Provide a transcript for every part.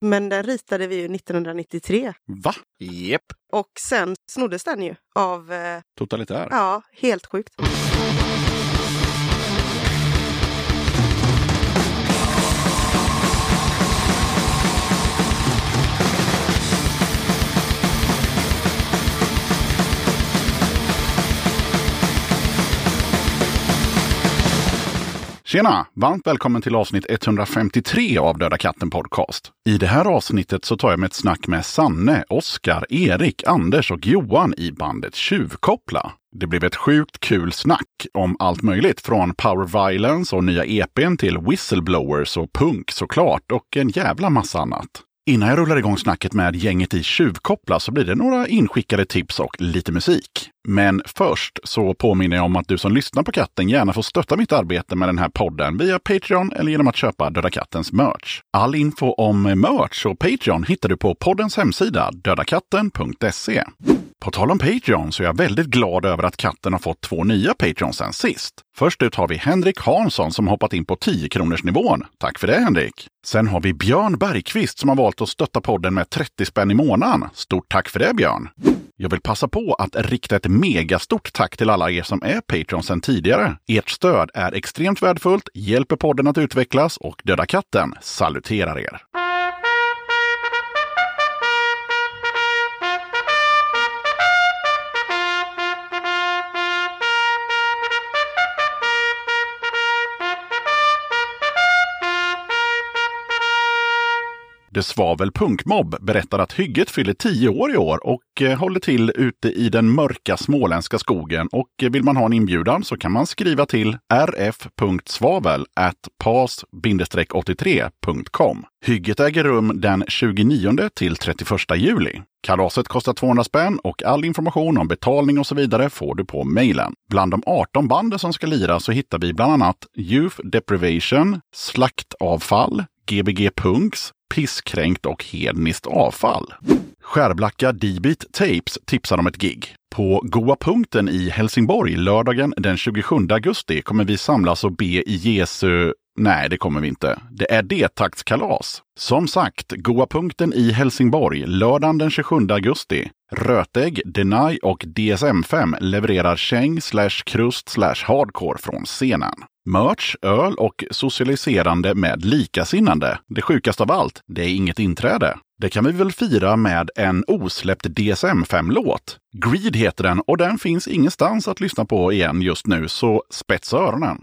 Men den ritade vi ju 1993. Va? Jep. Och sen snoddes den ju av... Eh, Totalitär? ja, helt sjukt. Tjena! Varmt välkommen till avsnitt 153 av Döda katten Podcast. I det här avsnittet så tar jag med ett snack med Sanne, Oskar, Erik, Anders och Johan i bandet Tjuvkoppla. Det blev ett sjukt kul snack om allt möjligt från Power Violence och nya EPn till Whistleblowers och punk såklart och en jävla massa annat. Innan jag rullar igång snacket med gänget i Tjuvkoppla så blir det några inskickade tips och lite musik. Men först så påminner jag om att du som lyssnar på katten gärna får stötta mitt arbete med den här podden via Patreon eller genom att köpa Döda Kattens merch. All info om merch och Patreon hittar du på poddens hemsida dödakatten.se. På tal om Patreon så är jag väldigt glad över att katten har fått två nya Patreons sen sist. Först ut har vi Henrik Hansson som hoppat in på 10 kronors nivån. Tack för det Henrik! Sen har vi Björn Bergqvist som har valt att stötta podden med 30 spänn i månaden. Stort tack för det Björn! Jag vill passa på att rikta ett megastort tack till alla er som är Patreons sedan tidigare. Ert stöd är extremt värdefullt, hjälper podden att utvecklas och Döda katten saluterar er. The Svavel Punkmobb berättar att Hygget fyller 10 år i år och eh, håller till ute i den mörka småländska skogen. Och eh, vill man ha en inbjudan så kan man skriva till rf.svavel pas-83.com. Hygget äger rum den 29 till 31 juli. Kalaset kostar 200 spänn och all information om betalning och så vidare får du på mejlen. Bland de 18 banden som ska lira så hittar vi bland annat Youth Deprivation, Slaktavfall, Gbg Punks, Pisskränkt och Hedniskt avfall. Skärblacka D-Beat Tapes tipsar om ett gig. På Goa Punkten i Helsingborg lördagen den 27 augusti kommer vi samlas och be i Jesu Nej, det kommer vi inte. Det är D-taktskalas. Som sagt, Goa Punkten i Helsingborg lördagen den 27 augusti. Rötägg, Deny och DSM5 levererar käng slash krust slash hardcore från scenen. Merch, öl och socialiserande med likasinnande. Det sjukaste av allt, det är inget inträde. Det kan vi väl fira med en osläppt DSM-5-låt. Greed heter den och den finns ingenstans att lyssna på igen just nu, så spetsa öronen.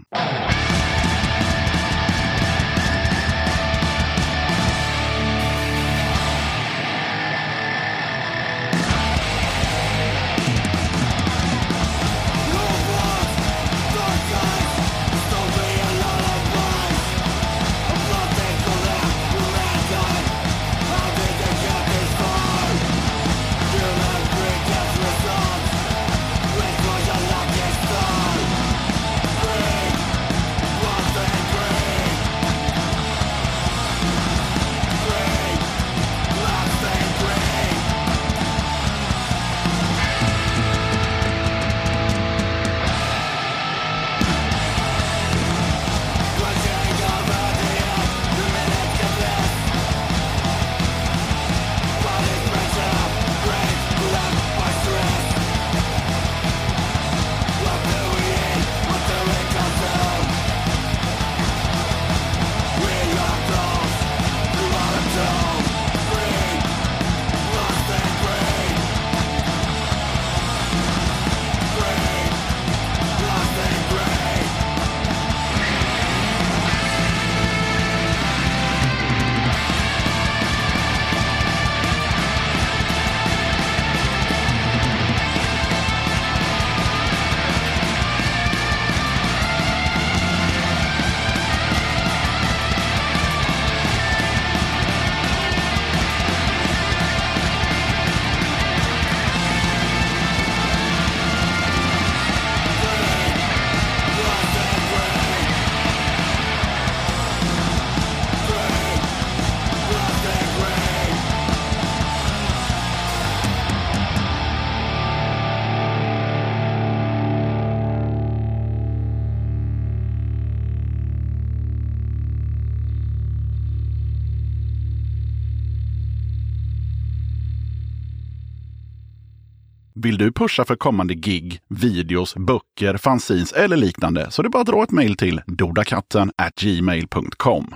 Vill du pusha för kommande gig, videos, böcker, fanzines eller liknande så det är bara att dra ett mejl till dodakatten gmail.com.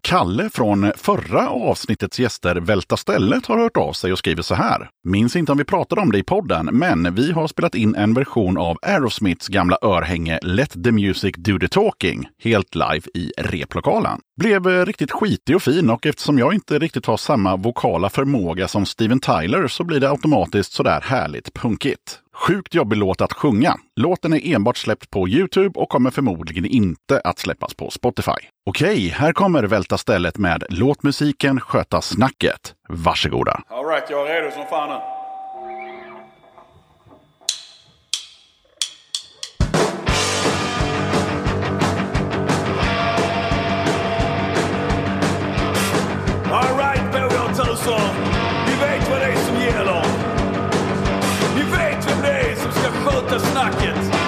Kalle från förra avsnittets gäster Välta stället har hört av sig och skriver så här. Minns inte om vi pratade om det i podden, men vi har spelat in en version av Aerosmiths gamla örhänge Let the Music Do the Talking helt live i replokalen. Blev eh, riktigt skitig och fin och eftersom jag inte riktigt har samma vokala förmåga som Steven Tyler så blir det automatiskt sådär härligt punkigt. Sjukt jobbig låt att sjunga. Låten är enbart släppt på Youtube och kommer förmodligen inte att släppas på Spotify. Okej, här kommer Välta stället med Låt musiken sköta snacket. Varsågoda! Alright, jag är redo som fan nu. Alright, bågar Vi vet vad det är som gäller. both us knock it.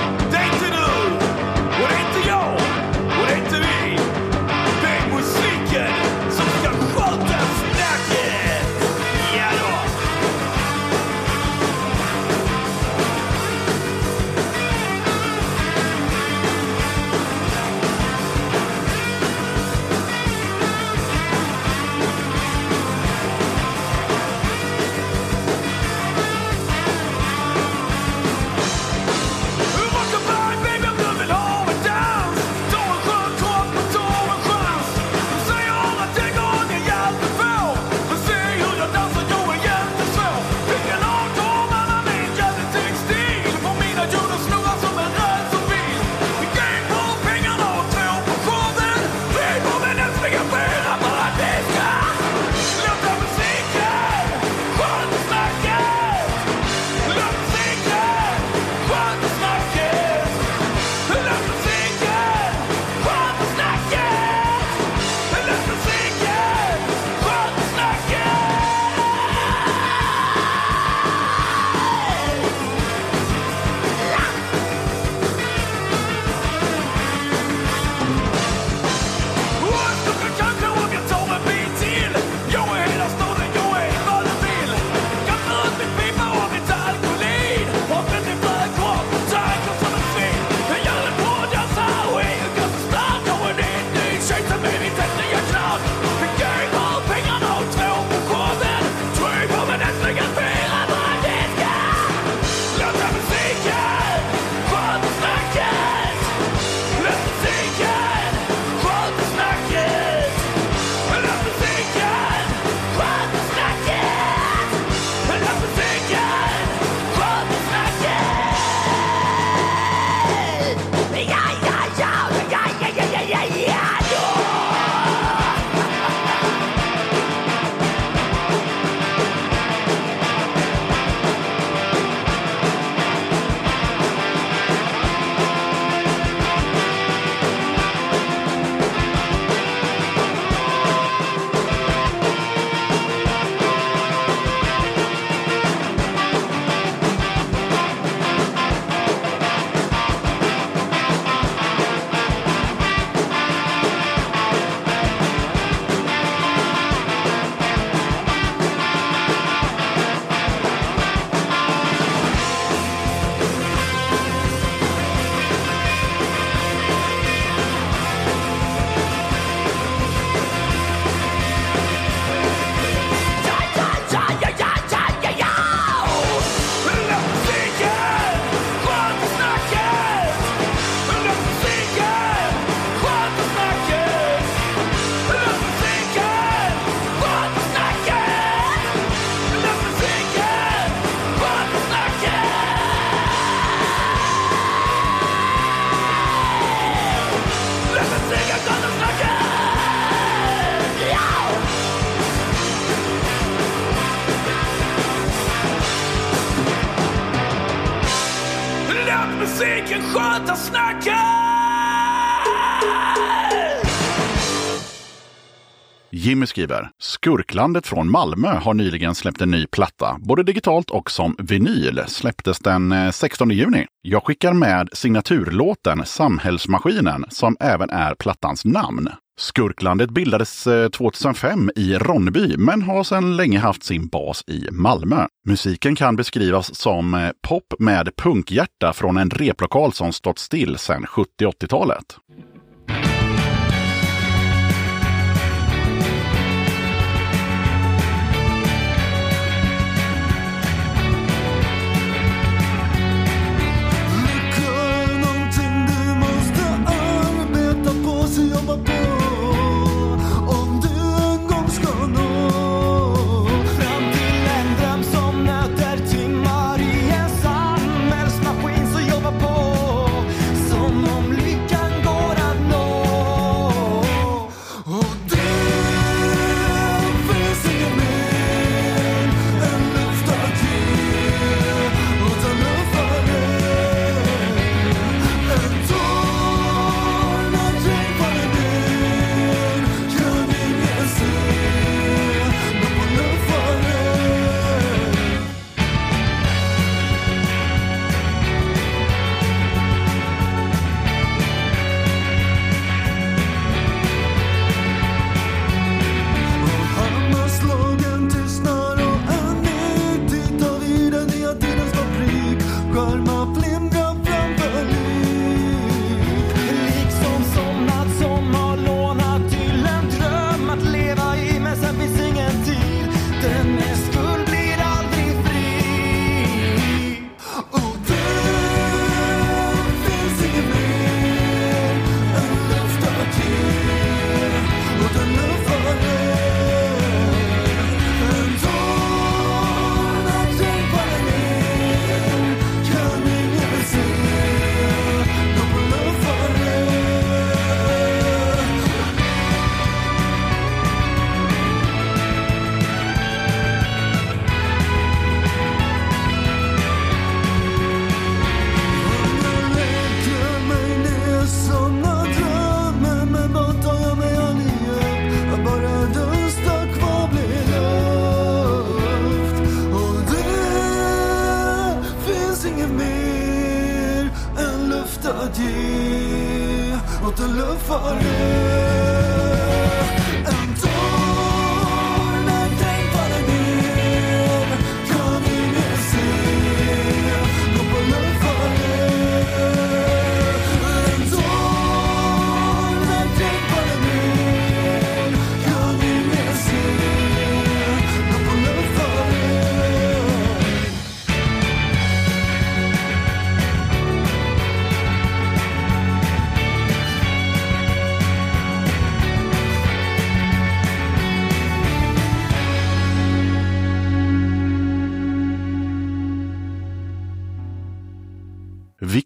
Jimmy skriver, Skurklandet från Malmö har nyligen släppt en ny platta, både digitalt och som vinyl. Släpptes den eh, 16 juni. Jag skickar med signaturlåten Samhällsmaskinen, som även är plattans namn. Skurklandet bildades eh, 2005 i Ronneby men har sedan länge haft sin bas i Malmö. Musiken kan beskrivas som eh, pop med punkhjärta från en replokal som stått still sedan 70-80-talet.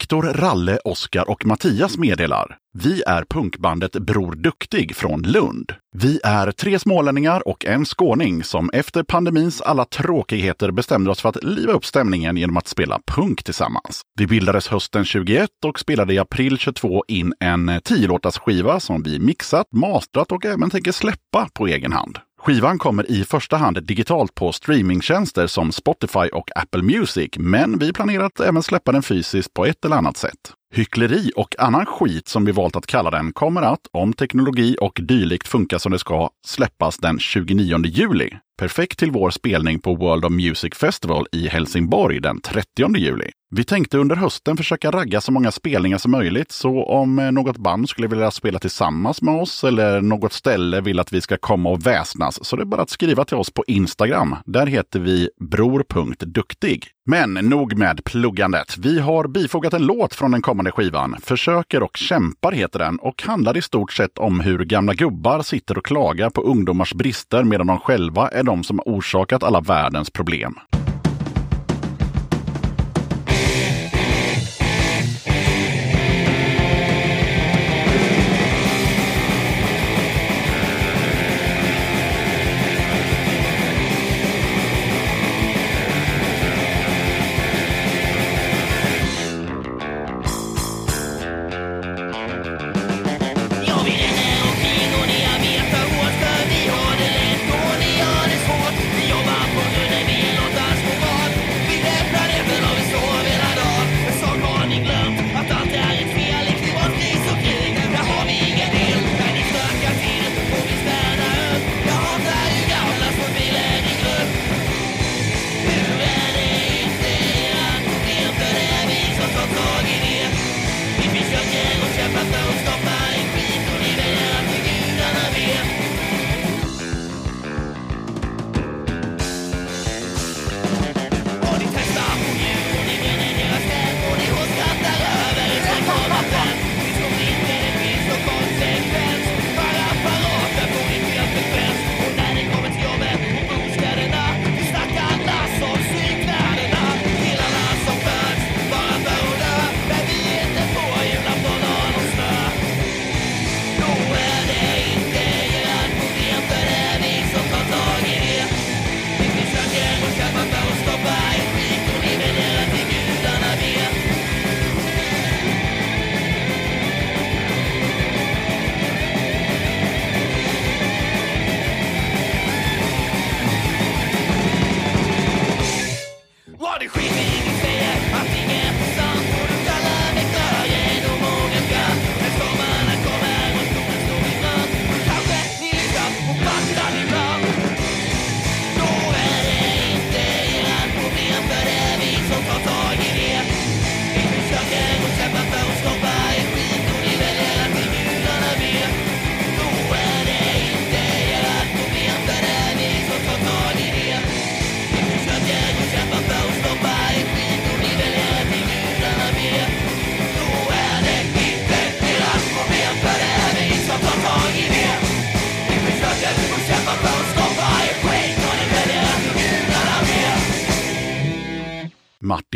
Viktor, Ralle, Oskar och Mattias meddelar. Vi är punkbandet Bror Duktig från Lund. Vi är tre smålänningar och en skåning som efter pandemins alla tråkigheter bestämde oss för att liva upp stämningen genom att spela punk tillsammans. Vi bildades hösten 21 och spelade i april 22 in en 10 skiva som vi mixat, mastrat och även tänker släppa på egen hand. Skivan kommer i första hand digitalt på streamingtjänster som Spotify och Apple Music, men vi planerar att även släppa den fysiskt på ett eller annat sätt. Hyckleri och annan skit som vi valt att kalla den kommer att, om teknologi och dylikt funkar som det ska, släppas den 29 juli. Perfekt till vår spelning på World of Music Festival i Helsingborg den 30 juli. Vi tänkte under hösten försöka ragga så många spelningar som möjligt, så om eh, något band skulle vilja spela tillsammans med oss eller något ställe vill att vi ska komma och väsnas, så det är bara att skriva till oss på Instagram. Där heter vi bror.duktig. Men nog med pluggandet. Vi har bifogat en låt från den kommande skivan. Försöker och kämpar heter den och handlar i stort sett om hur gamla gubbar sitter och klagar på ungdomars brister medan de själva är de som har orsakat alla världens problem.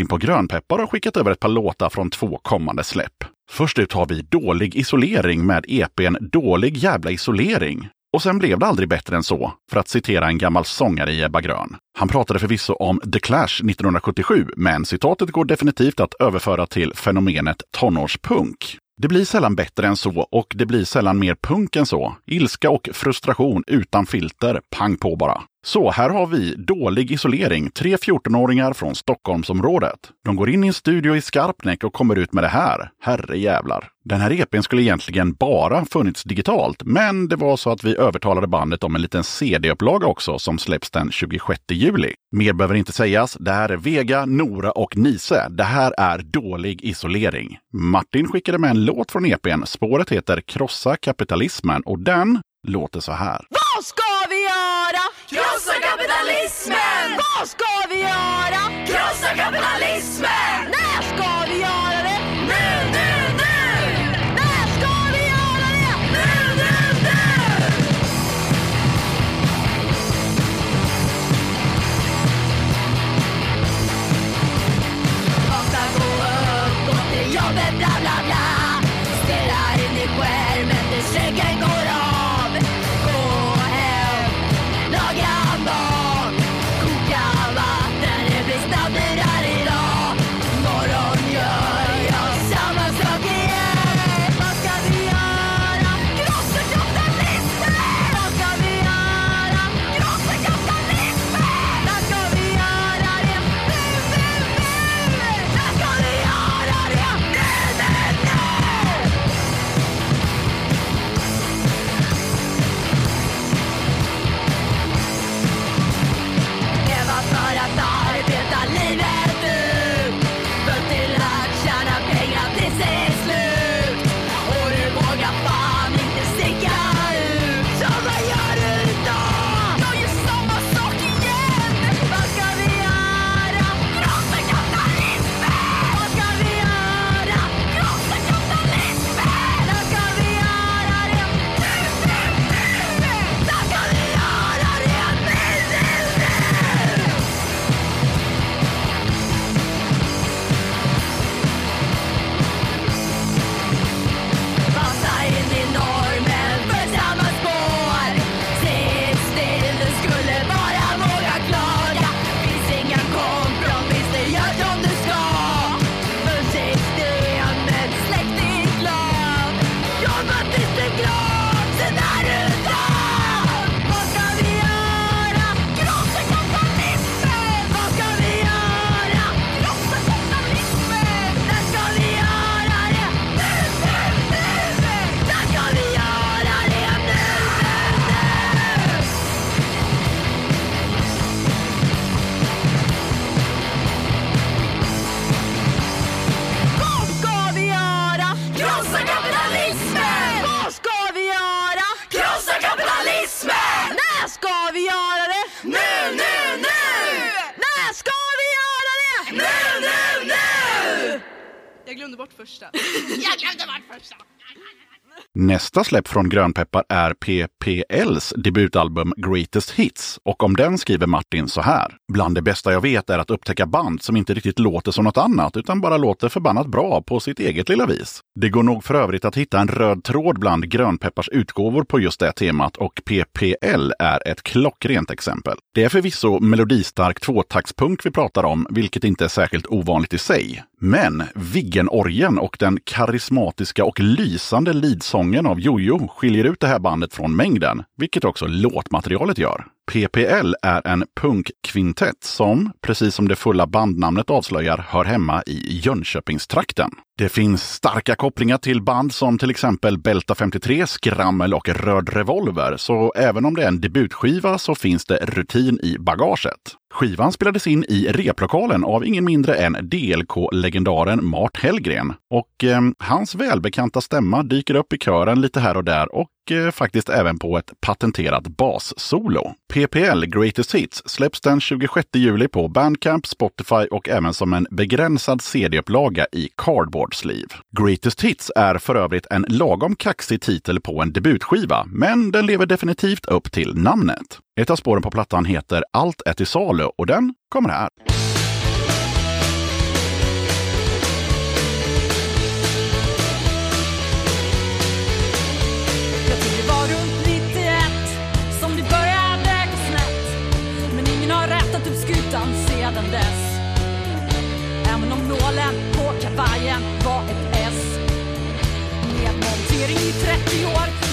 På Grönpeppar har skickat över ett par låtar från två kommande släpp. Först ut har vi Dålig isolering med EPn Dålig jävla isolering. Och sen blev det aldrig bättre än så, för att citera en gammal sångare i Ebba Grön. Han pratade förvisso om The Clash 1977, men citatet går definitivt att överföra till fenomenet tonårspunk. Det blir sällan bättre än så och det blir sällan mer punk än så. Ilska och frustration utan filter, pang på bara. Så här har vi Dålig isolering, tre 14-åringar från Stockholmsområdet. De går in i en studio i Skarpnäck och kommer ut med det här. Herre jävlar. Den här EPn skulle egentligen bara funnits digitalt, men det var så att vi övertalade bandet om en liten CD-upplaga också som släpps den 26 juli. Mer behöver inte sägas. Det här är Vega, Nora och Nise. Det här är Dålig isolering. Martin skickade med en låt från EPn. Spåret heter Krossa kapitalismen och den låter så här. Vad ska? Krossa kapitalismen! Vad ska vi göra? Krossa kapitalismen! Nästa släpp från Grönpeppar är PPLs debutalbum Greatest Hits och om den skriver Martin så här. Bland det bästa jag vet är att upptäcka band som inte riktigt låter som något annat utan bara låter förbannat bra på sitt eget lilla vis. Det går nog för övrigt att hitta en röd tråd bland Grönpeppars utgåvor på just det temat och PPL är ett klockrent exempel. Det är förvisso melodistark tvåtaktspunk vi pratar om, vilket inte är särskilt ovanligt i sig. Men Viggenorgen och den karismatiska och lysande leadsången av Jojo skiljer ut det här bandet från mängden, vilket också låtmaterialet gör. PPL är en punkkvintett som, precis som det fulla bandnamnet avslöjar, hör hemma i Jönköpingstrakten. Det finns starka kopplingar till band som till exempel Belta 53, Skrammel och Röd Revolver, så även om det är en debutskiva så finns det rutin i bagaget. Skivan spelades in i replokalen av ingen mindre än DLK-legendaren Mart Hellgren. Och eh, hans välbekanta stämma dyker upp i kören lite här och där och eh, faktiskt även på ett patenterat bassolo. PPL Greatest Hits släpps den 26 juli på Bandcamp, Spotify och även som en begränsad CD-upplaga i Cardboard Sleeve. Greatest Hits är för övrigt en lagom kaxig titel på en debutskiva, men den lever definitivt upp till namnet. Ett av spåren på plattan heter Allt är till salu och den kommer här. Sedan dess. Även om nålen på kavajen var ett S. Nedmontering i 30 år,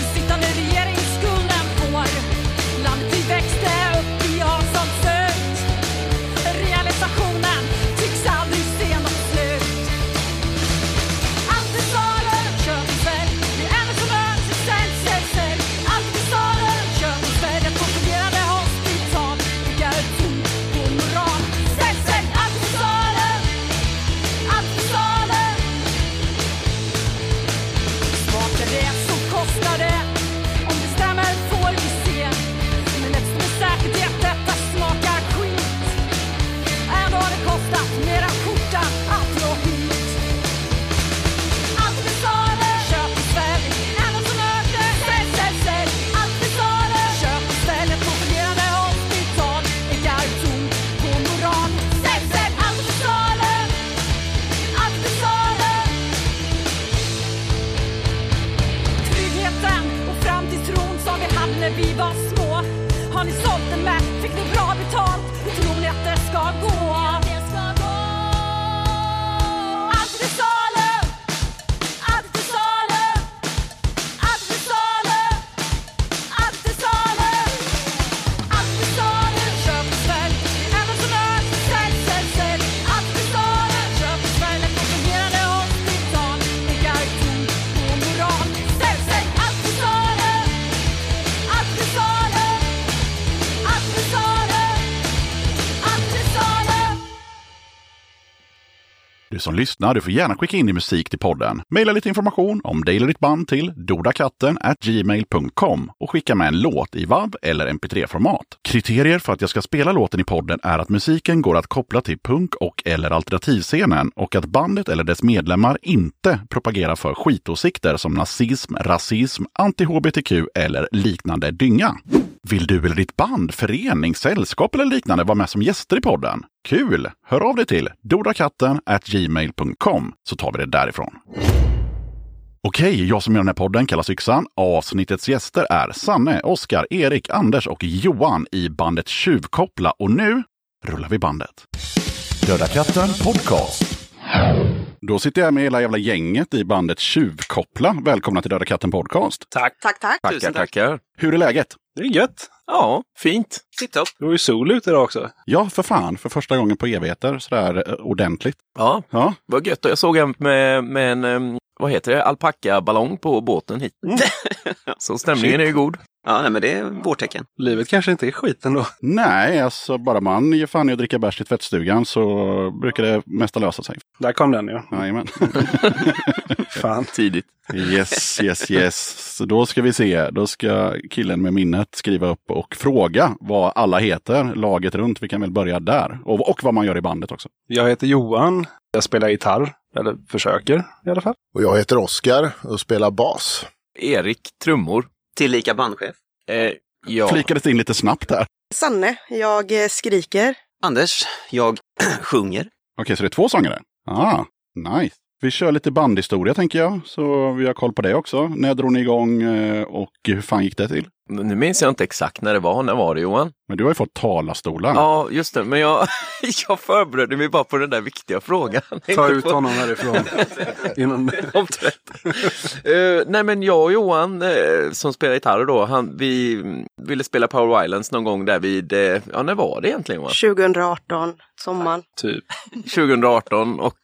som lyssnar, du får gärna skicka in din musik till podden. Maila lite information om dig eller ditt band till dodakatten gmail.com och skicka med en låt i WAV eller mp3-format. Kriterier för att jag ska spela låten i podden är att musiken går att koppla till punk och eller alternativscenen och att bandet eller dess medlemmar inte propagerar för skitåsikter som nazism, rasism, anti-hbtq eller liknande dynga. Vill du eller ditt band, förening, sällskap eller liknande vara med som gäster i podden? Kul! Hör av dig till dodakatten gmail.com så tar vi det därifrån. Okej, jag som gör den här podden kallas Yxan. Avsnittets gäster är Sanne, Oskar, Erik, Anders och Johan i bandet Tjuvkoppla. Och nu rullar vi bandet. Döda katten podcast. Då sitter jag med hela jävla gänget i bandet Tjuvkoppla. Välkomna till Döda katten podcast. Tack. Tack, tack. Tackar, Tusen tack. tackar. Hur är läget? Det är gött. Ja, fint. Tipptopp. Det var ju sol ute idag också. Ja, för fan. För första gången på evigheter sådär eh, ordentligt. Ja, Ja, vad gött. Och Jag såg en med, med en, em, vad heter det, alpackaballong på båten hit. Så stämningen är ju god. Ja, nej, men det är vårtecken. Livet kanske inte är skit ändå. nej, alltså bara man ger fan i att dricka bärs i tvättstugan så brukar det mesta lösa sig. Där kom den ja. Jajamän. Fan. Tidigt. Yes, yes, yes. Så då ska vi se. Då ska killen med minnet skriva upp och fråga vad alla heter laget runt. Vi kan väl börja där. Och, och vad man gör i bandet också. Jag heter Johan. Jag spelar gitarr. Eller försöker i alla fall. Och jag heter Oskar och spelar bas. Erik, trummor. Tillika bandchef. Eh, ja. Flikades in lite snabbt där. Sanne, jag eh, skriker. Anders, jag sjunger. Okej, så det är två sångare? Ah, nice. Vi kör lite bandhistoria tänker jag, så vi har koll på det också. När drog ni igång eh, och hur fan gick det till? Nu minns jag inte exakt när det var. När var det Johan? Men du har ju fått talarstolar. Ja, just det. Men jag, jag förberedde mig bara på den där viktiga frågan. Ta Inte ut på- honom härifrån. Innan... om 30. Eh, nej men jag och Johan eh, som spelar gitarr då, han, vi ville spela Power Islands någon gång där vid, eh, ja när var det egentligen Johan? 2018, sommaren. Typ. 2018 och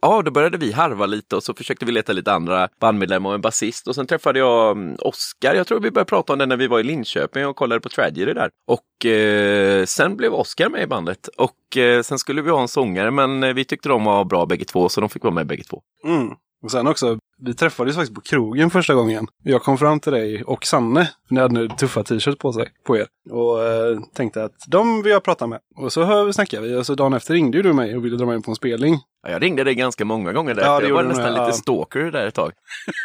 ja, då började vi harva lite och så försökte vi leta lite andra bandmedlemmar och en basist och sen träffade jag mm, Oskar. Jag tror vi började prata om det när vi var i Linköping och kollade på Tragedy där. Och eh, sen blev Oscar med i bandet och eh, sen skulle vi ha en sångare men eh, vi tyckte de var bra bägge två så de fick vara med bägge två. Mm. Och sen också, vi träffades faktiskt på krogen första gången. Jag kom fram till dig och Sanne, för ni hade nu tuffa t-shirts på sig, på er. Och eh, tänkte att de vill jag prata med. Och så hör, snackade vi och så dagen efter ringde ju du mig och ville dra mig på en spelning. Ja, jag ringde dig ganska många gånger där. Ja, det jag var nästan med, lite ja. stalker där ett tag.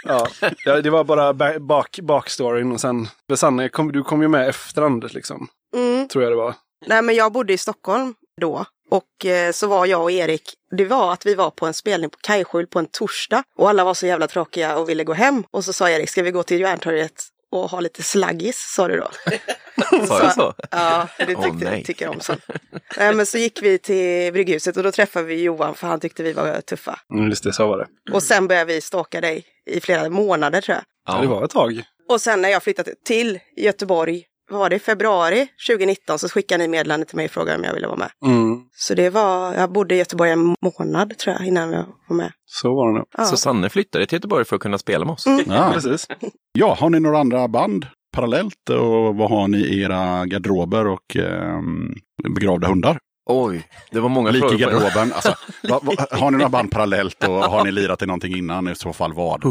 Ja, ja det var bara ba- bak, bakstoryn och sen, för Sanne, kom, du kom ju med efter Anders liksom. Mm. Tror jag det var. Nej, men jag bodde i Stockholm då. Och eh, så var jag och Erik, det var att vi var på en spelning på Kajskjul på en torsdag. Och alla var så jävla tråkiga och ville gå hem. Och så sa Erik, ska vi gå till Järntorget och ha lite slaggis, sa du då. Sa jag så? Ja, det tyckte, nej. tycker jag om så. Nej, men så gick vi till Brygghuset och då träffade vi Johan för han tyckte vi var tuffa. Mm, just det, så var det. Och sen började vi stalka dig i flera månader tror jag. Ja. Det var ett tag. Och sen när jag flyttade till Göteborg, vad var det, i februari 2019 så skickade ni meddelande till mig och frågade om jag ville vara med. Mm, Så det var, jag bodde i Göteborg en månad tror jag innan jag var med. så var det nog. Ja. Så Sanne flyttade till Göteborg för att kunna spela med oss. Ja. Precis. ja, har ni några andra band parallellt och vad har ni i era garderober och ehm, begravda hundar? Oj, det var många Lik i garderoben. Alltså, va, va, har ni några band parallellt och har ni lirat i någonting innan? I så fall vad?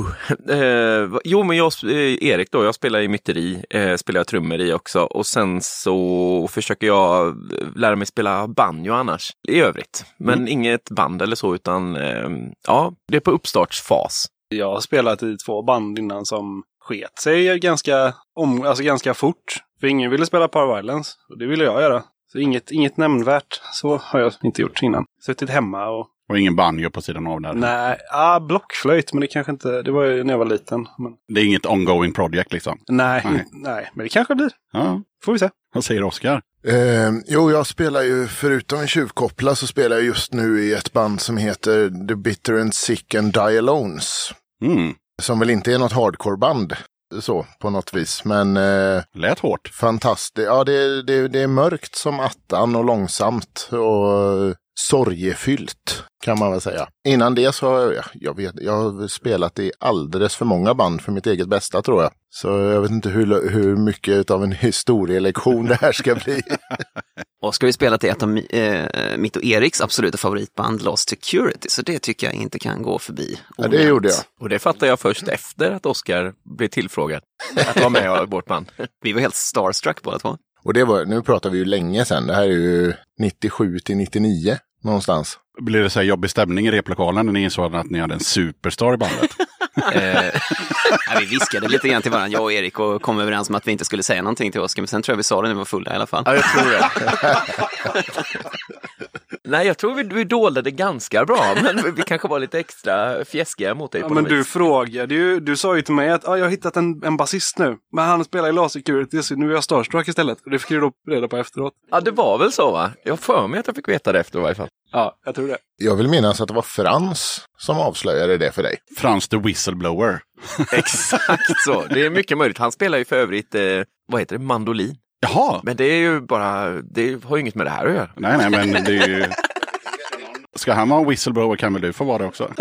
Eh, va- jo, men jag, eh, Erik då, jag spelar i myteri, eh, spelar jag trummor i också och sen så försöker jag eh, lära mig spela banjo annars i övrigt. Men inget band eller så, utan eh, ja, det är på uppstartsfas. Jag har spelat i två band innan som sket sig ganska, om, alltså ganska fort. För ingen ville spela Power Violence och det ville jag göra. Så inget, inget nämnvärt. Så har jag inte gjort innan. Suttit hemma och... Och ingen banjo på sidan av där? Nej, ah, blockflöjt, men det kanske inte... Det var ju när jag var liten. Men, Det är inget ongoing project liksom? nej, Nej. nej, men det kanske blir. Ja. Får vi se. Vad säger Oskar? Eh, jo, jag spelar ju, förutom en tjuvkoppla så spelar jag just nu i ett band som heter The Bitter and Sick and Die Alones. Mm. Som väl inte är något hardcore-band så på något vis. Men eh, Lät hårt. fantastiskt. Ja, det, det, det är mörkt som attan och långsamt och sorgefyllt kan man väl säga. Innan det så har jag, jag, vet, jag har spelat i alldeles för många band för mitt eget bästa tror jag. Så jag vet inte hur, hur mycket av en historielektion det här ska bli. Och ska vi spela till ett av eh, mitt och Eriks absoluta favoritband, Lost Security, så det tycker jag inte kan gå förbi. Ja, det gjorde jag. Och det fattar jag först efter att Oskar blev tillfrågad att vara med i vårt band. Vi var helt starstruck båda två. Och det var, nu pratar vi ju länge sedan. Det här är ju 97 till 99 någonstans. Blir det så här jobbig stämning i replokalen när ni insåg att ni hade en superstar i bandet? Eh, vi viskade lite grann till varandra, jag och Erik, och kom överens om att vi inte skulle säga någonting till Oskar, men sen tror jag vi sa det när vi var fulla i alla fall. Ja, jag tror det. Nej, jag tror vi, vi dolde det ganska bra, men vi kanske var lite extra fjäskiga mot dig Ja, på men något du vis. frågade ju, du sa ju till mig att ah, jag har hittat en, en basist nu. Men han spelar i Laser Security, så nu är jag starstruck istället. Och det fick du då reda på efteråt. Ja, det var väl så va? Jag har för mig att jag fick veta det efter i varje fall. Ja, jag tror det. Jag vill minnas att det var Frans som avslöjade det för dig. Frans the whistleblower. Exakt så. Det är mycket möjligt. Han spelar ju för övrigt, eh, vad heter det, mandolin. Jaha! Men det är ju bara, det har ju inget med det här att göra. Nej, nej, men det är ju... Ska han vara en whistleblower kan väl du få vara det också?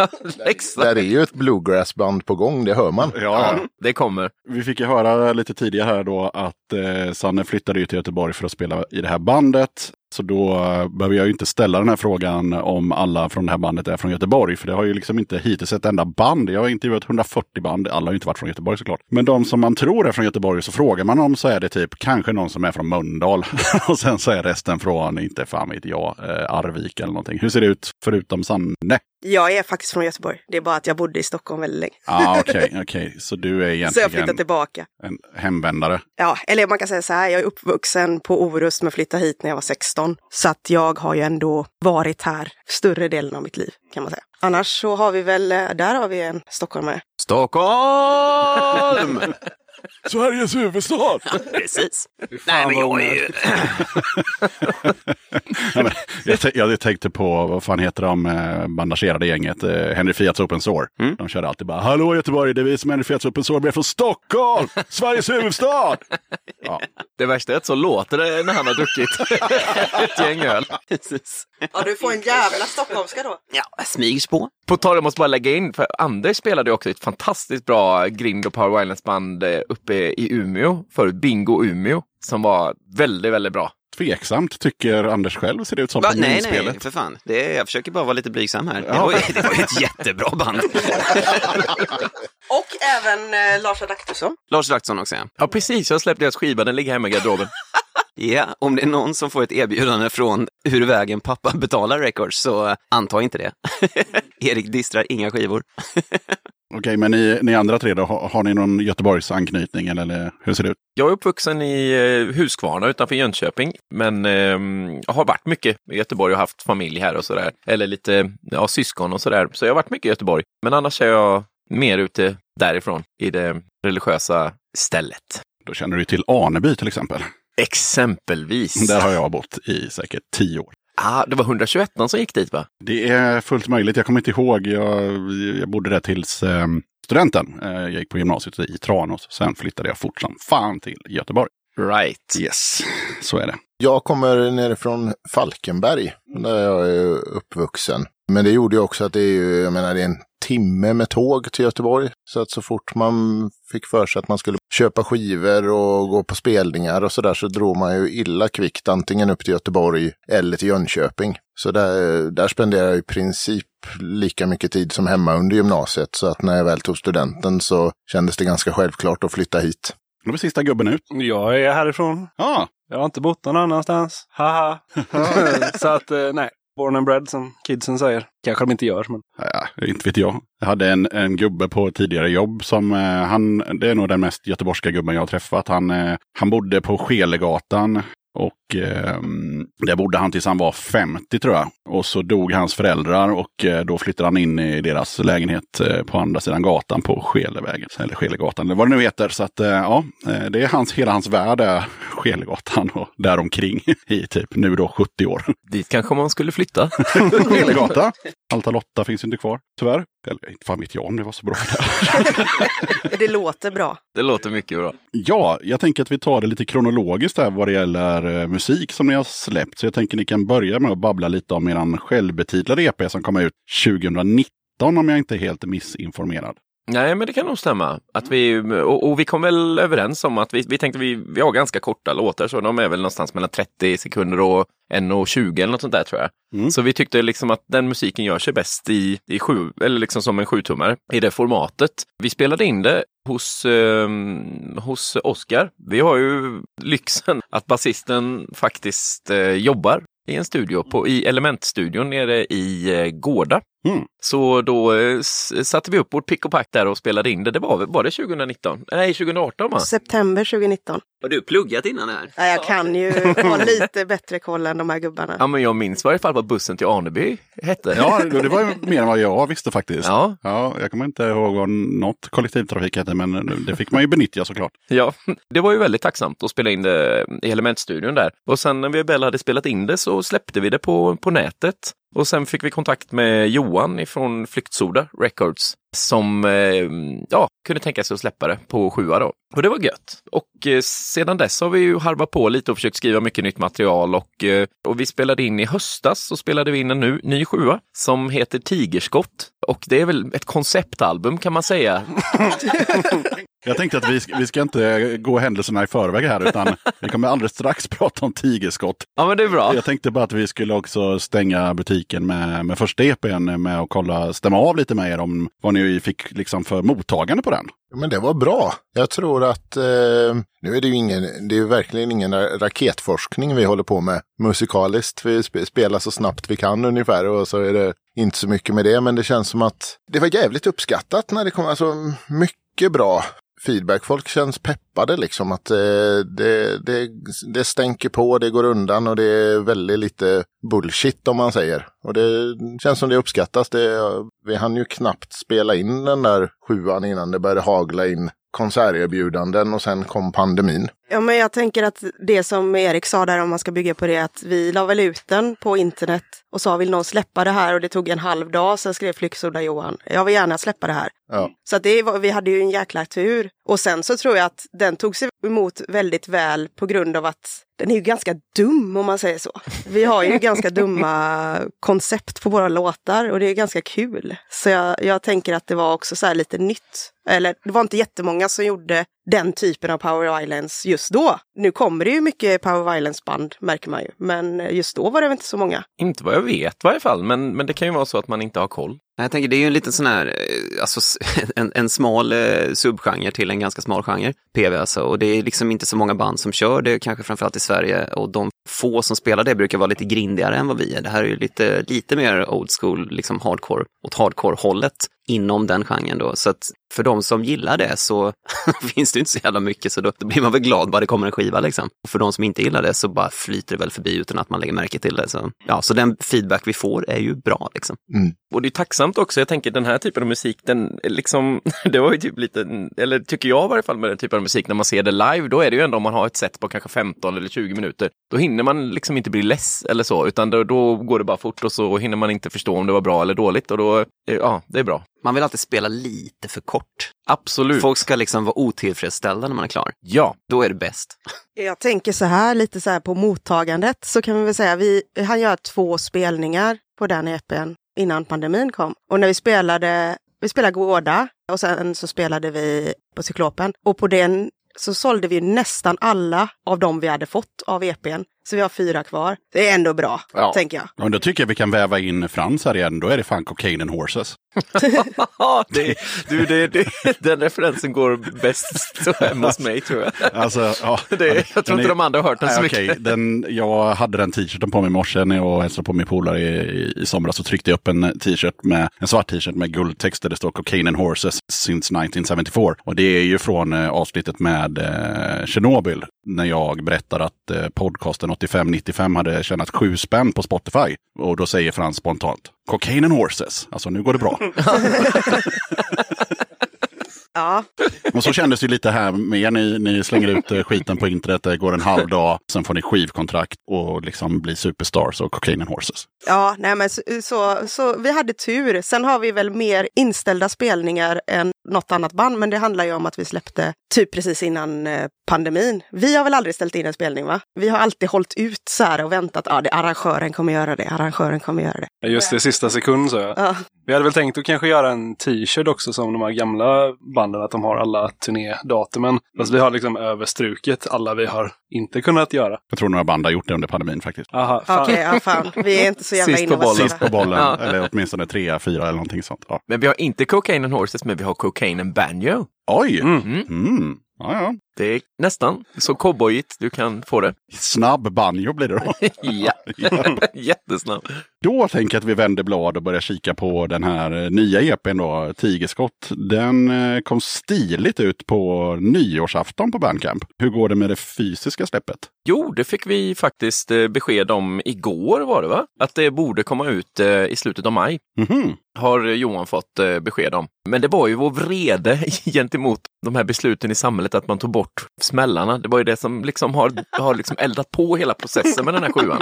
Exakt. Där är ju ett bluegrassband på gång, det hör man. Ja, ja. Det kommer. Vi fick ju höra lite tidigare här då att eh, Sanne flyttade ju till Göteborg för att spela i det här bandet. Så då eh, behöver jag ju inte ställa den här frågan om alla från det här bandet är från Göteborg. För det har ju liksom inte hittills ett enda band. Jag har intervjuat 140 band. Alla har ju inte varit från Göteborg såklart. Men de som man tror är från Göteborg så frågar man om så är det typ kanske någon som är från Mölndal. och sen så är resten från, inte fan vet jag, eh, Arvika eller någonting. Hur ser det ut förutom Sanne? Jag är faktiskt från Göteborg. Det är bara att jag bodde i Stockholm väldigt länge. Ja, ah, okej, okej. Så du är Så jag egentligen flyttade tillbaka. en hemvändare. Ja, eller man kan säga så här, jag är uppvuxen på Orust men flyttade hit när jag var 16. Så att jag har ju ändå varit här större delen av mitt liv kan man säga. Annars så har vi väl, eh, där har vi en stockholmare. Stockholm! Sveriges huvudstad! Precis. Nej, men jag är ju... Jag, jag tänkte på, vad fan heter de eh, bandagerade gänget? Eh, Henry Fiats Open Sore. Mm. De körde alltid bara, hallå Göteborg, det är vi som är Henry Fiats Open Sore, vi är från Stockholm! Sveriges huvudstad! Ja, Det värsta är att så låter det när han har druckit ett gäng öl. Precis. Ja, du får en jävla stockholmska då. Ja, smygs på. På tal om, jag måste bara lägga in, för Anders spelade också ett fantastiskt bra grind och power violence band eh, uppe i Umeå, förut Bingo Umeå, som var väldigt, väldigt bra. tveksamt tycker Anders själv ser det ut som Va? på Nej, minspelet. nej, för fan. Det är, jag försöker bara vara lite blygsam här. Det, Ja. var, ju- det var ett jättebra band. Och även eh, Lars Adaktusson. Lars Adaktusson också, ja. Ja, precis. Jag har släppt deras skiva, den ligger hemma i garderoben. Ja, om det är någon som får ett erbjudande från Hur vägen pappa betalar records så eh, anta inte det. Erik distrar inga skivor. Okej, men ni, ni andra tre då, har, har ni någon Göteborgs anknytning eller, hur ser det ut? Jag är uppvuxen i eh, Huskvarna utanför Jönköping, men jag har varit mycket i Göteborg och haft familj här och sådär. Eller lite ja, syskon och sådär. Så jag har varit mycket i Göteborg. Men annars är jag mer ute därifrån, i det religiösa stället. Då känner du till Aneby till exempel. Exempelvis. Där har jag bott i säkert tio år. Ah, det var 121 som gick dit va? Det är fullt möjligt. Jag kommer inte ihåg. Jag, jag bodde där tills eh, studenten. Eh, jag gick på gymnasiet i Tranås. Sen flyttade jag fort som fan till Göteborg. Right. Yes, så är det. Jag kommer nerifrån Falkenberg, där jag är uppvuxen. Men det gjorde ju också att det är ju, jag menar, det är en timme med tåg till Göteborg. Så att så fort man fick för sig att man skulle köpa skivor och gå på spelningar och sådär så drog man ju illa kvickt antingen upp till Göteborg eller till Jönköping. Så där, där spenderade jag i princip lika mycket tid som hemma under gymnasiet. Så att när jag väl tog studenten så kändes det ganska självklart att flytta hit. Då var sista gubben ut. Jag är härifrån. Ja, Jag har inte bott någon annanstans. Haha. så att, eh, nej. Born and bred som kidsen säger. Kanske de inte gör, men Ja, inte vet jag. Jag hade en, en gubbe på tidigare jobb som eh, han, det är nog den mest göteborgska gubben jag har träffat. Han, eh, han bodde på Skelegatan och eh, där bodde han tills han var 50 tror jag. Och så dog hans föräldrar och eh, då flyttade han in i deras lägenhet eh, på andra sidan gatan på Skelevägen. Eller Skelegatan eller vad det nu heter. Så att eh, ja, eh, det är hans, hela hans värld är Skelegatan och däromkring i typ nu då 70 år. Dit kanske man skulle flytta. Skelegata. Alta Lotta finns inte kvar, tyvärr. Eller inte fan vet jag om det var så bra. Det låter bra. Det låter mycket bra. Ja, jag tänker att vi tar det lite kronologiskt här vad det gäller eh, musik som ni har släppt. Så jag tänker ni kan börja med att babbla lite om eran självbetitlade EP som kom ut 2019 om jag inte är helt missinformerad. Nej, men det kan nog stämma. Att vi, och, och vi kom väl överens om att vi, vi tänkte vi, vi har ganska korta låtar, så de är väl någonstans mellan 30 sekunder och 1.20 eller något sånt där tror jag. Mm. Så vi tyckte liksom att den musiken gör sig bäst i, i sju, eller liksom som en sjutummare i det formatet. Vi spelade in det hos, eh, hos Oscar. Vi har ju lyxen att basisten faktiskt eh, jobbar i en studio på, i Elementstudion nere i eh, Gårda. Mm. Så då eh, satte vi upp vårt pick och pack där och spelade in det. Det var, var det 2019? Nej, 2018 va? September 2019. Har du pluggat innan det här? Ja, jag kan ju ha lite bättre koll än de här gubbarna. Ja, men jag minns i varje fall vad bussen till Aneby hette. Ja, det var ju mer än vad jag visste faktiskt. Ja. Ja, jag kommer inte ihåg vad något kollektivtrafik hette, men det fick man ju benyttja såklart. Ja, det var ju väldigt tacksamt att spela in det i Elementstudion där. Och sen när vi väl hade spelat in det så släppte vi det på, på nätet. Och sen fick vi kontakt med Johan ifrån Flyktsoda Records som eh, ja, kunde tänka sig att släppa det på sjua då. Och det var gött. Och eh, sedan dess har vi ju harvat på lite och försökt skriva mycket nytt material och, eh, och vi spelade in i höstas så spelade vi in en nu, ny sjua som heter Tigerskott. Och det är väl ett konceptalbum kan man säga. Jag tänkte att vi ska, vi ska inte gå händelserna i förväg här, utan vi kommer alldeles strax prata om tigerskott. Ja, men det är bra. Jag tänkte bara att vi skulle också stänga butiken med, med första EPn med att kolla, stämma av lite med er om vad ni fick liksom för mottagande på den. Men det var bra. Jag tror att eh, nu är det ju ingen, det är verkligen ingen raketforskning vi håller på med musikaliskt. Vi spelar så snabbt vi kan ungefär och så är det inte så mycket med det. Men det känns som att det var jävligt uppskattat när det kom, alltså mycket bra feedback. Folk känns peppade liksom att eh, det, det, det stänker på, det går undan och det är väldigt lite bullshit om man säger. Och det känns som det uppskattas. Det, vi hann ju knappt spela in den där sjuan innan det började hagla in konserterbjudanden och sen kom pandemin. Ja, men jag tänker att det som Erik sa där om man ska bygga på det, att vi la väl ut den på internet och sa vill någon släppa det här och det tog en halv dag, sen skrev Flyxoda Johan, jag vill gärna släppa det här. Ja. Så att det var, vi hade ju en jäkla tur. Och sen så tror jag att den tog sig emot väldigt väl på grund av att den är ju ganska dum om man säger så. Vi har ju ganska dumma koncept på våra låtar och det är ganska kul. Så jag, jag tänker att det var också så här lite nytt. Eller det var inte jättemånga som gjorde den typen av power violence just då. Nu kommer det ju mycket power violence band märker man ju. Men just då var det väl inte så många. Inte vad jag vet i varje fall, men, men det kan ju vara så att man inte har koll. Jag tänker det är ju en liten sån här, eh, alltså en, en smal eh, subgenre till en ganska smal genre, PV alltså. Och det är liksom inte så många band som kör det, kanske framförallt i Sverige. Och de få som spelar det brukar vara lite grindigare än vad vi är. Det här är ju lite, lite mer old school, liksom hardcore, åt hardcore-hållet inom den genren då. Så att för de som gillar det så finns det inte så jävla mycket, så då, då blir man väl glad bara det kommer en skiva liksom. Och för de som inte gillar det så bara flyter det väl förbi utan att man lägger märke till det. Så, ja, så den feedback vi får är ju bra liksom. Och det är tacksamt också. Jag tänker den här typen av musik, den liksom, det var ju typ lite, eller tycker jag i varje fall med den typen av musik, när man ser det live, då är det ju ändå om man har ett set på kanske 15 eller 20 minuter, då hinner man liksom inte bli less eller så, utan då, då går det bara fort och så hinner man inte förstå om det var bra eller dåligt och då, eh, ja, det är bra. Man vill alltid spela lite för kort. Absolut. Folk ska liksom vara otillfredsställda när man är klar. Ja, Då är det bäst. Jag tänker så här, lite så här på mottagandet, så kan vi väl säga, vi, han gör två spelningar på den EPn innan pandemin kom. Och när vi spelade, vi spelade Gårda och sen så spelade vi på Cyklopen. Och på den så sålde vi nästan alla av dem vi hade fått av EPn. Så vi har fyra kvar. Det är ändå bra, Ja. tänker jag. Ja, då tycker jag vi kan väva in Frans här igen. Då är det fan Cocaine and Horses. Det, du, det, det, den referensen går bäst hemma hos mig tror jag. Alltså, ja, Det, jag tror inte är- de andra har hört den så Nej, mycket. okej. den, jag hade den t-shirten på mig i morse när jag hälsade på min polare i, i, i somras. Så tryckte jag upp en t-shirt med en svart t-shirt med guldtext där det står Cocaine and Horses since 1974. Och det är ju från eh, avsnittet med eh, Tjernobyl. När jag berättar att eh, podcasten 85-95 hade tjänat sju spänn på Spotify. Och då säger Frans spontant Cocaine and Horses. Alltså nu går det bra. Ja, Och så kändes det lite här med er. Ni, ni slänger ut eh, skiten på internet, det går en halv dag, sen får ni skivkontrakt och liksom blir superstars och Cocaine and Horses. ja nej men så, så, så vi hade tur. Sen har vi väl mer inställda spelningar än något annat band, men det handlar ju om att vi släppte typ precis innan eh, pandemin. Vi har väl aldrig ställt in en spelning, va? Vi har alltid hållit ut så här och väntat. Ja, det, arrangören kommer göra det, arrangören kommer göra det. Just det, sista sekund så jag. Ja. Vi hade väl tänkt att kanske göra en t-shirt också som de här gamla banden, att de har alla turnédatumen. Fast vi har liksom överstrukit alla vi har inte kunnat göra. Jag tror några band har gjort det under pandemin faktiskt. Aha, fan. Okej, ja fan. Vi är inte så jävla Sist på bollen. innovativa. Sist på bollen, Ja. eller åtminstone trea, fyra eller någonting sånt. Ja. Men vi har inte Cocaine and Horses, men vi har Cocaine and Banjo. Oj! Mm. Mm. Mm. Ja, ja. Det är nästan så cowboyigt du kan få det. Snabb banjo blir det då. ja, jättesnabb. Då tänker jag att vi vänder blad och börjar kika på den här eh, nya EPn då, Tigerskott. Den eh, kom stiligt ut på nyårsafton på Bandcamp. Hur går det med det fysiska släppet? Jo, det fick vi faktiskt eh, besked om igår var det va? Att det borde komma ut i slutet av maj. Mhm. Har Johan fått besked om. Men det var ju vår vrede gentemot de här besluten i samhället att man tog bort smällarna. Det var ju det som liksom har, har liksom eldat på hela processen med den här sjuan.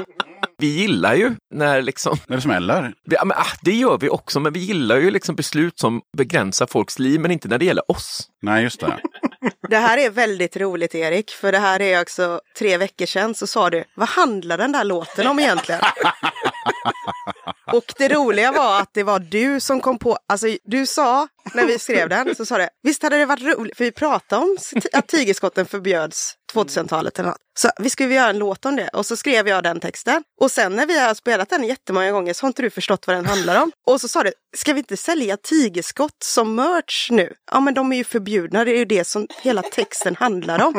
Vi gillar ju när liksom När det smäller? Ja, men, ah, det gör vi också, men vi gillar ju liksom beslut som begränsar folks liv, men inte när det gäller oss. Nej, just det. Det här är väldigt roligt Erik, för det här är också tre veckor sedan så sa du, vad handlar den där låten om egentligen? Och det roliga var att det var du som kom på, alltså du sa när vi skrev den, så sa du visst hade det varit roligt, för vi pratade om att tigerskotten förbjöds 2000-talet eller något. Så vi skulle göra en låt om det och så skrev jag den texten. Och sen när vi har spelat den jättemånga gånger så har inte du förstått vad den handlar om. Och så sa du, ska vi inte sälja tigerskott som merch nu? Ja men de är ju förbjudna, det är ju det som hela texten handlar om.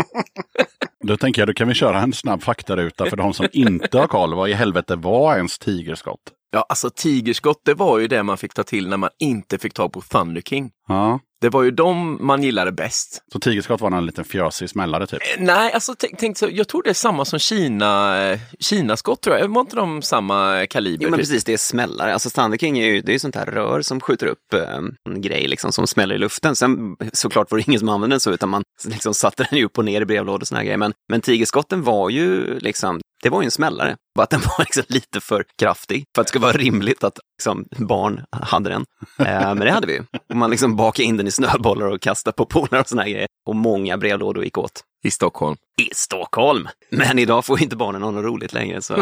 Då tänker jag, då kan vi köra en snabb faktaruta för de som inte har koll. Vad i helvete var ens tigerskott? Ja, alltså tigerskott, det var ju det man fick ta till när man inte fick tag på Thunder King. Ja, Det var ju de man gillade bäst. så tigerskott var en liten fjösig smällare typ. Eh, Nej, alltså tänk, tänk så, jag tror det är samma som Kina, eh, Kinaskott tror jag. Var inte de samma kaliber? Jo men typ? precis, det är smällare. Alltså Thunder King är ju det är ju sånt här rör som skjuter upp eh, en grej liksom som smäller i luften. Sen såklart var det ingen som använde den så utan man liksom satte den ju upp och ner i brevlådor och såna här grejer. Men, men tigerskotten var ju liksom, det var ju en smällare. Bara att den var liksom lite för kraftig för att det skulle vara rimligt att liksom, barn hade den. Eh, men det hade vi ju. Man liksom bakade in den i snöbollar och kastade på polare och såna här grejer. Och många brevlådor gick åt. I Stockholm. I Stockholm! Men idag får inte barnen ha något roligt längre. Så...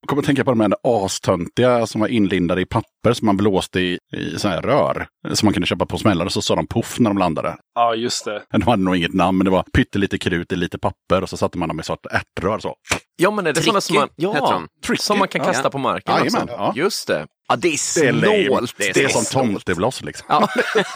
Jag kommer att tänka på de här astöntiga som var inlindade i papper som man blåste i, i så här rör. Som man kunde köpa på smällare så sa de poff när de landade. Ja, just det. De hade nog inget namn men det var pyttelite krut i lite papper och så satte man dem i sort ärtrör så. Ja, men är det sådana som man, ja, som man kan Ja. kasta på marken Jajamän, också? ja. Just det. Ja, det är Det är lame. snålt. Det är, som tomtebloss liksom. Ja.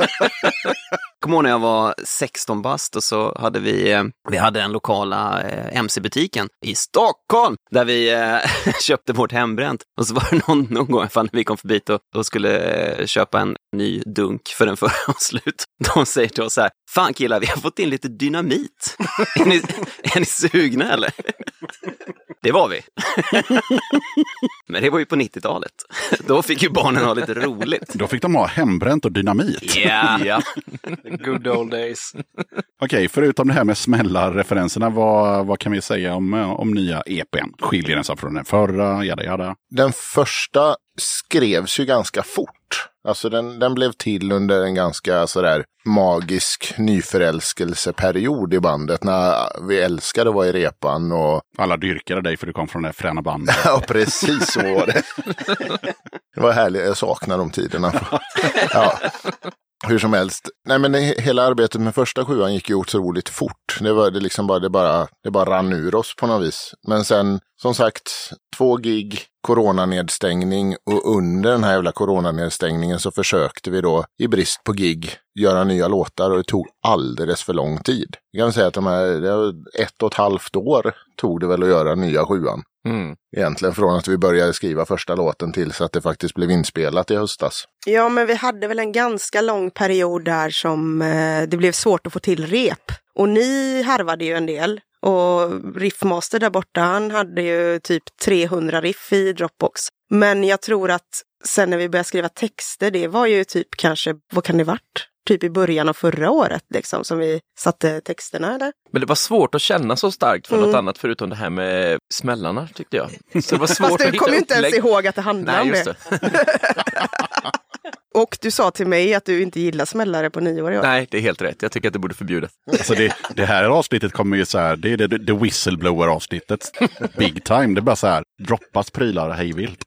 kommer ihåg när jag var 16 bast och så hade vi, eh, vi hade den lokala eh, MC-butiken i Stockholm där vi eh, köpte vårt hembränt. Och så var det någon, någon gång fan, vi kom förbi och, och skulle köpa en ny dunk för den förra var slut. De säger till oss så här, fan killar vi har fått in lite dynamit. är, ni, är ni sugna eller? Det var vi. Men det var ju på 90-talet. Då fick ju barnen ha lite roligt. Då fick de ha hembränt och dynamit. Ja, Ja. Good old days. Okej, förutom det här med smällarreferenserna, vad, vad kan vi säga om, om nya EPn? Skiljer den sig från den förra? Jada, jada. Den första skrevs ju ganska fort. Alltså den, den blev till under en ganska sådär magisk nyförälskelseperiod i bandet. När vi älskade att vara i repan och Alla dyrkade dig för du kom från det fräna bandet. Ja, precis så var det. Det var härligt, jag saknar de tiderna. Ja. Hur som helst, nej men hela arbetet med första sjuan gick ju otroligt fort. Det, var, det, liksom bara, det, bara, det bara rann ur oss på något vis. Men sen, som sagt, två gig, coronanedstängning och under den här jävla coronanedstängningen så försökte vi då, i brist på gig, göra nya låtar och det tog alldeles för lång tid. Jag kan säga att de här, ett och ett halvt år tog det väl att göra nya sjuan. Mm. Egentligen från att vi började skriva första låten till så att det faktiskt blev inspelat i höstas. Ja, men vi hade väl en ganska lång period där som eh, det blev svårt att få till rep. Och ni harvade ju en del. Och Riffmaster där borta, han hade ju typ 300 riff i Dropbox. Men jag tror att sen när vi började skriva texter, det var ju typ kanske, vad kan det varit? Typ i början av förra året liksom, som vi satte texterna eller? Men det var svårt att känna så starkt för Mm. något annat förutom det här med smällarna tyckte jag. Så det var svårt Fast du kommer ju inte ens ihåg att det handlade Nej, om just det. det. Och du sa till mig att du inte gillar smällare på i år. Nej, det är helt rätt. Jag tycker att det borde förbjudas. Alltså det, det här avsnittet kommer ju så här, det är det, det whistleblower-avsnittet. Big time, det är bara så här, droppas prylar hejvilt.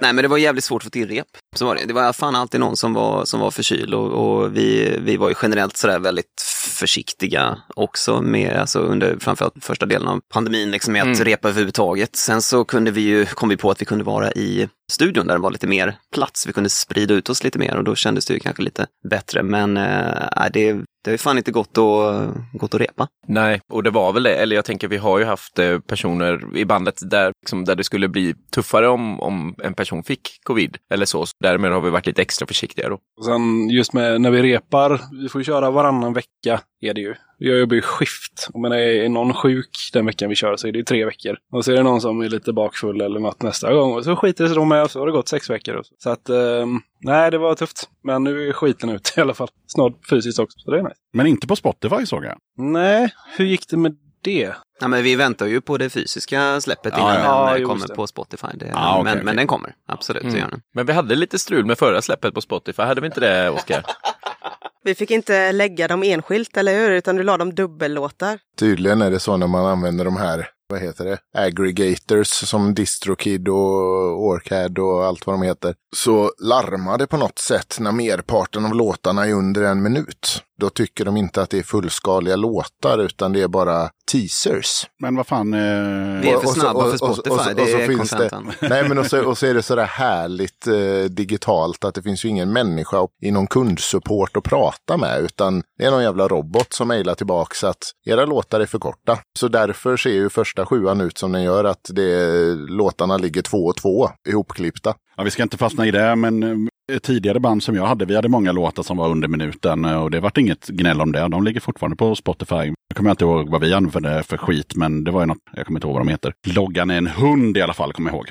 Nej, men det var jävligt svårt att få till rep. Så var det. Det var fan alltid någon som var, som var förkyld och, och vi, vi var ju generellt sådär väldigt försiktiga också med, alltså under framförallt första delen av pandemin, liksom med att Mm. repa överhuvudtaget. Sen så kunde vi ju, kom vi på att vi kunde vara i studion där det var lite mer plats. Vi kunde sprida ut oss lite mer och då kändes det ju kanske lite bättre. Men äh, det, det har ju fan inte gått att, gått att repa. Nej, och det var väl det. Eller jag tänker, vi har ju haft eh, personer i bandet där, liksom, där det skulle bli tuffare om, om en person fick covid eller så. så därmed har vi varit lite extra försiktiga då. Och sen just med när vi repar, vi får ju köra varannan vecka är det ju. Jag jobbar ju skift. Och men är någon sjuk den veckan vi kör så är det ju tre veckor. Och så är det någon som är lite bakfull eller något nästa gång. Och så skiter det sig de med och så har det gått sex veckor. Och så så att, ehm, nej det var tufft. Men nu är skiten ut i alla fall. Snart fysiskt också, så det är nice. Men inte på Spotify såg jag. Nej, hur gick det med det? Ja, men vi väntar ju på det fysiska släppet Ja, innan ja. den Ja, eh, kommer på Spotify. Det, okej, men, okej. men den kommer, absolut. Den. Men vi hade lite strul med förra släppet på Spotify, hade vi inte det, Oskar? Vi fick inte lägga dem enskilt, eller hur? Utan du la dem dubbellåtar. Tydligen är det så när man använder de här, vad heter det, aggregators som Distrokid och Orcad och allt vad de heter. Så larmar det på något sätt när merparten av låtarna är under en minut. Då tycker de inte att det är fullskaliga låtar utan det är bara teasers. Men vad fan. Eh, Vi är Och- för och snabba och- för och så- Spotify, och så- det och är finns det- contentan. Nej men och så, och så är det sådär härligt eh, digitalt att det finns ju ingen människa i någon kundsupport att prata med utan det är någon jävla robot som mejlar tillbaks att era låtar är för korta. Så därför ser ju första sjuan ut som den gör att det, låtarna ligger två och två ihopklippta. Ja, vi ska inte fastna i det, men eh, Eh, tidigare band som jag hade, vi hade många låtar som var under minuten eh, och det vart inget gnäll om det. De ligger fortfarande på Spotify. Jag kommer inte ihåg vad vi använde för skit, men det var ju något, jag kommer inte ihåg vad de heter. Loggan är en hund i alla fall, kommer jag ihåg.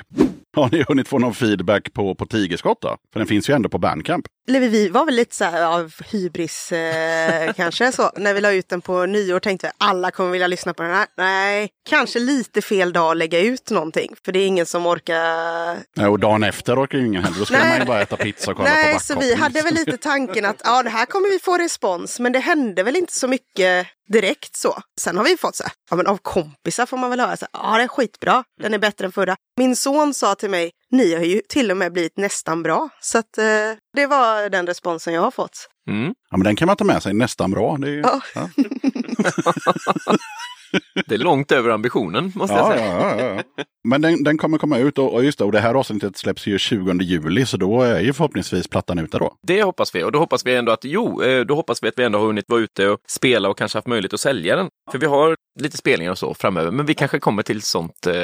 Har ni hunnit få någon feedback på, på Tigerskott då? För den finns ju ändå på Bandcamp. Vi var väl lite så här av hybris eh, kanske så. När vi la ut den på nyår tänkte vi alla kommer vilja lyssna på den här. Nej, kanske lite fel dag att lägga ut någonting. För det är ingen som orkar. Ja, Och dagen efter orkar ju ingen heller. Då ska Nej. man ju bara äta pizza och kolla Nej, på så vi hade väl lite tanken att ja, det här kommer vi få respons. Men det hände väl inte så mycket direkt så. Sen har vi fått så här, ja men av kompisar får man väl höra så här, ja det är skitbra, den är bättre än förra. Min son sa till mig, ni har ju till och med blivit nästan bra. Så att eh, det var den responsen jag har fått. Mm. Ja, men den kan man ta med sig nästan bra. Det är, ju- Ja. ja. Det är långt över ambitionen, måste Ja, jag säga. Men den, den kommer komma ut och, och just det, och det här avsnittet släpps ju 20 juli så då är ju förhoppningsvis plattan ute då. Det hoppas vi och då hoppas vi ändå att jo, eh, då hoppas vi att vi ändå har hunnit vara ute och spela och kanske haft möjlighet att sälja den. För vi har lite spelningar och så framöver, men vi kanske kommer till sånt eh,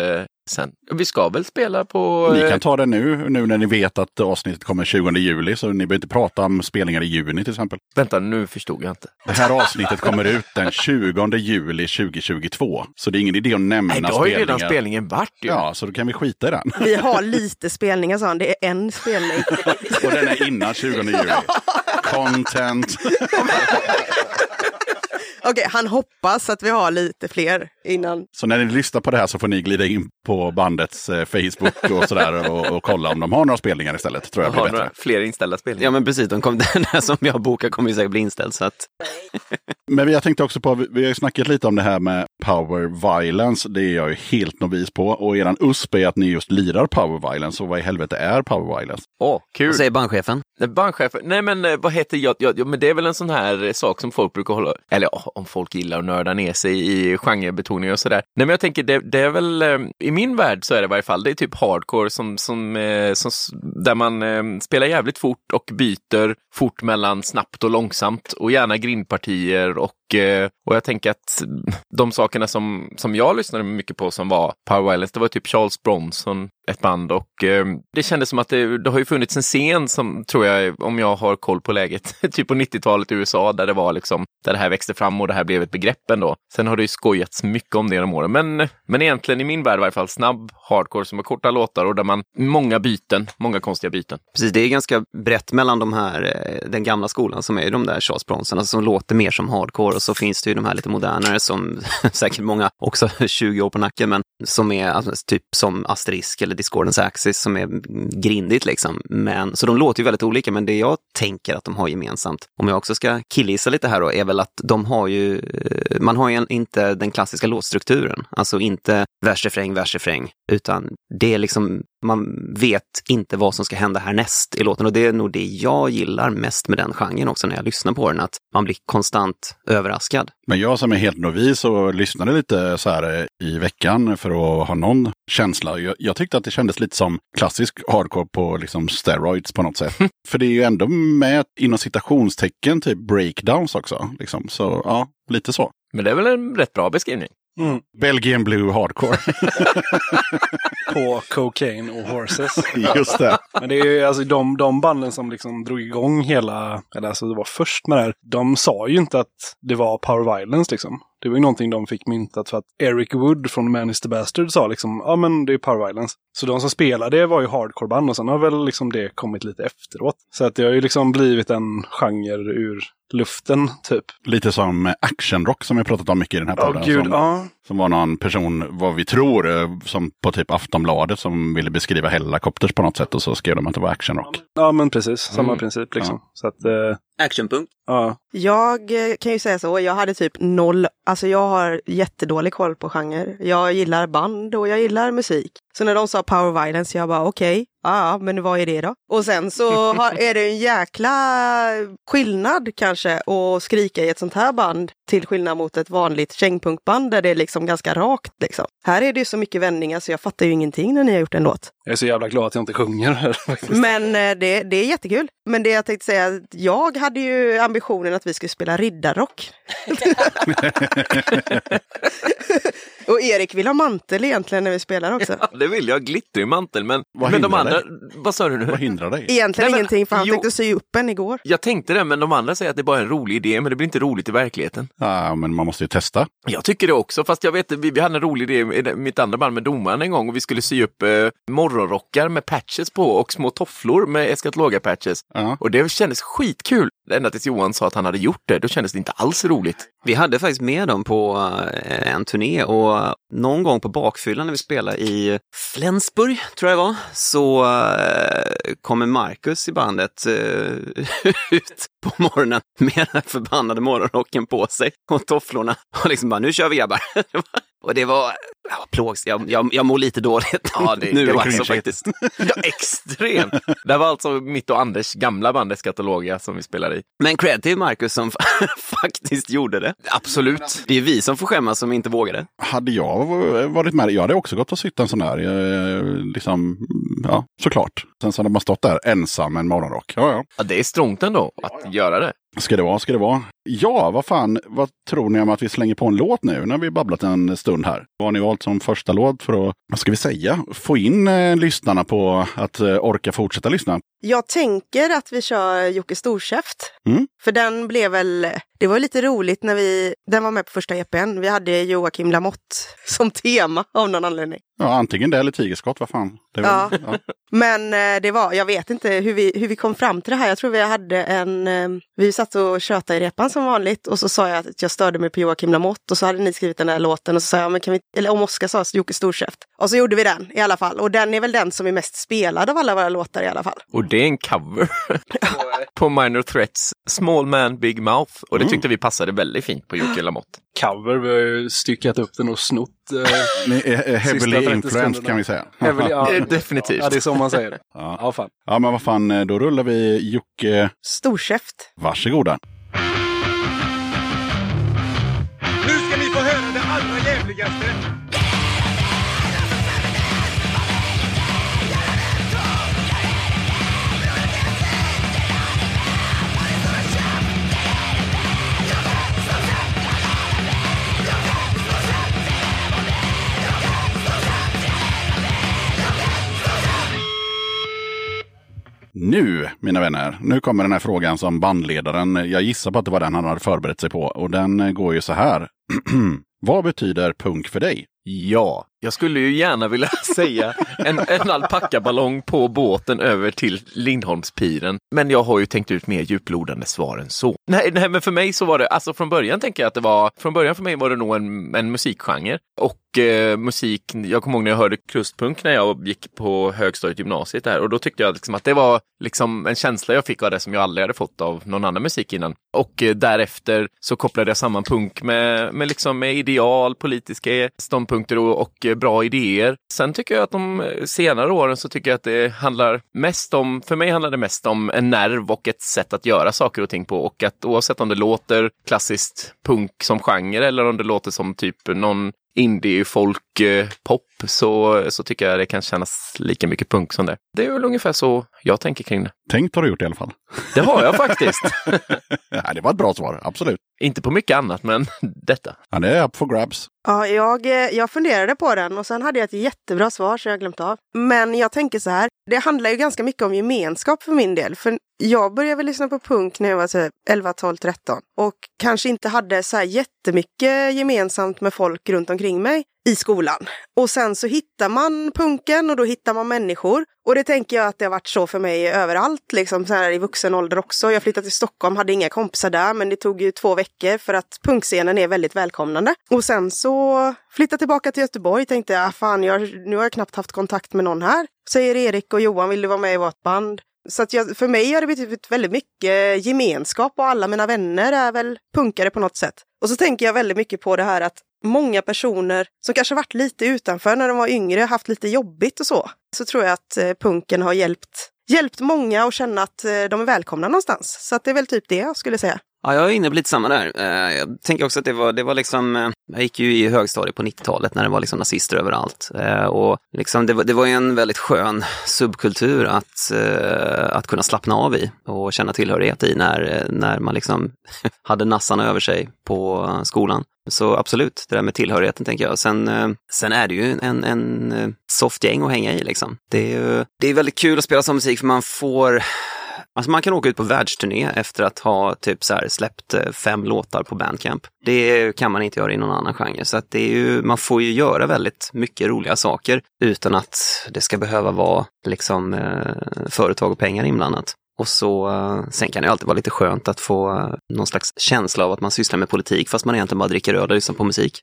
sen. Vi ska väl spela på... Ni eh, kan ta det nu, nu när ni vet att avsnittet kommer 20 juli, så ni behöver inte prata om spelningar i juni till exempel. Vänta, nu förstod jag inte. Det här avsnittet kommer ut den 20 juli 2022, så det är ingen idé att nämna Nej, då har ju spelningar. redan spelningen varit ju. Ja, så då kan vi skita i den. Vi har lite spelningar sa han, det är en spelning. Och den är innan 20 juli. Content. Okej, han hoppas att vi har lite fler innan. Så när ni lyssnar på det här så får ni glida in på bandets eh, Facebook och sådär och, och kolla om de har några spelningar istället. Tror jag blir Har bättre. några fler inställda spelningar. Ja men precis, de kom, den här som jag bokar kommer ju säkert bli inställd. Så att, Men jag tänkte också på, vi- har ju snackat lite om det här med power violence. Det är jag ju helt novis på. Och eran USP är att ni just lirar power violence. Och vad i helvete är power violence? Åh, kul! vad säger bandchefen? Eh, Bandchefer, nej men eh, vad heter jag, jag, ja, men det är väl en sån här eh, sak som folk brukar hålla, eller ja, om folk gillar att nörda ner sig i genrebetoning och sådär. Nej men jag tänker, det, det är väl, i min värld så är det i varje fall, det är typ hardcore som, som, som där man spelar jävligt fort och byter fort mellan snabbt och långsamt och gärna grindpartier och, Eh, och jag tänker att de sakerna som, som jag lyssnade mycket på som var Power Violence, det var typ Charles Bronson, ett band och eh, det kändes som att det, det har ju funnits en scen som tror jag, om jag har koll på läget, typ på 90-talet i USA där det var liksom, där det här växte fram och det här blev ett begrepp ändå. Sen har det ju skojats mycket om det genom åren, men, men egentligen i min värld i varje fall snabb hardcore som har korta låtar och där man, många byten, många konstiga byten. Precis, det är ganska brett mellan de här, eh, den gamla skolan som är ju de där Charles Bronson, alltså som låter mer som hardcore och så finns det ju de här lite modernare som säkert många också 20 år på nacken, men som är alltså, typ som Asterisk eller Discordance Axis som är grindigt liksom. Men, så de låter ju väldigt olika, men det jag tänker att de har gemensamt, om jag också ska killgissa lite här då, är väl att de har ju, eh, man har ju en- inte den klassiska låtstrukturen, alltså inte vers, refräng, vers, refräng, utan det är liksom, man vet inte vad som ska hända härnäst i låten och det är nog det jag gillar mest med den genren också när jag lyssnar på den, att man blir konstant överraskad. Men jag som är helt novis och lyssnade lite så här eh, i veckan för att ha någon känsla. Jag, jag tyckte att det kändes lite som klassisk hardcore på liksom steroids på något sätt. för det är ju ändå med inom citationstecken typ breakdowns också. Liksom. Så ja, lite så. Men det är väl en rätt bra beskrivning. Mm. Belgian Blue Hardcore. På Cocaine och Horses. Just det. Men det är ju alltså de, de banden som liksom drog igång hela, eller alltså det var först med det här. De sa ju inte att det var Power Violence liksom. Det var ju någonting de fick myntat för att Eric Wood från Man is the Bastard sa liksom, ja men det är Power Violence. Så de som spelade var ju hardcoreband och sen har väl liksom det kommit lite efteråt. Så att det har ju liksom blivit en genre ur luften typ. Lite som actionrock som jag pratat om mycket i den här Ja, podden. gud, som, ja. som var någon person, vad vi tror, eh, som på typ Aftonbladet som ville beskriva Hellacopters på något sätt och så skrev de att det var actionrock. Ja men precis, samma Mm. princip liksom. Så att, eh, Actionpunkt. ja. Jag eh, kan ju säga så, jag hade typ noll, alltså jag har jättedålig koll på genre. Jag gillar band och jag gillar musik. Så när de sa power violence, jag bara okej, ja men vad är det då? Och sen så har, är det en jäkla skillnad kanske att skrika i ett sånt här band till skillnad mot ett vanligt kängpunkband där det är liksom ganska rakt liksom. Här är det ju så mycket vändningar så jag fattar ju ingenting när ni har gjort en låt. Jag är så jävla glad att jag inte sjunger här faktiskt. Men eh, det, det är jättekul. Men det jag tänkte säga, jag hade ju ambitionen att vi skulle spela riddarrock. Och Erik vill ha mantel egentligen när vi spelar också. Ja, det vill jag, glittrig mantel, men, Vad men de hindrar andra, vad sa du nu? Vad hindrar dig? Egentligen Nej, men- ingenting för han jo. tänkte sy upp en igår. Jag tänkte det, men de andra säger att det bara är en rolig idé, men det blir inte roligt i verkligheten. Ja, men man måste ju testa. Jag tycker det också, fast jag vet, vi, vi hade en rolig idé i mitt andra band med domaren en gång och vi skulle sy upp eh, morgonrockar med patches på och små tofflor med eskatologa-patches. Ja. Och det kändes skitkul. Ända tills Johan sa att han hade gjort det, då kändes det inte alls roligt. Vi hade faktiskt med dem på eh, en turné och någon gång på bakfyllan när vi spelade i Flensburg, tror jag det var, så eh, kommer Marcus i bandet eh, ut på morgonen med den här förbannade morgonrocken på sig och tofflorna och liksom bara, nu kör vi grabbar. och det var ja, plågs, jag, jag, jag mår lite dåligt Ja, det- nu det cringe. faktiskt. Ja, extremt! Det var alltså mitt och Anders gamla band Eskatologa som vi spelade i. Men cred till Marcus som faktiskt gjorde det. Absolut. Det är vi som får skämmas som inte vågade. Hade jag varit med, jag hade också gått och sytt en sån där. eh, Liksom, ja, såklart. Sen så hade man stått där ensam med en morgonrock. Ja, ja. Ja, det är strångt ändå att göra det. Ska det vara, ska det vara. Ja, vad fan, vad tror ni om att vi slänger på en låt nu när vi babblat en stund här? Vad har ni valt som första låt för att, vad ska vi säga, få in eh, lyssnarna på att eh, orka fortsätta lyssna? Jag tänker att vi kör Jocke Storkäft. Mm. För den blev väl, det var lite roligt när vi, den var med på första EPn. Vi hade Joakim Lamotte som tema av någon anledning. Ja, antingen det eller tigerskott, vad fan. Är Ja. ja. Men eh, det var, jag vet inte hur vi, hur vi kom fram till det här. Jag tror vi hade en, eh, vi satt och tjötade i repan som vanligt och så sa jag att jag störde mig på Joakim Lamotte och så hade ni skrivit den där låten och så sa jag, men kan vi, eller om Oskar sa Jocke Storkäft. Och så gjorde vi den i alla fall och den är väl den som är mest spelad av alla våra låtar i alla fall. Och det är en cover på Minor Threats Small Man Big Mouth. Och det tyckte vi passade väldigt fint på Jocke Lamotte. Cover, vi har ju styckat upp den och snott. Eh, Ni är är heavily Sista 30 influenced kan vi säga. Heavily- ja. Definitivt. ja, det är så man säger det. Ja. Ja, fan. ja, men vad fan, eh, då rullar vi Jocke. Storkäft. Varsågoda. Nu ska ni få höra det allra jävligaste. Nu, mina vänner, nu kommer den här frågan som bandledaren, jag gissar på att det var den han hade förberett sig på. Och den går ju så här. Vad betyder punk för dig? Ja, jag skulle ju gärna vilja säga en, en alpackaballong på båten över till Lindholmspiren. Men jag har ju tänkt ut mer djuplodande svar än så. Nej, nej, men för mig så var det, alltså från början tänker jag att det var, från början för mig var det nog en, en musikgenre. Och eh, musik, jag kommer ihåg när jag hörde krustpunk när jag gick på högstadiet gymnasiet där och då tyckte jag liksom att det var liksom en känsla jag fick av det som jag aldrig hade fått av någon annan musik innan. Och eh, därefter så kopplade jag samman punk med, med, liksom, med ideal, politiska ståndpunkter och, och eh, bra idéer. Sen tycker jag att de eh, senare åren så tycker jag att det handlar mest om, för mig handlar det mest om en nerv och ett sätt att göra saker och ting på och att oavsett om det låter klassiskt punk som genre eller om det låter som typ någon indie-folk-pop eh, så, så tycker jag det kan kännas lika mycket punk som det. Det är väl ungefär så jag tänker kring det. Tänkt har du gjort i alla fall. Det har jag faktiskt. Ja, det var ett bra svar, absolut. Inte på mycket annat, men detta. Ja, det är up for grabs. Ja, jag, eh, jag funderade på den och sen hade jag ett jättebra svar som jag glömt av. Men jag tänker så här, det handlar ju ganska mycket om gemenskap för min del. För jag började väl lyssna på punk när jag var så 11, 12, 13 och kanske inte hade så här jättemycket gemensamt med folk runt omkring mig i skolan. Och sen så hittar man punken och då hittar man människor. Och det tänker jag att det har varit så för mig överallt, liksom så här i vuxen ålder också. Jag flyttade till Stockholm, hade inga kompisar där, men det tog ju två veckor för att punkscenen är väldigt välkomnande. Och sen så flyttade tillbaka till Göteborg, tänkte jag, "Ah, fan, jag, nu har jag knappt haft kontakt med någon här. Säger Erik och Johan, vill du vara med i vårt band? Så att jag, för mig har det betytt väldigt mycket gemenskap och alla mina vänner är väl punkare på något sätt. Och så tänker jag väldigt mycket på det här att många personer som kanske varit lite utanför när de var yngre, haft lite jobbigt och så, så tror jag att eh, punken har hjälpt, hjälpt många att känna att eh, de är välkomna någonstans. Så att det är väl typ det jag skulle säga. Ja, jag är inne på lite samma där. Eh, jag tänker också att det var, det var liksom, eh, jag gick ju i högstadiet på 90-talet när det var liksom nazister överallt. Eh, och liksom det, var, det var ju en väldigt skön subkultur att, att kunna slappna av i och känna tillhörighet i när, när man liksom hade nassarna över sig på skolan. Så absolut, det där med tillhörigheten tänker jag. Sen, sen är det ju en, en soft gäng att hänga i liksom. Det är, ju, det är väldigt kul att spela sån musik för man får Alltså man kan åka ut på världsturné efter att ha typ så här släppt eh, fem låtar på Bandcamp. Det kan man inte göra i någon annan genre. Så att det är ju, man får ju göra väldigt mycket roliga saker utan att det ska behöva vara liksom, eh, företag och pengar inblandat. Och så, eh, sen kan det alltid vara lite skönt att få eh, någon slags känsla av att man sysslar med politik fast man egentligen bara dricker öl och lyssnar på musik.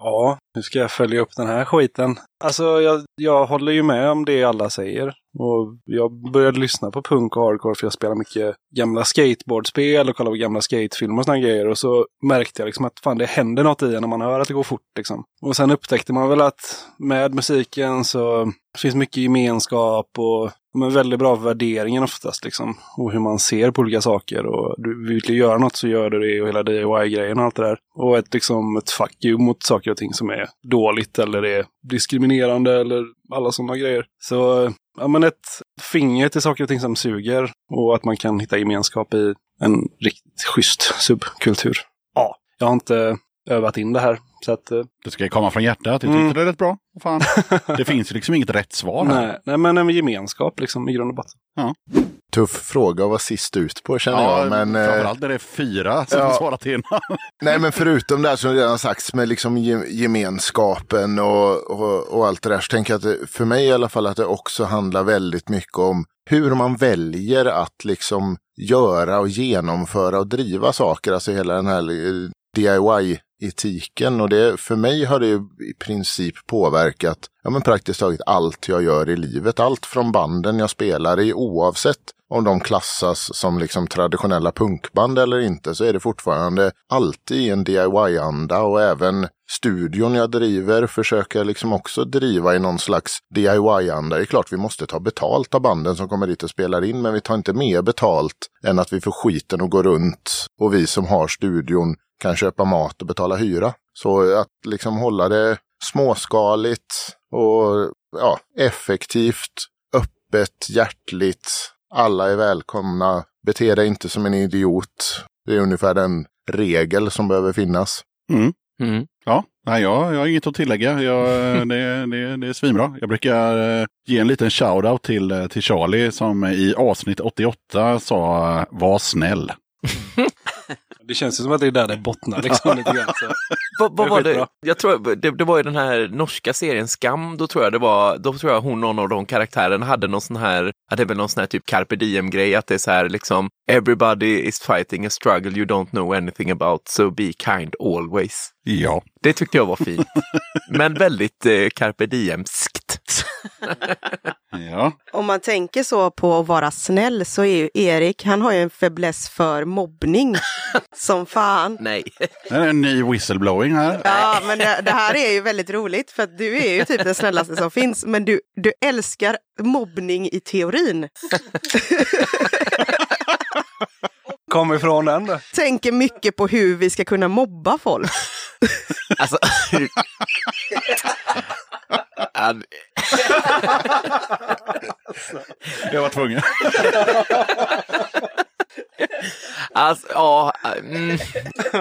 Ja, hur ska jag följa upp den här skiten. Alltså, jag, jag håller ju med om det alla säger. Och jag började lyssna på punk och hardcore för jag spelar mycket gamla skateboardspel och kollar på gamla skatefilmer och såna grejer. Och så märkte jag liksom att fan, det händer något i en när man hör att det går fort. Liksom. Och sen upptäckte man väl att med musiken så finns mycket gemenskap och men väldigt bra värderingen oftast. Liksom, och hur man ser på olika saker. Och du vill göra något så gör du det och hela DIY-grejen och allt det där. Och ett, liksom, ett fuck you mot saker och ting som är dåligt eller är diskriminerande eller alla sådana grejer. Så ja, men ett finger till saker och ting som suger och att man kan hitta gemenskap i en riktigt schysst subkultur. Ja, jag har inte övat in det här. Så att, eh, Det ska komma från hjärtat. Jag tyckte Mm. det är rätt bra. Fan. Det finns ju liksom inget rätt svar här. nej, nej, men en gemenskap liksom i grund och botten. Tuff fråga att vara sist ut på känner Ja, jag. Men, eh, framförallt när det är fyra som ja. har svarat innan. Nej, men förutom det här som redan sagts med liksom ge- gemenskapen och, och, och allt det där så tänker jag att det, för mig i alla fall att det också handlar väldigt mycket om hur man väljer att liksom göra och genomföra och driva saker. Alltså hela den här eh, etiken och det, för mig har det ju i princip påverkat ja, men praktiskt taget allt jag gör i livet. Allt från banden jag spelar i oavsett om de klassas som liksom traditionella punkband eller inte så är det fortfarande alltid i en DIY-anda och även studion jag driver försöker jag liksom också driva i någon slags DIY-anda. Det är klart vi måste ta betalt av banden som kommer dit och spelar in men vi tar inte mer betalt än att vi får skiten att gå runt och vi som har studion kan köpa mat och betala hyra. Så att liksom hålla det småskaligt och ja, effektivt, öppet, hjärtligt. Alla är välkomna. Bete dig inte som en idiot. Det är ungefär den regel som behöver finnas. Mm. Mm. Ja, nej, jag, jag har inget att tillägga. Jag, det, det, det är svinbra. Jag brukar eh, ge en liten shout-out till, eh, till Charlie som i avsnitt 88 sa var snäll. Det känns ju som att det är där det bottnar liksom lite grann. Så. Vad, vad var det? Jag tror det, det var ju den här norska serien Skam. Då tror jag det var, då tror jag hon, någon av de karaktärerna hade någon sån här, det är väl någon sån här typ carpe diem grej, att det är så här liksom everybody is fighting a struggle you don't know anything about, so be kind always. Ja, Det tyckte jag var fint. Men väldigt eh, carpe diemskt. ja. Om man tänker så på att vara snäll så är ju Erik, han har ju en fäbless för mobbning. som fan. Nej. Det är en ny whistleblowing här. Ja, men det, det här är ju väldigt roligt för att du är ju typ den snällaste som finns. Men du, du älskar mobbning i teorin. Kom ifrån den då. Tänker mycket på hur vi ska kunna mobba folk. Alltså, Jag var tvungen. Alltså, ja, mm,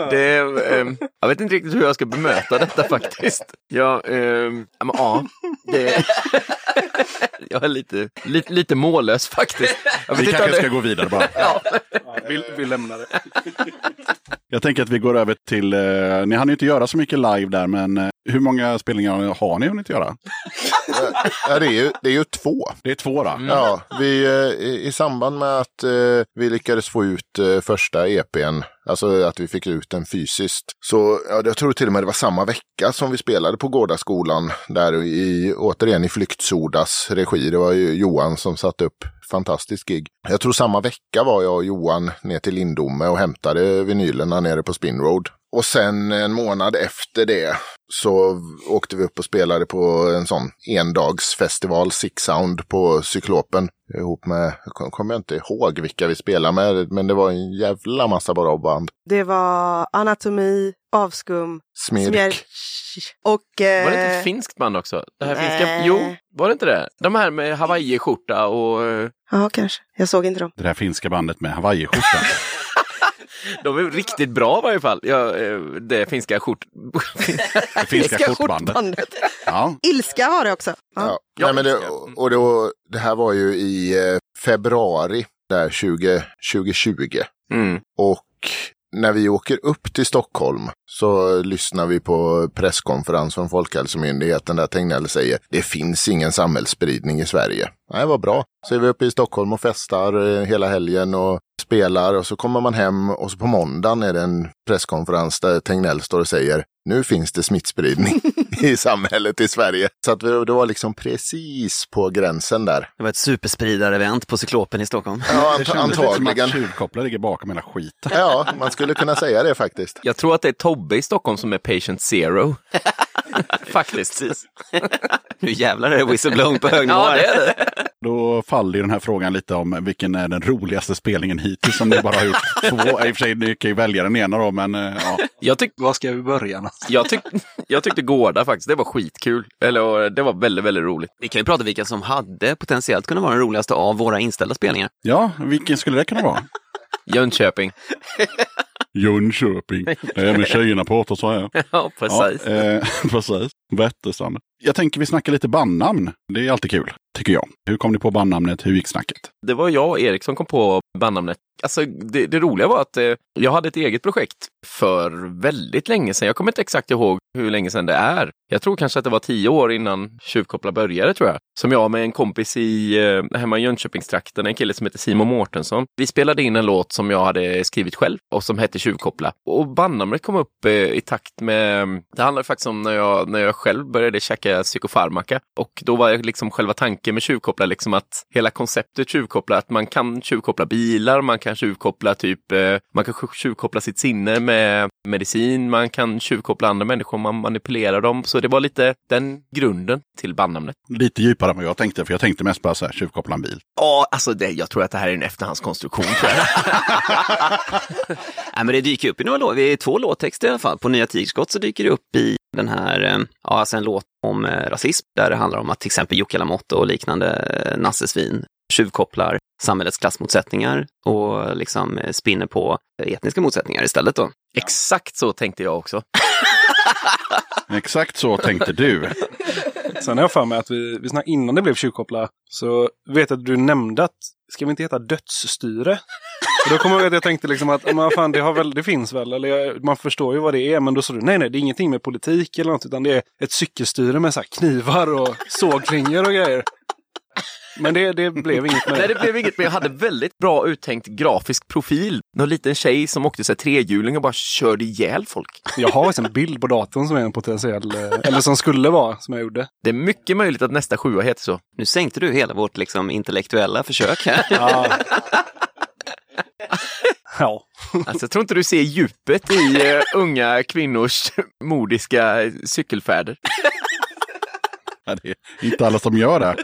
det, ehm, jag vet inte riktigt hur jag ska bemöta detta faktiskt. Ja, ehm, ja, men, ja det, jag är lite, lite, lite mållös faktiskt. Jag vet Vi kanske ska gå vidare bara. Ja, Vi, vi lämnar det. Jag tänker att vi går över till, eh, ni hann ju inte göra så mycket live där, men eh, hur många spelningar har ni hunnit göra? Ja, det, är ju, det är ju två. Det är två då. Ja, vi, eh, i, i samband med att eh, vi lyckades få ut eh, första EPn, alltså att vi fick ut den fysiskt. Så ja, jag tror till och med det var samma vecka som vi spelade på Gårdaskolan, där i, återigen i Flyktsodas regi. Det var ju Johan som satte upp fantastisk gig. Jag tror samma vecka var jag och Johan ner till Lindome och hämtade vinylerna nere på Spin Road. Och sen en månad efter det så åkte vi upp och spelade på en sån endagsfestival, Six Sound på Cyklopen. Ihop med, jag kom- kommer jag inte ihåg vilka vi spelade med, men det var en jävla massa bra band. Det var anatomi, avskum, Smirk. smjärk och... Eh, var det inte ett finskt band också? Det här finska, jo, var det inte det? De här med hawaiiskjorta och eh, Ja, kanske. Jag såg inte dem. Det där finska bandet med hawaiiskjorta. de är riktigt bra i varje fall. Ja, eh, det finska skjort... Det finska Ska skjortbandet. skjortbandet. Ja, Ilska var det också. Ja. Ja. Ja, Nej, men det, det. och då, det här var ju i eh, februari där 20, 2020. Mm. Och när vi åker upp till Stockholm så lyssnar vi på presskonferens från Folkhälsomyndigheten där Tegnell säger det finns ingen samhällsspridning i Sverige. Nej, vad bra. Så är vi uppe i Stockholm och festar eh, hela helgen och spelar och så kommer man hem och så på måndagen är det en presskonferens där Tegnell står och säger nu finns det smittspridning i samhället i Sverige. Så att det var liksom precis på gränsen där. Det var ett superspridar-event på Cyklopen i Stockholm. Ja, det ant- kändes lite som antagligen. att ligger bakom hela skiten. Ja, man skulle kunna säga det faktiskt. Jag tror att det är Tobbe i Stockholm som är patient zero. Faktiskt. Nu jävlar är det whistleblowing på hög nivå. Ja, det är det. Då faller ju den här frågan lite om vilken är den roligaste spelningen hittills som ni bara har gjort två. I och för sig, ni kan ju välja den ena då, men eh, ja. Jag, tyck, Var ska vi börja? jag, tyck, jag tyckte Gårda faktiskt, det var skitkul. Eller det var väldigt, väldigt roligt. Vi kan ju prata vilka som hade potentiellt kunnat vara den roligaste av våra inställda spelningar. ja, vilken skulle det kunna vara? Jönköping. Jönköping. Är med tjejerna pratar så här. Ja, precis. Ja, eh, precis. Vätterstrand. Jag tänker vi snackar lite bandnamn. Det är alltid kul, tycker jag. Hur kom ni på bandnamnet? Hur gick snacket? Det var jag och Erik som kom på bandnamnet. Alltså, det, det roliga var att eh, jag hade ett eget projekt för väldigt länge sedan. Jag kommer inte exakt ihåg hur länge sedan det är. Jag tror kanske att det var tio år innan Tjuvkoppla började, tror jag. Som jag med en kompis i, eh, hemma i Jönköpingstrakten, en kille som heter Simon Mårtensson. Vi spelade in en låt som jag hade skrivit själv och som hette Tjuvkoppla. Och bandnamnet kom upp eh, i takt med, det handlade faktiskt om när jag, när jag själv började käka psykofarmaka. Och då var jag liksom själva tanken med Tjuvkoppla liksom att hela konceptet Tjuvkoppla, att man kan tjuvkoppla bilar, man kan tjuvkoppla typ, eh, man kan tjuvkoppla sitt sinne med medicin, man kan tjuvkoppla andra människor, man manipulerar dem. Så det var lite den grunden till bandnamnet. Lite djupare än vad jag tänkte, för jag tänkte mest bara så här, tjuvkoppla en bil. Ja, alltså det, jag tror att det här är en efterhandskonstruktion. Tror. Nej, men det dyker upp i några låt, i två låttexter i alla fall. På Nya Tigerskott så dyker det upp i den här, eh, ja, alltså en låt om eh, rasism, där det handlar om att till exempel Jocke Lamotte och liknande nassesvin tjuvkopplar samhällets klassmotsättningar och liksom eh, spinner på etniska motsättningar istället då. Exakt så tänkte jag också. Exakt så tänkte du. Sen har jag för mig att vi, vi snackade, innan det blev tjuvkoppla så vet jag att du nämnde att ska vi inte heta dödsstyre? Och då kommer jag att jag tänkte liksom att men fan, det, har väl, det finns väl, eller jag, man förstår ju vad det är. Men då sa du nej, nej, det är ingenting med politik eller något, utan det är ett cykelstyre med så här knivar och sågklingor och grejer. Men det, det blev inget med Nej, det blev inget, men jag hade väldigt bra uttänkt grafisk profil. Någon liten tjej som åkte så här trehjuling och bara körde ihjäl folk. Jag har faktiskt en bild på datorn som är en potentiell, eh, eller som skulle vara, som jag gjorde. Det är mycket möjligt att nästa sjua heter så. Nu sänkte du hela vårt liksom, intellektuella försök här. Ja. ja. Alltså, jag tror inte du ser djupet i uh, unga kvinnors modiska cykelfärder. Ja, det är inte alla som gör det.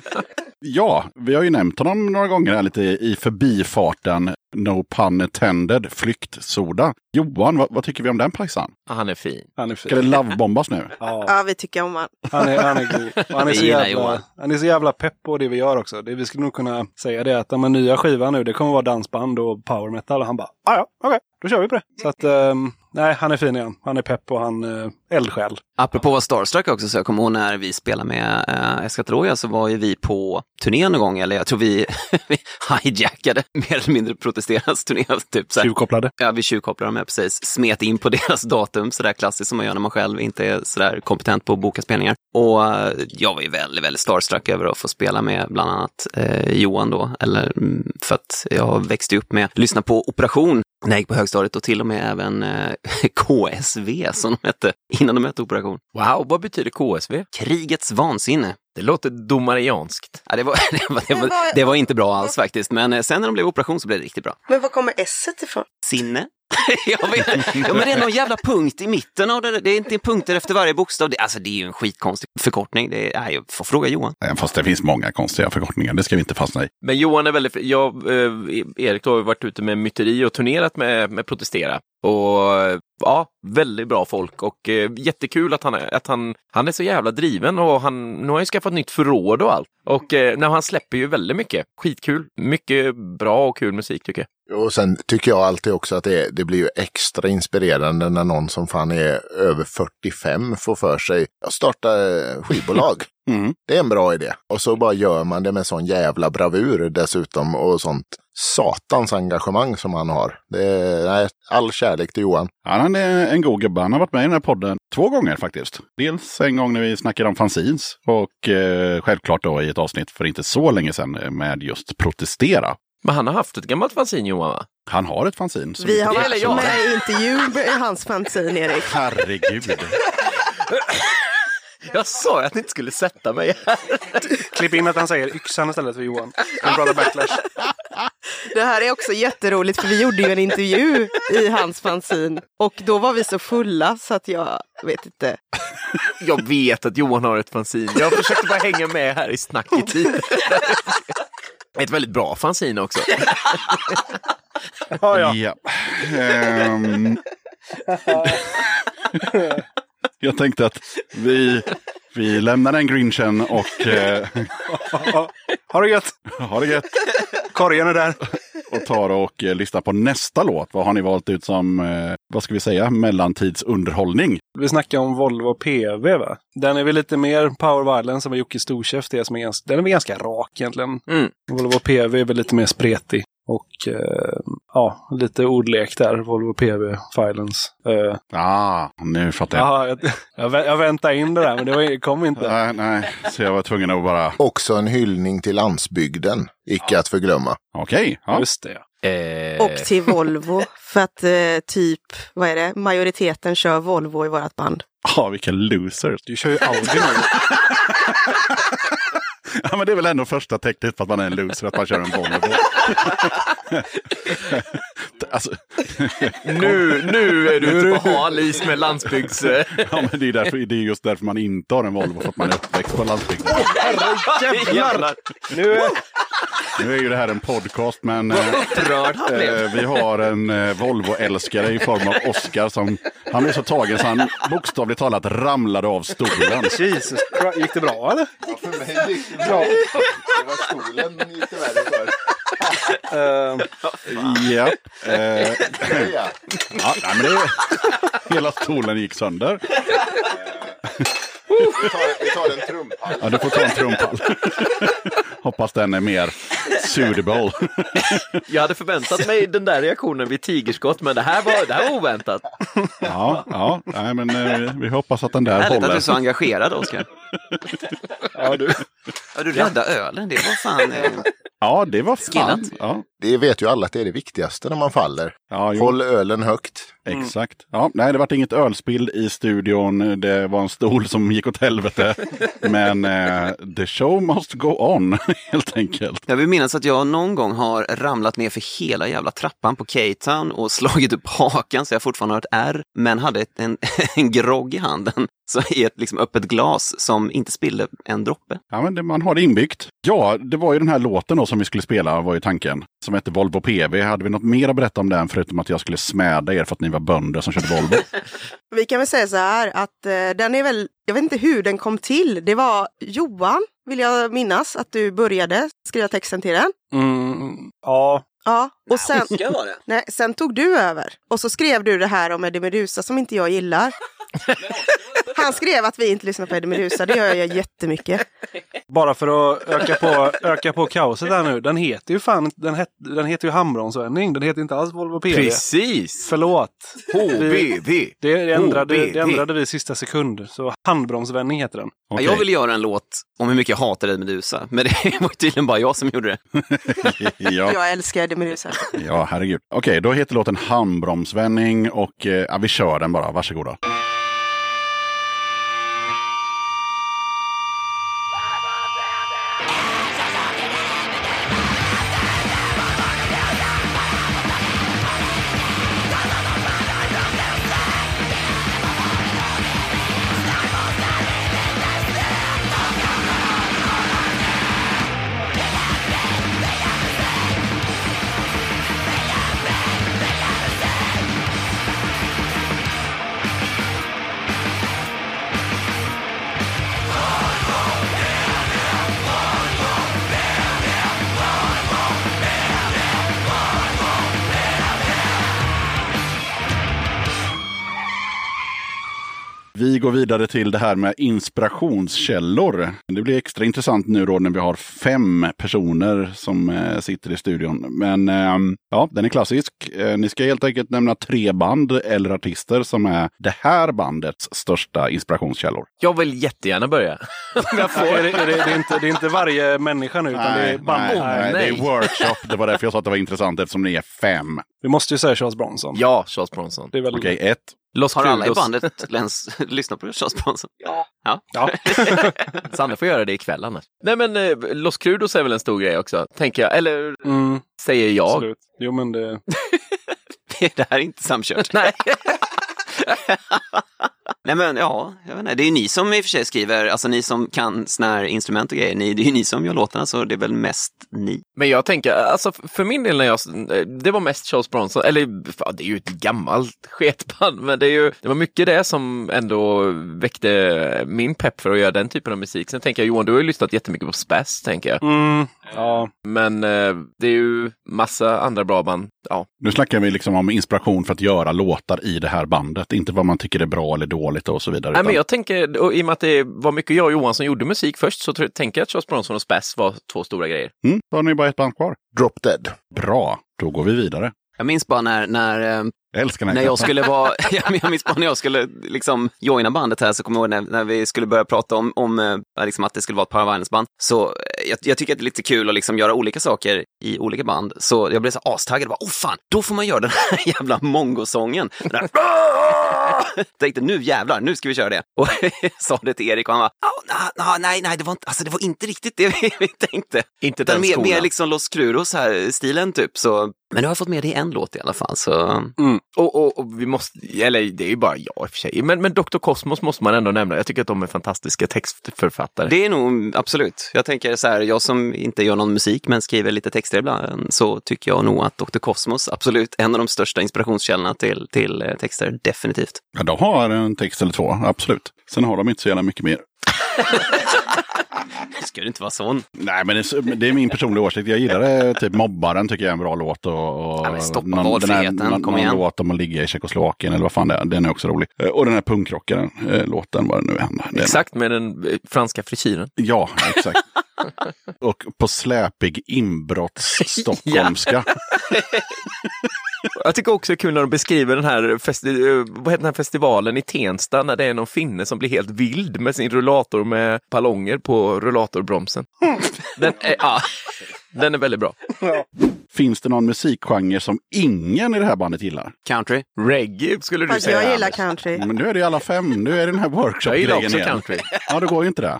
Ja, vi har ju nämnt honom några gånger här lite i förbifarten. No pun intended, flyktsoda. Johan, vad, vad tycker vi om den pajsan? Han är fin. Han är Ska det fin. lovebombas nu? Ja. Ja, vi tycker om han. Han är, han är god. Han, är så jävla, han är så jävla pepp på det vi gör också. Det, vi skulle nog kunna säga det att den här nya skivan nu, det kommer vara dansband och power metal. Och han bara, "Ah, ja, okej, då kör vi på det. Så att, ehm, nej, han är fin igen. Han är pepp och han är eldsjäl. Apropå att vara starstruck också, så jag kommer ihåg när vi spelade med äh, Escatologia så var ju vi på turné någon gång, eller jag tror vi, vi hijackade mer eller mindre protesterans turné. Typ, så. Tjuvkopplade. Ja, vi tjuvkopplade dem, precis. Smet in på deras datum, sådär klassiskt som man gör när man själv inte är sådär kompetent på att boka spelningar. Och eh, jag var ju väldigt, väldigt starstruck över att få spela med bland annat eh, Johan då, eller mm, för att jag växte upp med att lyssna på Operation när jag gick på högstadiet och till och med även eh, KSV som de hette innan de hette Operation. Wow, vad betyder KSV? Krigets vansinne. Det låter domarianskt. Ja, det, var, det, var, det, var, det var inte bra alls faktiskt, men eh, sen när de blev Operation så blev det riktigt bra. Men var kommer s ifrån? Sinne. jag vet. Ja, men det är någon jävla punkt i mitten av det. Det är inte punkter efter varje bokstav. Det, alltså det är ju en skitkonstig förkortning. Det är, nej, jag får fråga Johan. Fast det finns många konstiga förkortningar, det ska vi inte fastna i. Men Johan är väldigt, jag, eh, Erik då har varit ute med myteri och turnerat med, med Protestera. Och eh, ja, väldigt bra folk och eh, jättekul att han, är- att han, han är så jävla driven och han, nu har han ju skaffat nytt förråd och allt. Och eh, när han släpper ju väldigt mycket. Skitkul. Mycket bra och kul musik tycker jag. Och sen tycker jag alltid också att det, det blir ju extra inspirerande när någon som fan är över 45 får för sig att starta eh, skivbolag. Mm. Det är en bra idé. Och så bara gör man det med sån jävla bravur dessutom och sånt satans engagemang som han har. Det är, nej, all kärlek till Johan. Ja, Han är en god gubbe. Han har varit med i den här podden två gånger faktiskt. Dels en gång när vi snackade om fanzines och eh, självklart då i ett avsnitt för inte så länge sedan med just protestera. Men han har haft ett gammalt fanzine Johan va? Han har ett fanzine. Vi har gäller jag. varit med i intervju i hans fanzine, Erik. Herregud. Jag sa att ni inte skulle sätta mig här. Klipp in att han säger yxan istället för Johan. En bra backlash. Det här är också jätteroligt för vi gjorde ju en intervju i hans fanzine och då var vi så fulla så att jag vet inte. Jag vet att Johan har ett fanzine. Jag försökte bara hänga med här i snacket lite. Ett väldigt bra fanzine också. Ja, ja. Ja. Ehm. Jag tänkte att vi, vi lämnar den grinchen och eh, Ha det gött! har det gött. Korgen är där. Och tar och eh, lyssnar på nästa låt. Vad har ni valt ut som, eh, vad ska vi säga, mellantidsunderhållning? Vi snackar om Volvo PV va? Den är väl lite mer power violence än vad Jocke Storchef det är som är ganska, den är väl ganska rak egentligen. Mm. Volvo PV är väl lite mer spretig. Och eh, ja, lite ordlek där. Volvo PV, Violence. Eh, Ah, nu fattar jag. Jaha, jag, jag, vä- jag väntade in det där men det var, kom inte. Nej, nej, så jag var tvungen att bara, Också en hyllning till landsbygden, icke att förglömma. okej. ja. Just det. Eh, Och till Volvo. För att eh, typ, vad är det, majoriteten kör Volvo i vårt band. Ja, vilka losers. Du kör ju Audi nu. Ja, men det är väl ändå första tecknet på att man är en loser, att man kör en Volvo. alltså, nu, nu är du ute på hal is med landsbygds... ja, men det, är därför, det är just därför man inte har en Volvo, för att man är uppväxt på landsbygden. Jävlar! Nu är, Nu är ju det här en podcast, men eh, eh, vi har en eh, Volvo-älskare i form av Oscar som, han är så tagen så han bokstavligt talat ramlade av stolen. Jesus. Gick det bra eller? För mig gick det bra. Det var stolen gick det värre för. Eh, Ja, eh, Ja. ja nej, men det, hela stolen gick sönder. Vi, tar, vi tar en trumpall. Ja, du får ta en trumpall. Hoppas den är mer suitable. Jag hade förväntat mig den där reaktionen vid tigerskott, men det här var, det här var oväntat. Ja, ja nej, men eh, vi hoppas att den där Härligt att du håller. är så engagerad, Oskar. ja, du. Ja, du räddade ölen, det var fan... Eh, Ja, det var fan. Ja, Det vet ju alla att det är det viktigaste när man faller. ja jo, Håll ölen högt. exakt. Ja, nej, det var inget ölspill i studion. Det var en stol som gick åt helvete. Men eh, the show must go on, helt enkelt. jag vill minnas att jag någon gång har ramlat ner för hela jävla trappan på K-Town och slagit upp hakan så jag fortfarande har ett R, men hade ett, en, en grogg i handen. Så i ett liksom öppet glas som inte spillde en droppe. Ja, men det, man har det inbyggt. Ja, det var ju den här låten då som vi skulle spela, var ju tanken. Som hette Volvo PV. Hade vi något mer att berätta om den, förutom att jag skulle smäda er för att ni var bönder som körde Volvo? Vi kan väl säga så här att eh, den är väl, jag vet inte hur den kom till. Det var Johan, vill jag minnas, att du började skriva texten till den. Mm, ja, Ja, och sen, nej, sen tog du över. Och så skrev du det här om Eddie Meduza som inte jag gillar. Han skrev att vi inte lyssnar på Eddie Meduza, det gör jag jättemycket. bara för att öka på, öka på kaoset här nu. Den heter ju fan, den, het, den heter ju handbromsvändning. Den heter inte alls Volvo PV. Precis! Förlåt. HBV! Det ändrade, HBV. det ändrade vi i sista sekund. Så handbromsvändning heter den. Okej. Jag ville göra en låt om hur mycket jag hatade Medusa, men det var tydligen bara jag som gjorde det. ja, Jag älskar Eddie Meduza. ja, herregud. Okej, då heter låten Handbromsvändning och eh, ja, vi kör den bara. Varsågoda. Går vidare till det här med inspirationskällor. Det blir extra intressant nu då när vi har fem personer som eh, sitter i studion. Men eh, ja, den är klassisk. Eh, ni ska helt enkelt nämna tre band eller artister som är det här bandets största inspirationskällor. Jag vill jättegärna börja. Om jag får. Är det, är det, det, är inte, det är inte varje människa nu, utan det är band. nej, nej, det nej. är workshop. Det var därför jag sa att det var intressant eftersom ni är fem. Vi måste ju säga Charles Bronson. Ja, Charles Bronson. Det. Okej, ett. Los Har alla i bandet läns, lyssnat på Charles Bronson? Ja. ja. Ja. Sanne får göra det ikväll annars. Nej men eh, Los Crudos är väl en stor grej också, tänker jag. Eller Mm, säger jag. absolut. Jo, men det... Det här är inte samkört. Nej. Nej men ja, jag vet inte. det är ju ni som i och för sig skriver, alltså ni som kan såna här instrument och grejer, ni, det är ju ni som gör låtarna så det är väl mest ni. Men jag tänker, alltså för min del när jag, det var mest Charles Bronson, eller fan, det är ju ett gammalt sketband, men det är ju, det var mycket det som ändå väckte min pepp för att göra den typen av musik. Sen tänker jag Johan, du har ju lyssnat jättemycket på Spass, tänker jag. Mm, ja. Men eh, det är ju massa andra bra band. Ja, Nu snackar vi liksom om inspiration för att göra låtar i det här bandet. Inte vad man tycker är bra eller dåligt och så vidare. Nej, men utan- jag tänker, och i och med att det var mycket jag och Johan som gjorde musik först, så tänker jag att Charles Bronson och Spass var två stora grejer. mm, då har ni bara ett band kvar. Drop Dead. Bra, då går vi vidare. Jag minns bara när, när, eh, Jag den när jag skulle vara, jag minns bara när jag skulle liksom joina bandet här så kommer jag ihåg när, när vi skulle börja prata om, om eh, liksom att det skulle vara ett Violence-band. Så eh, jag, jag tycker att det är lite kul att liksom göra olika saker i olika band. Så jag blev så astaggad, bara, oh fan, då får man göra den här jävla mongosången. Den där, tänkte nu jävlar, nu ska vi köra det. Och sa det till Erik och han bara, "Ja, na- na- nej, nej, det var inte, alltså, det var inte riktigt det vi, vi tänkte. Inte den mer liksom Los Cruros här, stilen typ. Så, men nu har jag fått med det i en låt i alla fall. Så Och, och, och vi måste, eller det är ju bara jag i och för sig, men, men Dr. Cosmos måste man ändå nämna. Jag tycker att de är fantastiska textförfattare. Det är nog absolut. Jag tänker så här, jag som inte gör någon musik men skriver lite texter ibland, så tycker jag nog att Dr. Cosmos absolut en av de största inspirationskällorna till, till eh, texter, definitivt. Ja, de har en text eller två, absolut. Sen har de inte så jävla mycket mer. Ska du inte vara sån? Nej, men det det är min personliga åsikt. Jag gillar det, typ Mobbaren tycker jag är en bra låt. Och, och Ja, stoppa den här, valfriheten, någon, kom någon igen. låt om att ligga i Tjeckoslovakien eller vad fan det är. Den är också rolig. Eh, Och den här punkrockaren, eh, låten, vad det nu är. Den- Exakt med den eh, franska frisyren. Ja, exakt. och på släpig inbrottsstockholmska. Jag tycker också det är kul när de beskriver den här, festi- eh, vad heter den här festivalen i Tensta när det är någon finne som blir helt vild med sin rullator med ballonger på rullatorbromsen. Den är, ja, den är väldigt bra. Finns det någon musikgenre som ingen i det här bandet gillar? Country? Reggae skulle du Fast säga. jag gillar Anders. country. Men nu är det ju alla fem. Nu är det den här Jag gillar workshop-grejen också igen. country. Ja, det går ju inte det.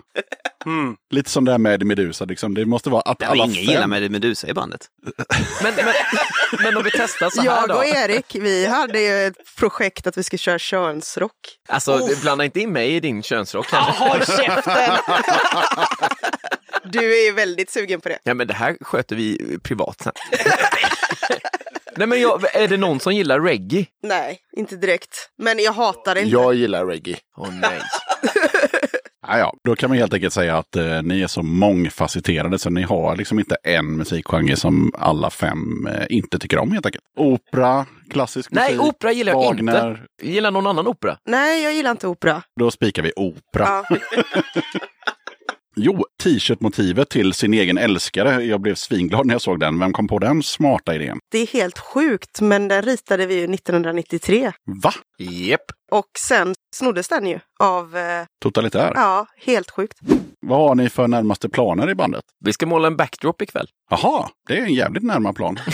Lite som det här med Medusa, liksom. det måste vara att Det alla ingen fem... gillar med Medusa i bandet. Men, men, men om vi testar så här Jag då. och Erik, vi hade ju ett projekt att vi skulle köra könsrock. Alltså, blanda inte in mig i din könsrock. Håll käften! Du är ju väldigt sugen på det. Ja, men det här sköter vi privat sen. Nej, men jag, är det någon som gillar reggae? Nej, inte direkt. Men jag hatar det inte. Jag gillar reggae. Åh nej. Ja, ja. Då kan man helt enkelt säga att eh, ni är så mångfacetterade så ni har liksom inte en musikgenre som alla fem eh, inte tycker om helt enkelt. Opera, klassisk Nej, musik, opera gillar jag Wagner. inte. Gillar någon annan opera? Nej, jag gillar inte opera. Då spikar vi opera. Ja. Jo, t-shirt-motivet till sin egen älskare. Jag blev svinglad när jag såg den. Vem kom på den smarta idén? Det är helt sjukt, men den ritade vi ju 1993. Va? Japp. Och sen snoddes den ju av, eh, Totalitär? ja, helt sjukt. Vad har ni för närmaste planer i bandet? Vi ska måla en backdrop ikväll. Jaha, det är en jävligt närmare plan.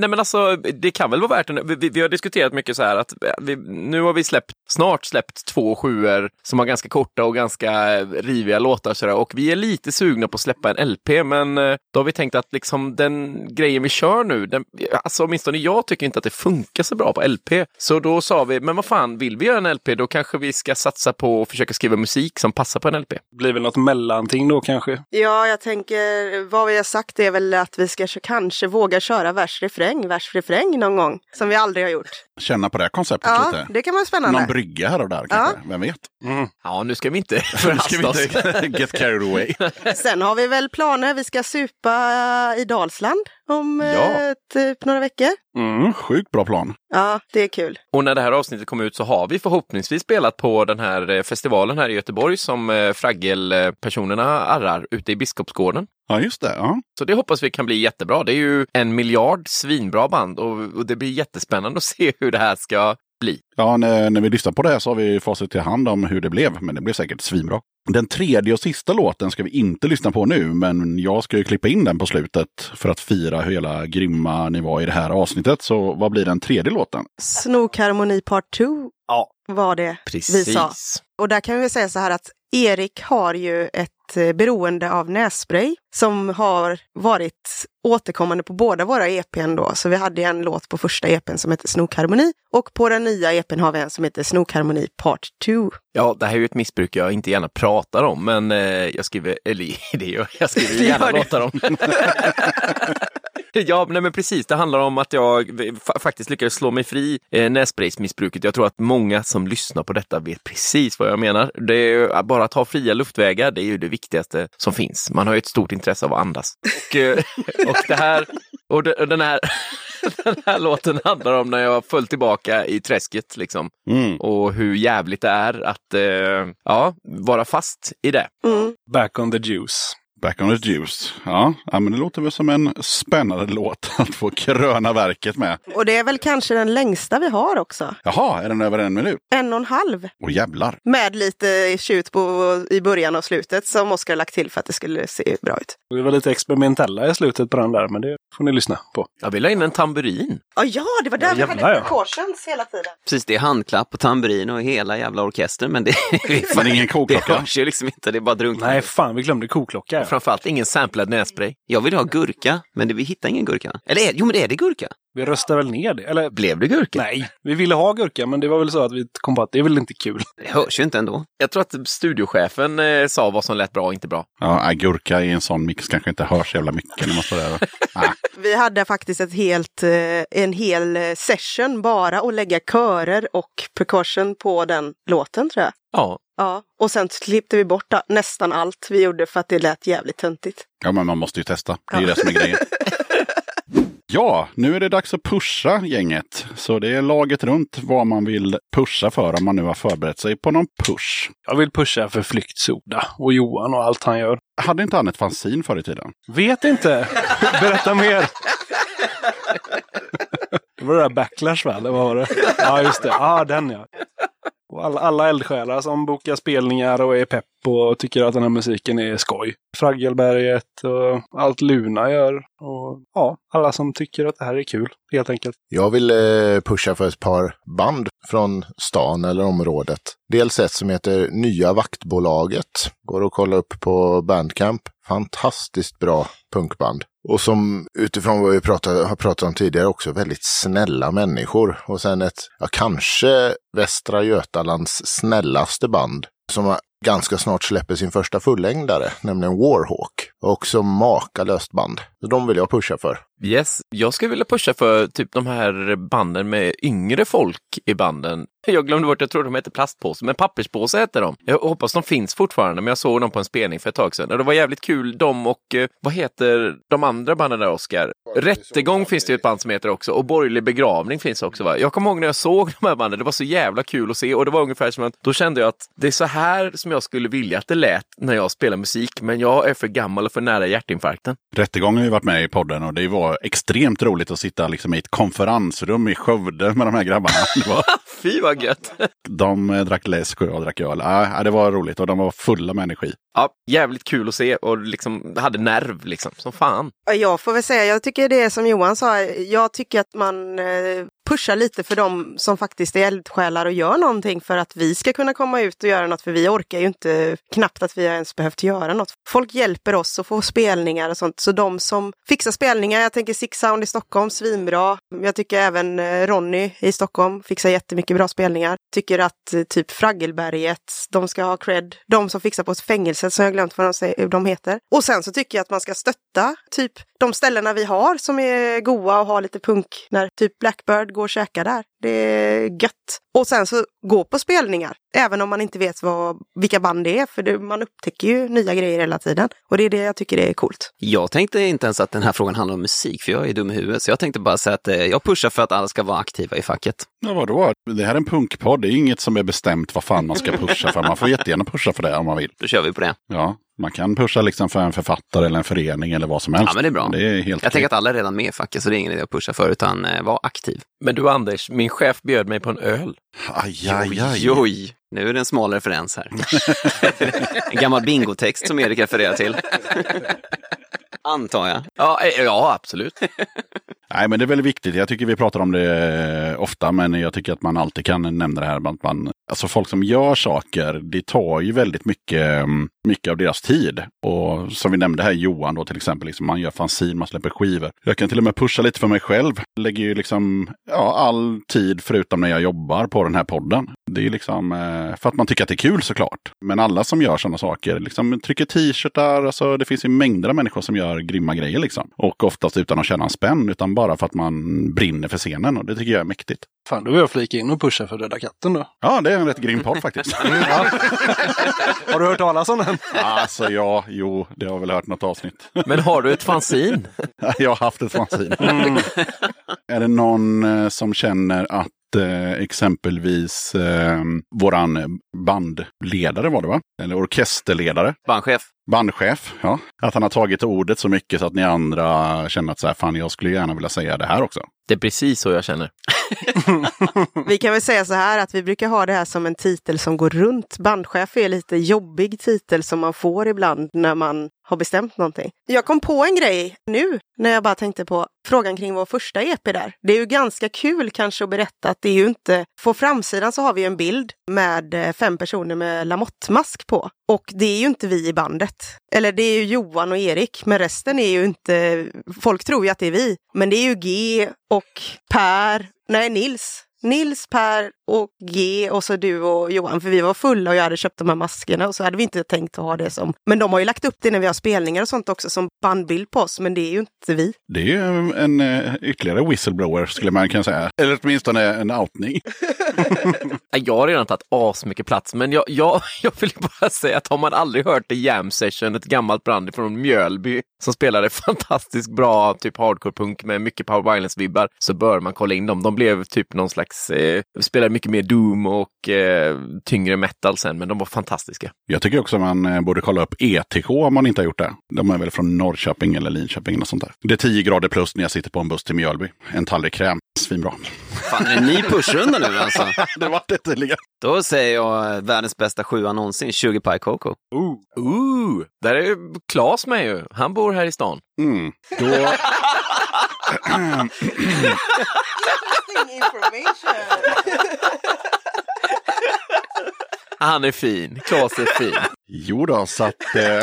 Nej men alltså, det kan väl vara värt en... Vi, vi har diskuterat mycket så här att vi, nu har vi släppt, snart släppt två sjuor som har ganska korta och ganska riviga låtar så där, och vi är lite sugna på att släppa en LP men eh, då har vi tänkt att liksom den grejen vi kör nu, den, alltså åtminstone jag tycker inte att det funkar så bra på LP. Så då sa vi, men vad fan, vill vi göra en LP då kanske vi ska satsa på att försöka skriva musik som passar på en LP. Blir väl något mellanting då kanske. Ja, jag tänker, vad vi har sagt är väl att vi ska kanske våga köra vers-refräng, vers-refräng någon gång. Som vi aldrig har gjort. Känna på det här konceptet Ja, lite. det kan vara spännande. Någon brygga här och där kanske. Vem vet? Ja, nu ska vi inte förhasta oss. get carried away. Sen har vi väl planer, vi ska supa i Dalsland om Ja. eh, typ några veckor. Mm, sjukt bra plan. Ja, det är kul. Och när det här avsnittet kommer ut så har vi förhoppningsvis spelat på den här eh, festivalen här i Göteborg som eh, Fraggel-personerna arrar ute i Biskopsgården. Ja, just det. Ja. Så det hoppas vi kan bli jättebra. Det är ju en miljard svinbra band och, och det blir jättespännande att se hur det här ska bli. Ja, när, när vi lyssnar på det här så har vi facit till hand om hur det blev, men det blev säkert svinbra. Den tredje och sista låten ska vi inte lyssna på nu, men jag ska ju klippa in den på slutet för att fira hur hela grymma ni var i det här avsnittet. Så vad blir den tredje låten? Snokharmoni part 2 Ja. var det Precis. vi sa. Och där kan vi säga så här att Erik har ju ett eh, beroende av nässpray som har varit återkommande på båda våra EPn då. Så vi hade en låt på första EPn som heter Snokharmoni och på den nya EPn har vi en som heter Snokharmoni Part 2. Ja, det här är ju ett missbruk jag inte gärna pratar om, men eh, jag skriver, eller det gör jag, skriver gärna låtar om. Ja, nej men precis. Det handlar om att jag fa- faktiskt lyckades slå mig fri eh, nässpraysmissbruket. Jag tror att många som lyssnar på detta vet precis vad jag menar. Det är ju att bara ta fria luftvägar, det är ju det viktigaste som finns. Man har ju ett stort intresse av att andas. Och, eh, och det här, och de- och den här, den här låten handlar om när jag föll tillbaka i träsket liksom. Mm. Och hur jävligt det är att eh, ja, vara fast i det. Mm. Back on the juice. Back on the juice. Ja, ja, men det låter väl som en spännande låt att få kröna verket med. Och det är väl kanske den längsta vi har också. Jaha, är den över en minut? En och en halv. Åh jävlar. Med lite tjut på i början och slutet som Oskar lagt till för att det skulle se bra ut. Vi var lite experimentella i slutet på den där, men det får ni lyssna på. Jag vill ha in en tamburin. Ja, ja det var där Ja, vi jävlar, hade ja. precautions hela tiden. Precis, det är handklapp och tamburin och hela jävla orkestern, men det, Men ingen det koklocka. hörs ju liksom inte, det är bara drunknar. Nej, fan, vi glömde koklocka. Framförallt ingen samplad nässpray. Jag vill ha gurka, men det, vi hittar ingen gurka. Eller är- jo, men det är det gurka. Vi röstar väl ner det? Eller Blev det gurka? nej, vi ville ha gurka, men det var väl så att vi kom på att det är väl inte kul. Det hörs ju inte ändå. Jag tror att studiochefen eh, sa vad som lät bra och inte bra. Ja, agurka i en sån mix kanske inte hörs jävla mycket när man står där. och-. Vi hade faktiskt ett helt, eh, en hel eh, session bara att lägga körer och percussion på den låten tror jag. Ja, Ja, och sen klippte vi bort nästan allt vi gjorde för att det lät jävligt töntigt. Ja, men man måste ju testa. Det är ju Ja. det som är grejen. Ja, nu är det dags att pusha gänget. Så det är laget runt vad man vill pusha för om man nu har förberett sig på någon push. Jag vill pusha för Flyktsoda och Johan och allt han gör. Hade inte han ett fanzine förr i tiden? Vet inte. Berätta mer. Det var det där Backlash va? Eller vad var det? Ja, just det. Ja, den ja. Och alla, alla eldsjälar som bokar spelningar och är pepp och tycker att den här musiken är skoj. Fraggelberget och allt Luna gör. Och ja, alla som tycker att det här är kul, helt enkelt. Jag vill eh, pusha för ett par band från stan eller området. Dels ett som heter Nya Vaktbolaget. Går att kolla upp på Bandcamp. Fantastiskt bra punkband. Och som utifrån vad vi pratat, har pratat om tidigare också väldigt snälla människor. Och sen ett, ja kanske Västra Götalands snällaste band. Som ganska snart släpper sin första fullängdare, nämligen Warhawk. Också makalöst band. Så de vill jag pusha för. yes. Jag skulle vilja pusha för typ de här banden med yngre folk i banden. Jag glömde bort, jag tror de heter plastpåse, men papperspåse heter de. Jag hoppas de finns fortfarande, men jag såg dem på en spelning för ett tag sedan. Och det var jävligt kul, de och, eh, vad heter de andra banden där, Oskar? Rättegång finns det ju ett band som heter också, och Borgerlig begravning finns också va? Jag kommer ihåg när jag såg de här banden, det var så jävla kul att se och det var ungefär som att, då kände jag att det är så här som jag skulle vilja att det lät när jag spelar musik, men jag är för gammal och för nära hjärtinfarkten. Rättegången har ju varit med i podden och det var extremt roligt att sitta liksom i ett konferensrum i Skövde med de här grabbarna. Det var, Fy vad gött! de eh, drack läsk och jag drack öl. Ja, det var roligt och de var fulla med energi. Ja, jävligt kul att se och liksom hade nerv liksom, som fan. Ja, Jag får väl säga, jag tycker det är som Johan sa, jag tycker att man eh, pushar lite för dem som faktiskt är eldsjälar och gör någonting för att vi ska kunna komma ut och göra något, för vi orkar ju inte knappt att vi har ens behövt göra något. Folk hjälper oss att få spelningar och sånt, så de som fixar spelningar, jag tänker Six Sound i Stockholm, svinbra. Jag tycker även eh, Ronny i Stockholm fixar jättemycket bra spelningar. Tycker att eh, typ Fraggelberget, de ska ha cred. De som fixar på ett fängelse som jag glömt vad de, de heter. Och sen så tycker jag att man ska stötta typ de ställena vi har som är goa och har lite punk när typ Blackbird går och käkar där. Det är gött. Och sen så gå på spelningar, även om man inte vet vad, vilka band det är, för det, man upptäcker ju nya grejer hela tiden. Och det är det jag tycker är coolt. Jag tänkte inte ens att den här frågan handlar om musik, för jag är dum i huvudet. Så jag tänkte bara säga att eh, jag pushar för att alla ska vara aktiva i facket. Ja, vadå? Det här är en punkpodd. Det är inget som är bestämt vad fan man ska pusha för. Man får jättegärna pusha för det om man vill. Då kör vi på det. Ja, man kan pusha liksom för en författare eller en förening eller vad som helst. Ja, men det är bra. Det är helt Jag tänker att alla är redan med i facket, så det är ingen idé att pusha för, utan eh, var aktiv. Men du Anders, min chef bjöd mig på en öl. Aj, aj, aj. Oj, oj, nu är det en smal referens här. en gammal bingotext som Erik refererar till. Antar jag. Ja, eh, ja absolut. Nej, men det är väldigt viktigt. Jag tycker vi pratar om det eh, ofta, men jag tycker att man alltid kan nämna det här att man Alltså folk som gör saker, det tar ju väldigt mycket, mm, mycket av deras tid. Och som vi nämnde här, Johan då till exempel, liksom, man gör fanzine, man släpper skivor. Jag kan till och med pusha lite för mig själv. Lägger ju liksom ja, all tid förutom när jag jobbar på den här podden. Det är liksom eh, för att man tycker att det är kul såklart. Men alla som gör sådana saker, liksom trycker t-shirtar, alltså det finns ju mängder av människor som gör grymma grejer liksom. Och oftast utan att känna en spänn, utan bara för att man brinner för scenen. Och det tycker jag är mäktigt. Fan, då vill jag flika in och pusha för Döda katten då. Ja, det är en rätt grym podd faktiskt. Ja. Har du hört talas om den? Alltså ja, jo, det har jag väl hört något avsnitt. Men har du ett fanzine? jag har haft ett fanzine. Är det någon eh, som känner att exempelvis eh, våran bandledare var det va? Eller orkesterledare, Bandchef. bandchef, ja. Att han har tagit ordet så mycket så att ni andra känner att så här, fan jag skulle gärna vilja säga det här också. Det är precis så jag känner. Vi kan väl säga så här att vi brukar ha det här som en titel som går runt. Bandchef är lite jobbig titel som man får ibland när man har bestämt någonting. Jag kom på en grej nu när jag bara tänkte på frågan kring vår första EP där. Det är ju ganska kul kanske att berätta att det är ju inte, på framsidan så har vi en bild med eh, fem personer med Lamotte-mask på. Och det är ju inte vi i bandet. Eller det är ju Johan och Erik, men resten är ju inte, folk tror ju att det är vi. Men det är ju G och Per, nej Nils. Nils, Per och G och så du och Johan, för vi var fulla och jag hade köpt de här maskerna och så hade vi inte tänkt att ha det som... Men de har ju lagt upp det när vi har spelningar och sånt också som bandbild på oss, men det är ju inte vi. Det är ju en eh, ytterligare whistleblower skulle man kunna säga. Eller åtminstone en outning. Jag har redan tagit asmycket plats, men jag, jag, jag vill bara säga att har man aldrig hört The Jam Session, ett gammalt brand från Mjölby, som spelade fantastiskt bra typ hardcore-punk med mycket power violence-vibbar, så bör man kolla in dem. De blev typ någon slags, eh, spelade mycket mer doom och eh, tyngre metal sen, men de var fantastiska. Jag tycker också man eh, borde kolla upp ETK om man inte har gjort det. De är väl från Norrköping eller Linköping eller sånt där. Det är 10 grader plus när jag sitter på en buss till Mjölby. En tallrik kräm. Svinbra. Fan, är det en ny pushrunda nu alltså? det var det tydligen. Då säger jag eh, världens bästa sjua någonsin, 20 Pie Coco. Ooh, där är Klas med ju. Han bor här i stan. Mm. Då... Han är fin. Klas är fin. Jo då, så att... Eh...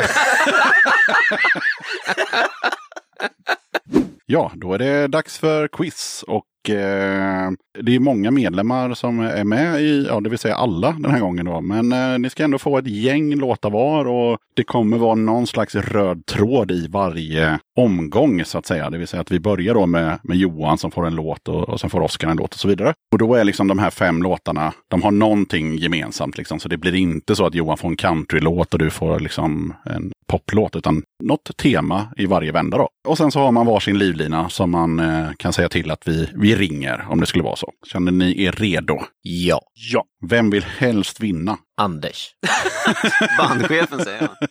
ja, då är det dags för quiz. Och eh, det är många medlemmar som är med i, ja det vill säga alla den här gången då. Men eh, ni ska ändå få ett gäng låtar var och det kommer vara någon slags röd tråd i varje omgång så att säga. Det vill säga att vi börjar då med, med Johan som får en låt och, och sen får Oskar en låt och så vidare. Och då är liksom de här fem låtarna, de har någonting gemensamt liksom. Så det blir inte så att Johan får en countrylåt och du får liksom en poplåt, utan något tema i varje vända då. Och sen så har man varsin livlina som man eh, kan säga till att vi, vi ringer om det skulle vara så. Känner ni er redo? Ja. Ja. Vem vill helst vinna? Anders. Bandchefen säger jag.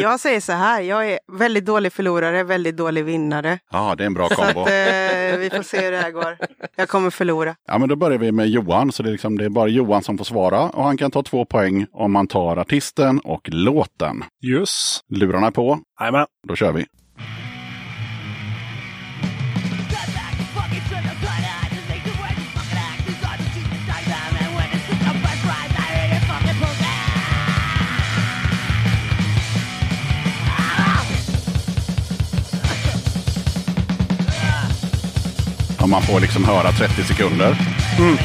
Jag säger så här, jag är väldigt dålig förlorare, väldigt dålig vinnare. Ja, det är en bra Så kombo. att eh, vi får se hur det här går. Jag kommer förlora. Ja, men då börjar vi med Johan. Så det är, liksom, det är bara Johan som får svara. Och han kan ta två poäng om man tar artisten och låten. Just. Lurarna är på. Jajamän. Då kör vi. Och man får liksom höra 30 sekunder. Mm.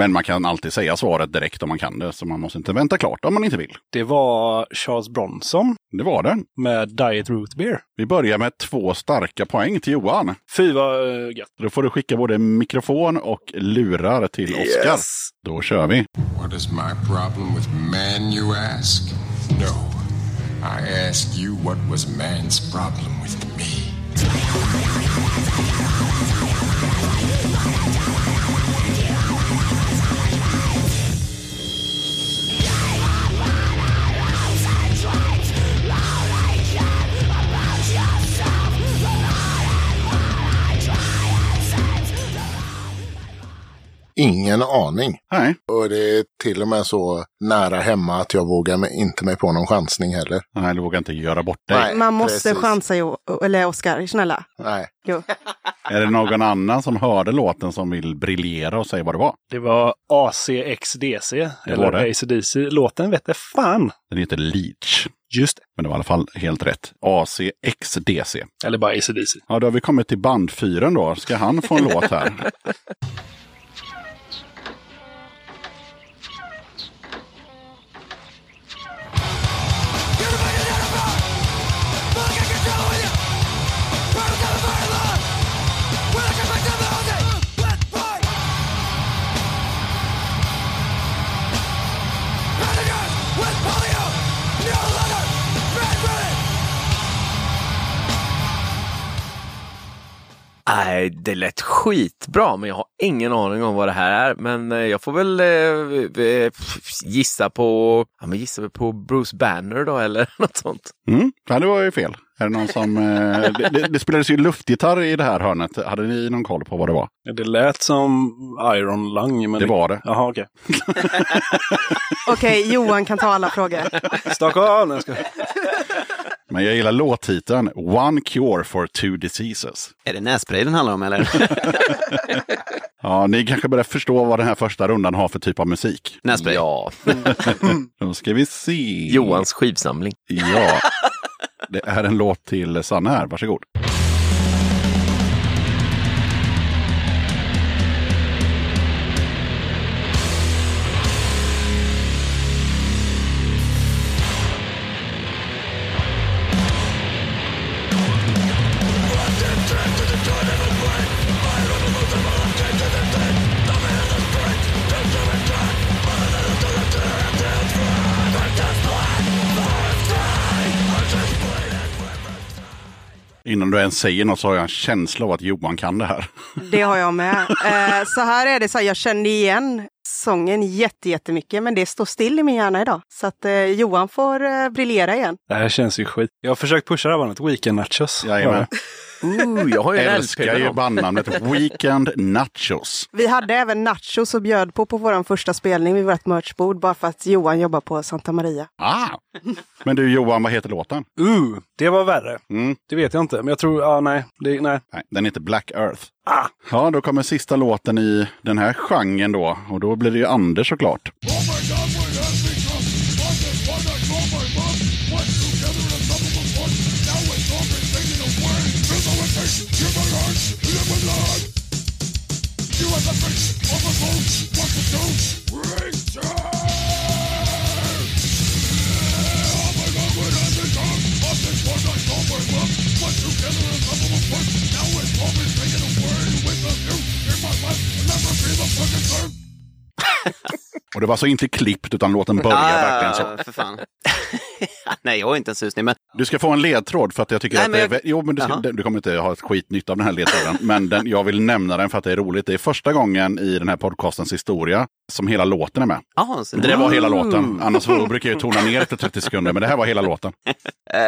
Men man kan alltid säga svaret direkt om man kan det. Så man måste inte vänta klart om man inte vill. Det var Charles Bronson Det var det. med Diet Root Beer. Vi börjar med två starka poäng till Johan. Fy vad uh, gött. Då får du skicka både mikrofon och lurar till Oskar. Då kör vi. What is my problem with man, you ask? No. I ask you, what was man's problem with me? Ingen aning. Nej, Och det är till och med så nära hemma att jag vågar inte mig på någon chansning heller. nej, du vågar inte göra bort dig. Nej. Man måste precis. chansa, jo, eller Oskar, snälla. Nej. Jo. Är det någon annan som hörde låten som vill briljera och säga vad det var? Det var ACXDC, Det eller var. ACDC. Låten vette fan. Den heter Leech. Just det. Men det var i alla fall helt rätt. ACXDC. Eller bara ACDC. Ja, då har vi kommit till bandfyren då. Ska han få en låt här? Nej, det lät skitbra, men jag har ingen aning om vad det här är. Men eh, jag får väl eh, eh, gissa på, ja, men gissa på Bruce Banner då, eller något sånt. Mm, ja, det var ju fel. Är det någon som... Eh, det, det, det spelades ju luftgitarr i det här hörnet. Hade ni någon koll på vad det var? Det lät som Iron Lung. Men Det var det. Jaha, okej. Okej, Johan kan ta alla frågor. Stockholm! Jag ska... Men jag gillar låttiteln One Cure for Two Diseases. Är det nässpray den handlar om eller? Ja, ni kanske börjar förstå vad den här första rundan har för typ av musik. Nässpray? Ja, Då ska vi se. Johans skivsamling. Ja. Det är en låt till Sanne här. Varsågod. Innan du ens säger något så har jag en känsla av att Johan kan det här. Det har jag med. Eh, så här är det, så här, jag kände igen sången jätte, jättemycket, men det står still i min hjärna idag. Så att eh, Johan får eh, briljera igen. Det här känns ju skit. Jag har försökt pusha det här bandet, Weekend Nachos. Jajamän. Ooh, jag har ju Älskar ju bandnamnet Weekend Nachos. Vi hade även nachos och bjöd på på vår första spelning vid vårt merchbord, bara för att Johan jobbar på Santa Maria. Ah! Men du Johan, vad heter låten? Uh, det var värre. Mm. Det vet jag inte, men jag tror, ja nej, det, nej. Nej, den heter Black Earth. Ah. Ja, då kommer sista låten i den här genren då. Och då blir det ju Anders såklart. Och det var alltså inte klippt utan låten börjar verkligen så. Ah, för fan. Nej, jag har inte en susning, men Du ska få en ledtråd för att jag tycker Nej, att men det är... Jo, men du, ska, du kommer inte ha ett skit nytta av den här ledtråden. men den, jag vill nämna den för att det är roligt. Det är första gången i den här podcastens historia som hela låten är med. ja, så Det var hela låten. Annars brukar jag tona ner efter 30 sekunder, men det här var hela låten. Eh,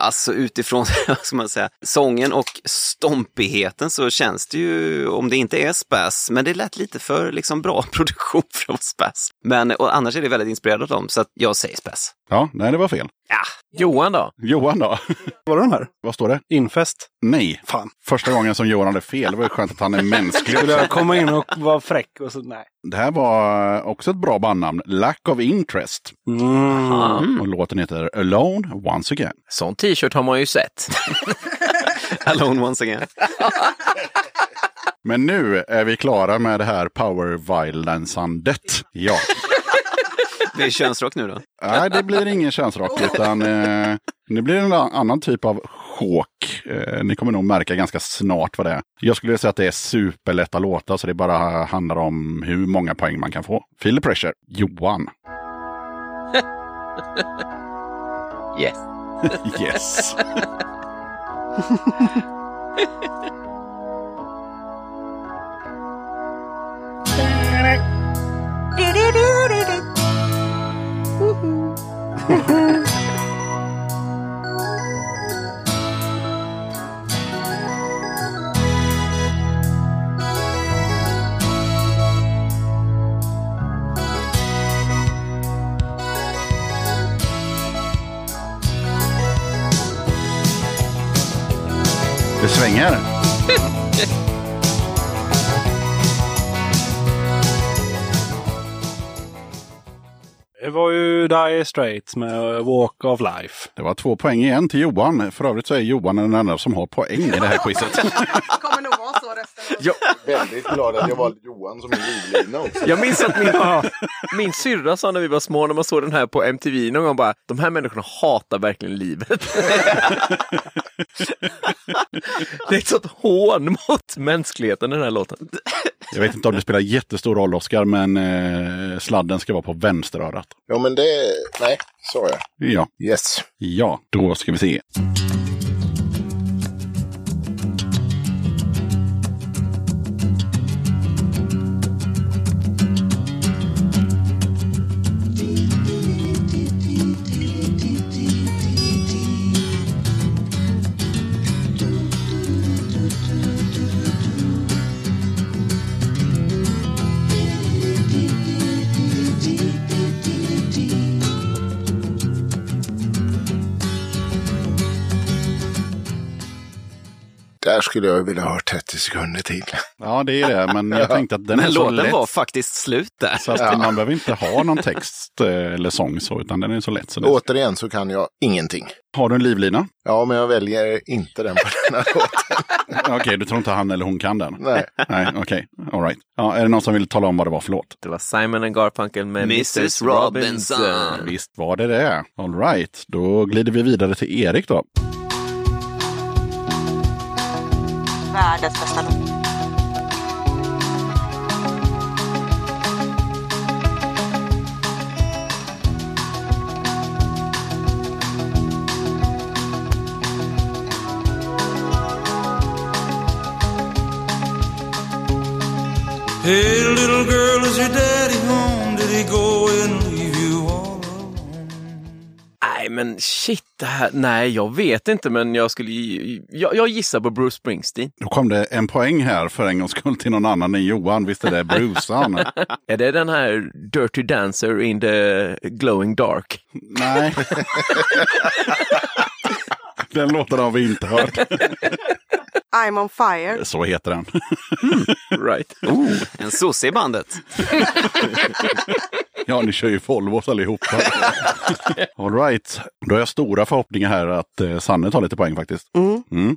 alltså utifrån vad ska man säga, sången och stompigheten så känns det ju, om det inte är spass, men det lät lite för liksom, bra produktion för att vara spass. Men och annars är det väldigt inspirerat av dem, så att jag säger spass. Ja, nej, det var fel. Ja, Johan då? Johan då? Var det den här? Vad står det? Infest? Nej. Fan. Första gången som Johan hade fel. Det var ju skönt att han är mänsklig. Skulle jag komma in och vara fräck och så, nej. Det här var också ett bra bandnamn. Lack of Interest. Mm. Och låten heter Alone Once Again. Sån t-shirt har man ju sett. alone once again. Men nu är vi klara med det här power violensandet. Ja. Blir Det könsrock nu då? Nej, det blir ingen könsrock, utan eh, det blir en annan typ av chok. Eh, ni kommer nog märka ganska snart vad det är. Jag skulle säga att det är superlätta låtar, så det bara handlar om hur många poäng man kan få. Feel the pressure. Johan. yes. yes. Det svänger. Det var ju Dire Straits med Walk of Life. Det var två poäng igen till Johan. För övrigt så är Johan den enda som har poäng i det här quizet. kommer nog vara så resten av Jag, Väldigt glad att jag valde Johan som en livlina också. jag minns att min, min syrra sa när vi var små, när man såg den här på MTV någon gång bara, de här människorna hatar verkligen livet. det är ett sånt hån mot mänskligheten den här låten. Jag vet inte om det spelar jättestor roll Oskar, men eh, sladden ska vara på vänsterörat. Ja, men det... Nej, sa jag. Ja. Yes. Ja, då ska vi se. Där skulle jag vilja ha 30 sekunder till. Ja, det är det, men jag tänkte att den är så lätt. var faktiskt slut där. Så att man behöver inte ha någon text eh, eller sång så, utan den är så lätt. Så det... Återigen så kan jag ingenting. Har du en livlina? Ja, men jag väljer inte den på den här låten. Okej, du tror inte han eller hon kan den? Nej. Nej, okej. All right. Ja, är det någon som vill tala om vad det var för låt? Det var Simon and Garfunkel med. Mrs. Robinson. Robinson. Visst var det det. All right. Då glider vi vidare till Erik då. Världens bästa låt. Hey, little girl, is your daddy Nej, men shit, det här, nej, jag vet inte, men jag skulle, jag, jag gissar på Bruce Springsteen. Då kom det en poäng här för en gångs skull till någon annan än Johan. Visst är det Brucean? Är det den här Dirty Dancer in the glowing dark? Nej. Den låten har vi inte hört. I'm on fire. Så heter den. Right. Oh, en sosse i bandet. Ja, ni kör ju Volvos allihopa. All right. Då har jag stora förhoppningar här att eh, Sanne tar lite poäng faktiskt. Mm. Mm.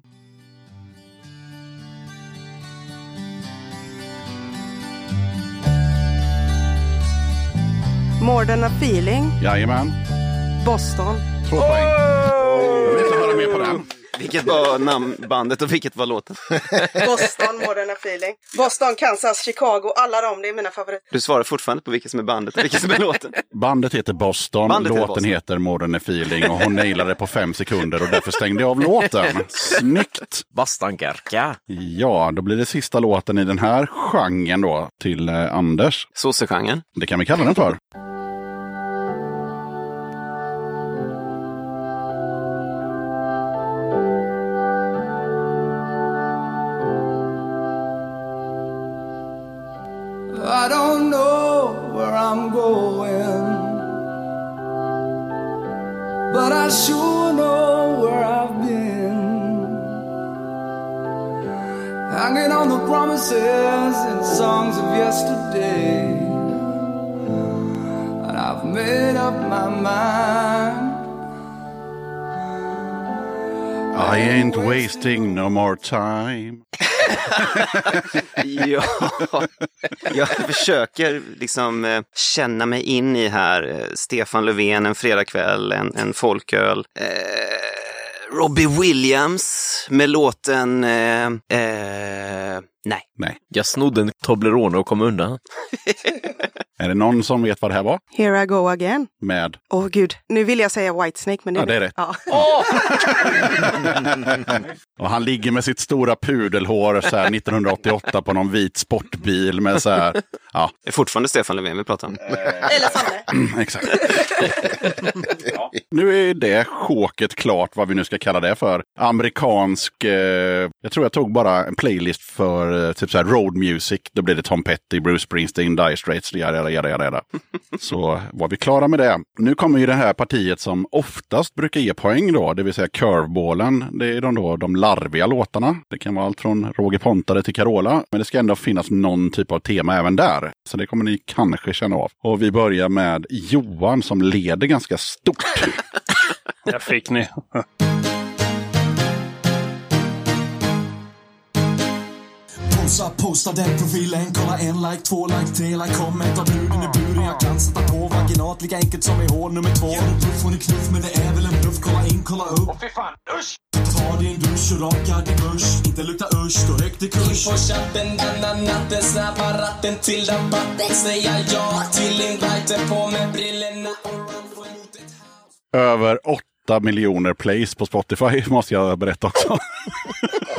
Than a feeling. Jajamän. Boston. Två poäng. Jag vill inte höra mer på den. Vilket var namnbandet och vilket var låten? Boston, a feeling. Boston, Kansas, Chicago, alla de, det är mina favoriter. Du svarar fortfarande på vilket som är bandet och vilket som är låten. Bandet heter Boston, Bandet heter låten Boston. heter More than a feeling och hon nailade på fem sekunder och därför stängde jag av låten. Snyggt! Bastangarka. Ja, då blir det sista låten i den här genren då till eh, Anders. Sossegenren. Det kan vi kalla den för. I sure know where I've been. Hanging on the promises and songs of yesterday, and I've made up my mind. I ain't wasting no more time. Ja, jag försöker liksom eh, känna mig in i här. Eh, Stefan Löfven en fredagkväll, en, en folköl. Eh, Robbie Williams med låten... Eh, eh, nej. Nej. Jag snodde en Toblerone och kom undan. Är det någon som vet vad det här var? Here I go again. Med? Åh gud, nu vill jag säga Whitesnake men det Ja, det är rätt. Ja. Och han ligger med sitt stora pudelhår så här 1988 på någon vit sportbil med så här. Ja, Det är fortfarande Stefan Löfven vi pratar om. Eller Sanne. exakt. Ja. Nu är det sjåket klart vad vi nu ska kalla det för. Amerikansk, eh, jag tror jag tog bara en playlist för eh, typ så här road music, då blir det Tom Petty, Bruce Springsteen, Dire Straits, jada, jada, jada, jada. Så var vi klara med det. Nu kommer ju det här partiet som oftast brukar ge poäng då, det vill säga curveballen. Det är de, då, de larviga låtarna. Det kan vara allt från Roger Pontare till Carola, men det ska ändå finnas någon typ av tema även där. Så det kommer ni kanske känna av. Och vi börjar med Johan som leder ganska stort. Där fick ni. Posa, posta den profilen, kolla en like, två like, tre like, comment av bruden i buren. Jag kan sätta på vaginat lika enkelt som i hål nummer två. Ger en puff, hon är knuff, men det är väl en bluff, kolla in, kolla upp. Åh fy fan, usch! Ta din dusch och raka din börs, inte lukta usch, då i kurs På chatten denna natten, snabba ratten till rabatten. Säga ja till inviten, på med brillorna. Över 8 miljoner plays på Spotify måste jag berätta också.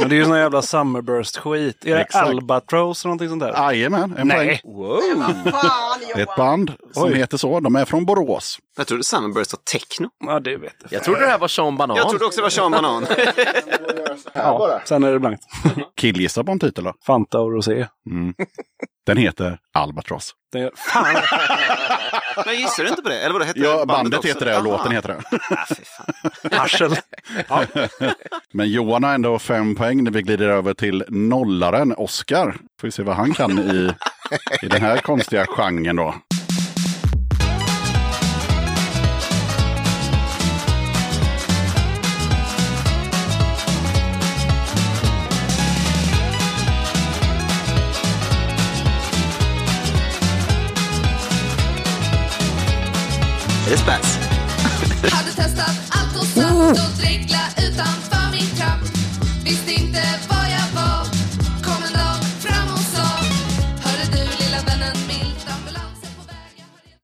Men det är ju sån jävla Summerburst-skit. Är det Exakt. Albatross eller någonting sånt där? Jajamän, en Nej. poäng. Fan, Det är ett band som Oj. heter så. De är från Borås. Jag trodde Summerburst var techno. Ja, det vet jag. Jag trodde det här var Sean Banan. Jag trodde också det var Sean Banan. Ja, sen är det blankt. Killgissa på en titel då. Fanta och Rosé. Mm. Den heter Albatross. Det är, fan! Men gissade du inte på det? Eller vad det hette Ja, bandet också? heter det och låten heter det. Ah, fy fan. Arsel. Men Johan har ändå fem poäng när vi glider över till nollaren Oscar. Får vi se vad han kan i, i den här konstiga genren då. Det Spats? Hade testat allt och satt och dregla utanför min trapp Visste inte var jag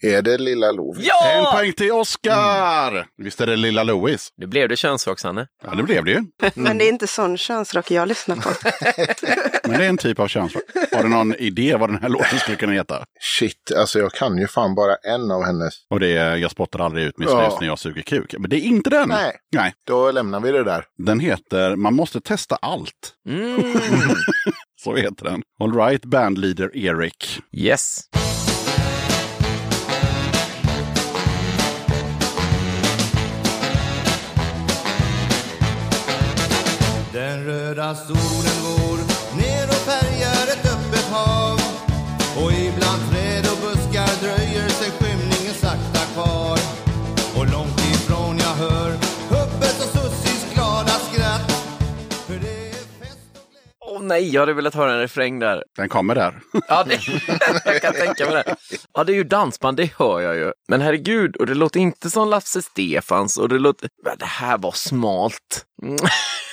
Är det Lilla Lov? En Ja! poäng till Oscar! Visst är det lilla Louis? Nu blev det könsrock, Sanne. Ja, det blev det ju. Men det är inte sån könsrock jag lyssnar på. Men det är en typ av könsrock. Har du någon idé vad den här låten skulle kunna heta? Shit, alltså jag kan ju fan bara en av hennes. Och det är Jag spottar aldrig ut min Ja. snus när jag suger kuk. Men det är inte den. Nej. Nej. Då lämnar vi det där. Den heter Man måste testa allt. Mm. Så heter den. All right, bandleader Erik. Yes. Den röda solen går. Nej, jag hade velat höra en refräng där. Den kommer där. Ja, det, jag kan tänka mig det. Ja, det är ju dansband, det hör jag ju. Men herregud, och det låter inte som Lasse Stefans och det låter... Det här var smalt.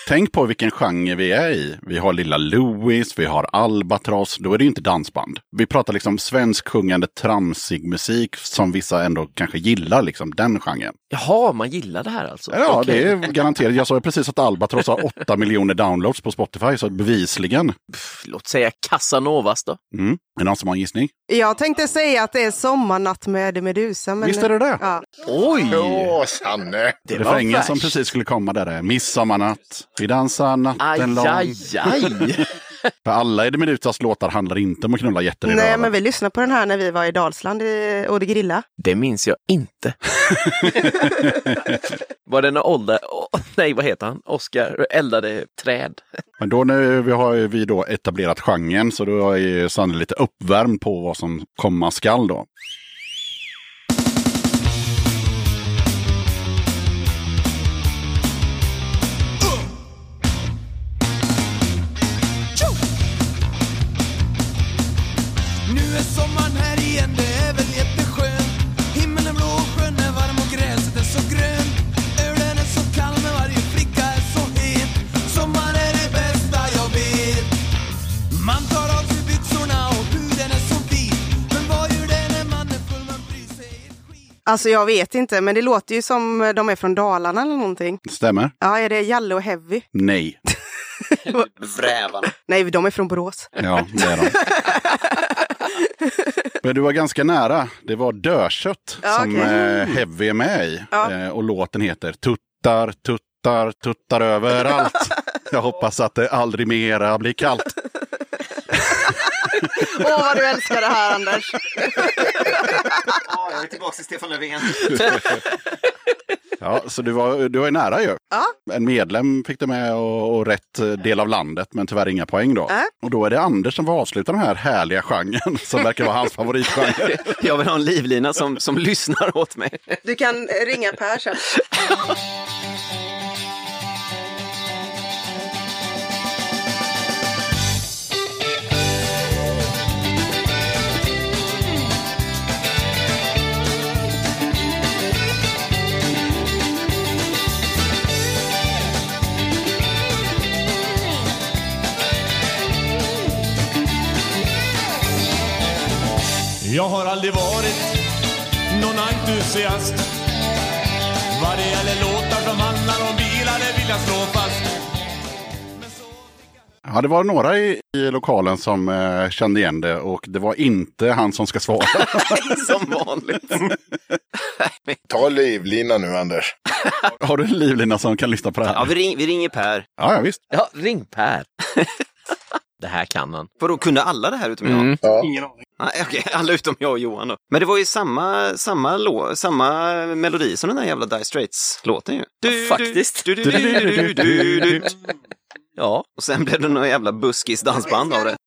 Tänk på vilken genre vi är i. Vi har Lilla Louis, vi har Albatross. Då är det ju inte dansband. Vi pratar liksom svensk sjungande tramsig musik som vissa ändå kanske gillar, liksom den genren. Jaha, man gillar det här alltså? Ja, Okej. det är garanterat. Jag sa ju precis att Albatross har 8 miljoner downloads på Spotify, så bevisligen. Pff, Låt säga Casanovas då. Mm. Är det någon som har en gissning? Jag tänkte säga att det är sommarnatt med Medusa. Men... Visst är det det? Ja. Oj! Åh, Sanne! Det var Refrängen som precis skulle komma där är Midsommarnatt, vi dansar Aj, natten lång. aj, aj! För alla Eddie Medusas låtar handlar inte om att knulla jätter i Nej, röven. men vi lyssnade på den här när vi var i Dalsland i- och det grilla. Det minns jag inte. var det när ålder... åh, nej, vad heter han? Oscar eldade träd. Men då nu vi har vi då etablerat genren så då är Sanne lite uppvärmd på vad som komma skall då. Alltså jag vet inte, men det låter ju som de är från Dalarna eller någonting. Stämmer? Ja, är det Jalle och Heavy? Nej. Vrävarna. Nej, de är från Borås. Ja, det är de. Men du var ganska nära. Det var Dödkött Ja, som okej. eh, Heavy är med i. Ja. Eh, och låten heter Tuttar, tuttar, tuttar överallt. Jag hoppas att det aldrig mera blir kallt. Åh, vad du älskar det här, Anders. Ja, jag är tillbaka till Stefan Löfven. Ja, så du var, du var ju nära ju. Ja. En medlem fick du med och, och rätt del av landet, men tyvärr inga poäng då. Nej. Och då är det Anders som får avsluta den här härliga genren som verkar vara hans favoritgenre. Jag vill ha en livlina som, som lyssnar åt mig. Du kan ringa Per sen. Jag har aldrig varit någon entusiast Vad det gäller låtar som handlar om bilar, det vill jag slå fast Ja, det var några i, i lokalen som eh, kände igen det och det var inte han som ska svara. Som vanligt. Ta livlina nu Anders. Har du en livlina som kan lyssna på det här? Ja, vi, ring, vi ringer Per. Ja, ja visst. Ja, ring Per. det här kan han. Vadå, kunde alla det här utom jag? Mm. Ja. Ingen aning. Nej, okej, alla utom jag och Johan då. Men det var ju samma, samma, lå, samma melodi som den där jävla Dire Straits-låten ju. Du, Faktiskt. Du, du, du, du, du, du, du. Ja, Och sen blev det någon jävla buskis dansband av det.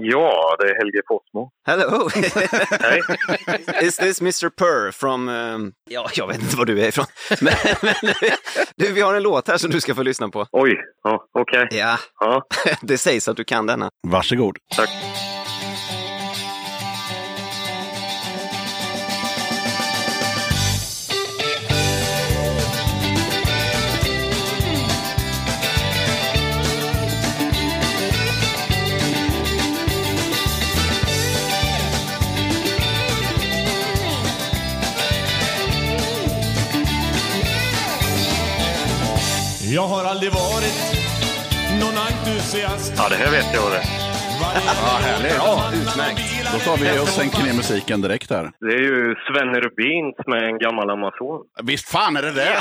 Ja, det är Helge Fossmo. Hello! Hej. Is this Mr Purr from... Um, ja, jag vet inte var du är ifrån. Men, men du, vi har en låt här som du ska få lyssna på. Oj, ja, okej. Ja, Ja, det sägs att du kan denna. Varsågod. tack. Jag har aldrig varit någon entusiast Ja, det här vet jag det. Ja, härligt. Ja, utmärkt. Då tar vi och sänker ner musiken direkt här. Det är ju Sven Rubins med en gammal Amazon. Visst fan är det det!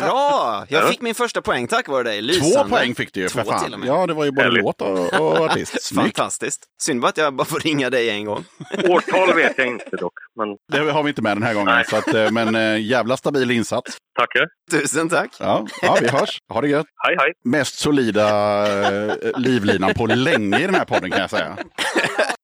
Bra! Jag fick min första poäng tack vare dig. Två Lysande. poäng fick du ju för Två till och fan. med. Ja, det var ju både Härligt. låt och, och artist. Snyggt. Fantastiskt. Synd bara att jag bara får ringa dig en gång. Årtal vet jag inte dock, men Det har vi inte med den här gången. Nej. Så att, eh, men eh, jävla stabil insats. tackar. Tusen tack. Ja, ja, vi hörs. Ha det gött. Hej, hej. Mest solida eh, livlinan på länge i den här podden kan jag säga.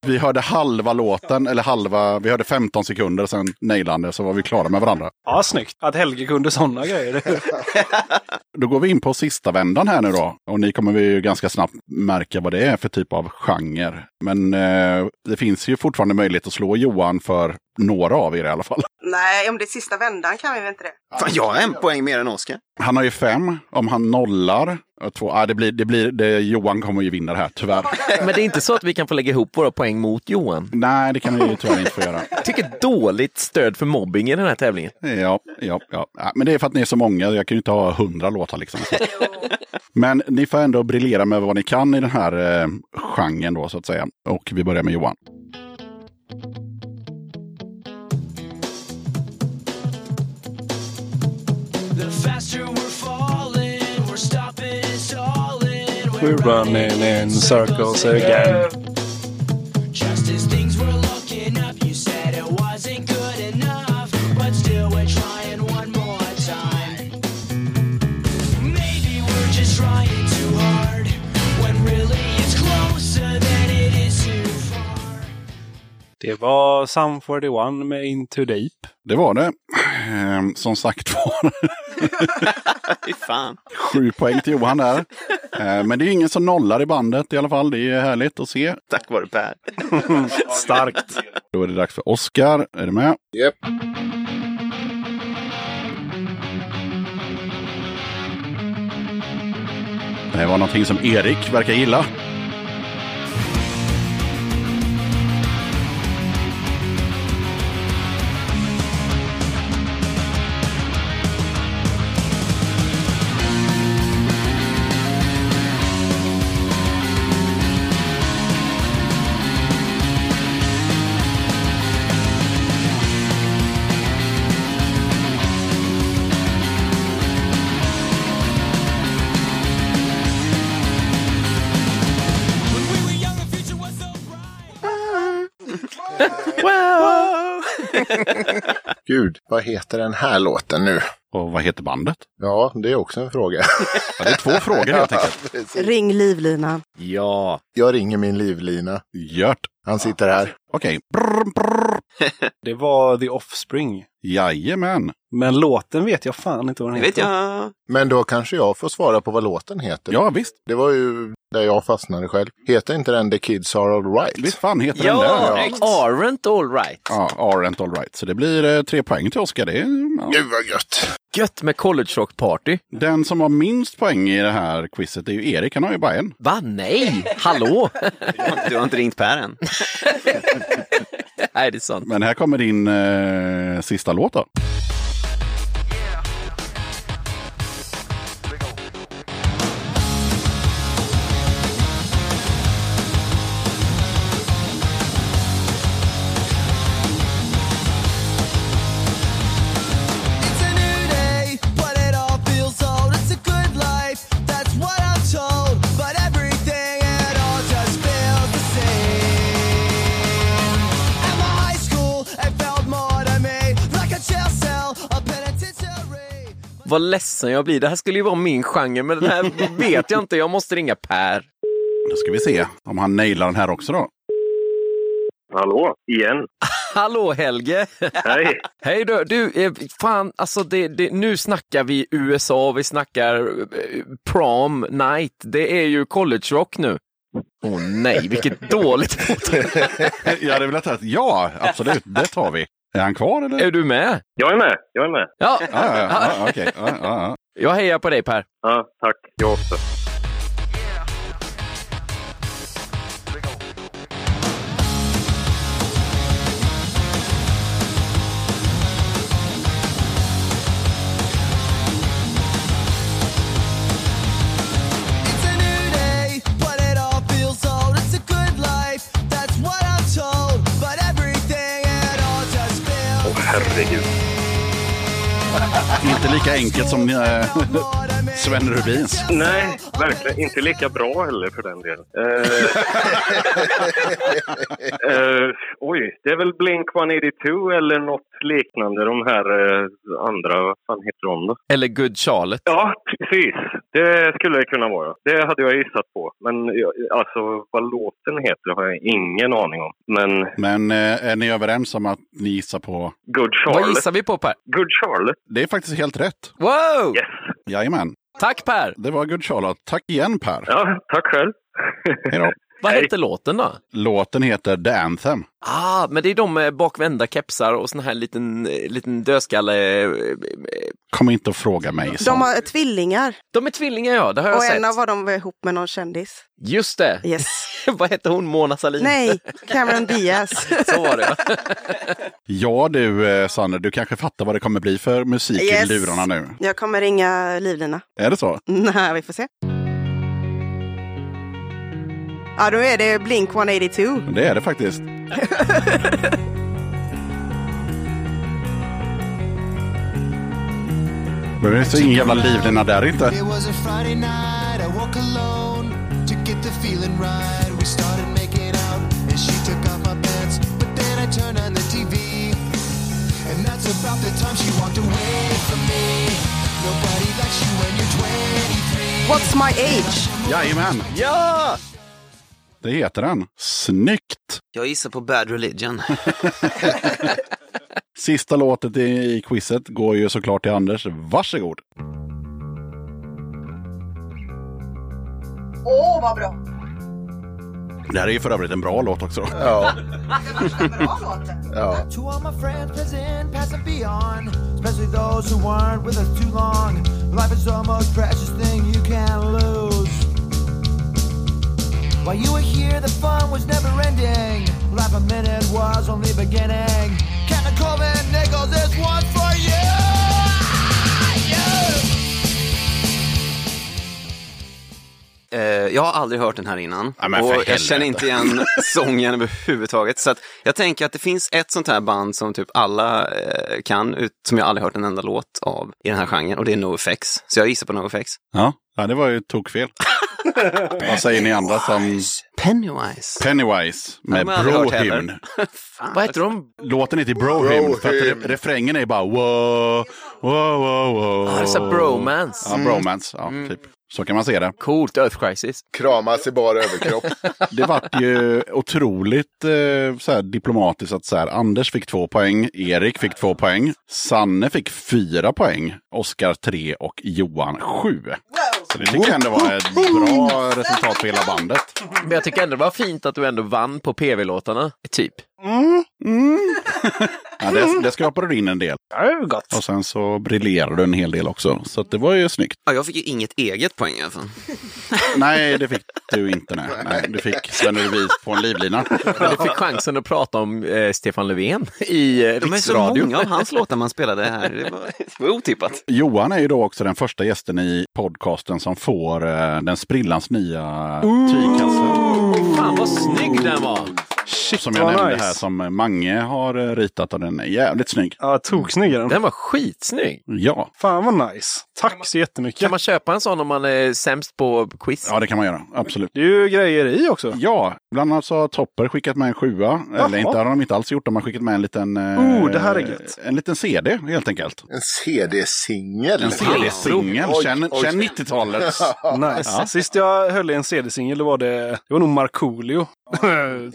Vi hörde halva låten, eller halva, vi hörde 15 sekunder, sen nailande så var vi klara med varandra. Ja, snyggt. Att Helge kunde sådana grejer. Då går vi in på sista vändan här nu då. Och ni kommer ju ganska snabbt märka vad det är för typ av genre. Men eh, det finns ju fortfarande möjlighet att slå Johan för några av er i alla fall. Nej, om det är sista vändan kan vi väl inte det? Fan, jag har en poäng mer än Oskar. Han har ju fem. Om han nollar, och två, ah, det blir, det blir, det, Johan kommer ju vinna det här tyvärr. men det är inte så att vi kan få lägga ihop våra poäng mot Johan. Nej, det kan vi ju tyvärr inte få göra. Jag tycker dåligt stöd för mobbing i den här tävlingen. Ja, ja, ja. ja. Men det är för att ni är så många. Jag kan ju inte ha hundra låtar liksom. Men ni får ändå briljera med vad ni kan i den här eh, genren då så att säga. Och vi börjar med Johan. We're falling, we're stopping and stalling. We're running in circles again. Det var Sum 41 med Into Deep. Det var det. Ehm, som sagt var, fan. sju poäng till Johan där. Ehm, men det är ingen som nollar i bandet i alla fall. Det är härligt att se. Tack vare Per. Starkt. Då är det dags för Oscar. Är du med? Japp. Det här var någonting som Erik verkar gilla. Gud, vad heter den här låten nu? Och vad heter bandet? Ja, det är också en fråga. Ja, det är två frågor helt enkelt. Ring livlinan. Ja. Jag ringer min livlina. Gört. Han sitter här. Okej. Brr. Det var The Offspring. Jajamän. Men låten vet jag fan inte vad den Det heter. vet jag. Men då kanske jag får svara på vad låten heter. Ja, visst. Det var ju där jag fastnade själv. Heter inte den The Kids Are Alright? Visst fan heter den Ja, där. aren't all right. Ja, aren't all right. Så det blir eh, tre poäng till Oskar. Det är, ja. Gud vad gött! Gött med college rock party. Den som har minst poäng i det här quizet är ju Erik. Han har ju bara en. Va? Nej! Hallå? Du har inte ringt Per än. Nej, det är sant. Men här kommer din eh, nästa låta. Vad ledsen jag blir. Det här skulle ju vara min genre, men den här vet jag inte. Jag måste ringa Per. Då ska vi se om han nailar den här också då. Hallå, igen. Hallå Helge! Hej. Hej du! Du, eh, fan, alltså det, det, nu snackar vi USA, vi snackar eh, prom night. Det är ju college rock nu. Åh nej, vilket dåligt Jag hade velat säga att ja, absolut, det tar vi. Är han kvar eller? Är du med? Jag är med, jag är med. Ja, Ja, ja, ja, ja, okej. Ja, ja, ja. jag hejar på dig Per. Ja, tack. Jag också. Inte lika enkelt som eh, Sven Rubins. Nej, verkligen inte lika bra heller för den delen. Eh, eh, oj, det är väl Blink 182 eller något liknande. De här eh, andra, vad fan heter de då? Eller Good Charlotte. Ja, precis. Det skulle det kunna vara. Det hade jag gissat på. Men alltså vad låten heter har jag ingen aning om. Men Men eh, är ni överens om att ni gissar på... Good Vad Charlotte. gissar vi på Per? Good Charlotte. Det är faktiskt helt rätt. Wow! Yes. Jajamän. Tack Per! Det var Good Charlotte. Tack igen Per. Ja, tack själv. Hej då. Vad Hej. heter låten då? Låten heter The Anthem. Ah, men det är de med bakvända kepsar och sån här liten, eh, liten dödskalle. eh, eh, Kom inte och fråga mig. De har tvillingar De är tvillingar ja, det har jag och sett. en av dem var ihop med någon kändis. Just det! Yes. Vad hette hon? Mona Sahlin? Nej, Cameron Diaz. Så var det ja. Du, Sanne, du kanske fattar vad det kommer bli för musik Yes. i lurarna nu. Jag kommer ringa Livlina. Är det så? Nej, vi får se. Ja, då är det Blink 182. Det är det faktiskt. Men det är så ingen jävla livlina där inte. It was a Friday night, I woke alone to get the feeling right. We started making out, and she took off my pants. But then I turned on the TV, and that's about the time she walked away from me. Nobody likes you when you're 23. What's my age? Jajamän, Ja! Det heter den. Snyggt! Jag gissar på Bad Religion. Sista låtet i, quizet går ju såklart till Anders. Varsågod! Åh, vad bra! Det här är ju för övrigt en bra låt också. Ja. ja. To all my friends, present, past and beyond, especially those who weren't with us too long. Life is the most precious thing you can lose. While you were here, the fun was never ending. Life a minute was only beginning. Captain Colvin Nichols, this one's for you. Eh, jag har aldrig hört den här innan. Ja, och jag känner inte igen sången överhuvudtaget. Så att jag tänker att det finns ett sånt här band som typ alla eh, kan, ut, som jag aldrig hört en enda låt av i den här genren. Och det är NoFX. Så jag gissar på NoFX. Ja, Ja, det var ju tokfel. Vad säger ni andra som Pennywise. Pennywise med Ja. Brohymn? Vad heter de? Låten heter Brohymn för att re- refrängen är bara wow, wow, wow, wow. Ja, det är så bromance. Ja, bromance. Ja, typ. Så kan man se det. Coolt, Earth Crisis. Kramas i bara överkropp. Det vart ju otroligt eh, så här, diplomatiskt att så här, Anders fick två poäng, Erik fick två poäng, Sanne fick fyra poäng, Oskar tre och Johan sju. Så det tycker jag ändå var ett bra resultat för hela bandet. Men jag tycker ändå det var fint att du ändå vann på PV-låtarna. Typ. Ja, det, det skrapade du in en del. Ja, gott. Och sen så briljerade du en hel del också. Så att det var ju snyggt. Ja, jag fick ju inget eget poäng i alla fall. Nej, det fick du inte. Nej, nej du fick Sven Vis på en livlina. Men du fick chansen att prata om eh, Stefan Löfven i eh, De är så riksradio. många av hans låtar man spelade här. Det var, det var otippat. Johan är ju då också den första gästen i podcasten som får eh, den sprillans nya tygkassen. Fan vad snygg den var! Shit, Som jag nämnde nice. här som Mange har eh, ritat och den är jävligt snygg. Ja, toksnygg är den. Den var skitsnygg! Ja, Fan vad nice. Tack så jättemycket. Kan man köpa en sån om man är sämst på quiz? ja det kan man göra. Absolut. Det är ju grejer i också. Ja, bland annat så har Topper skickat med en sjua. Jaha. Eller inte har de inte alls gjort. De har skickat med en liten... eh, Oh, det här är gött. En liten CD helt enkelt. En CD-singel. En CD-singel. Känn, känn 90-talets... Nice. Sist jag höll i en CD-singel, var det, det var nog Markoolio.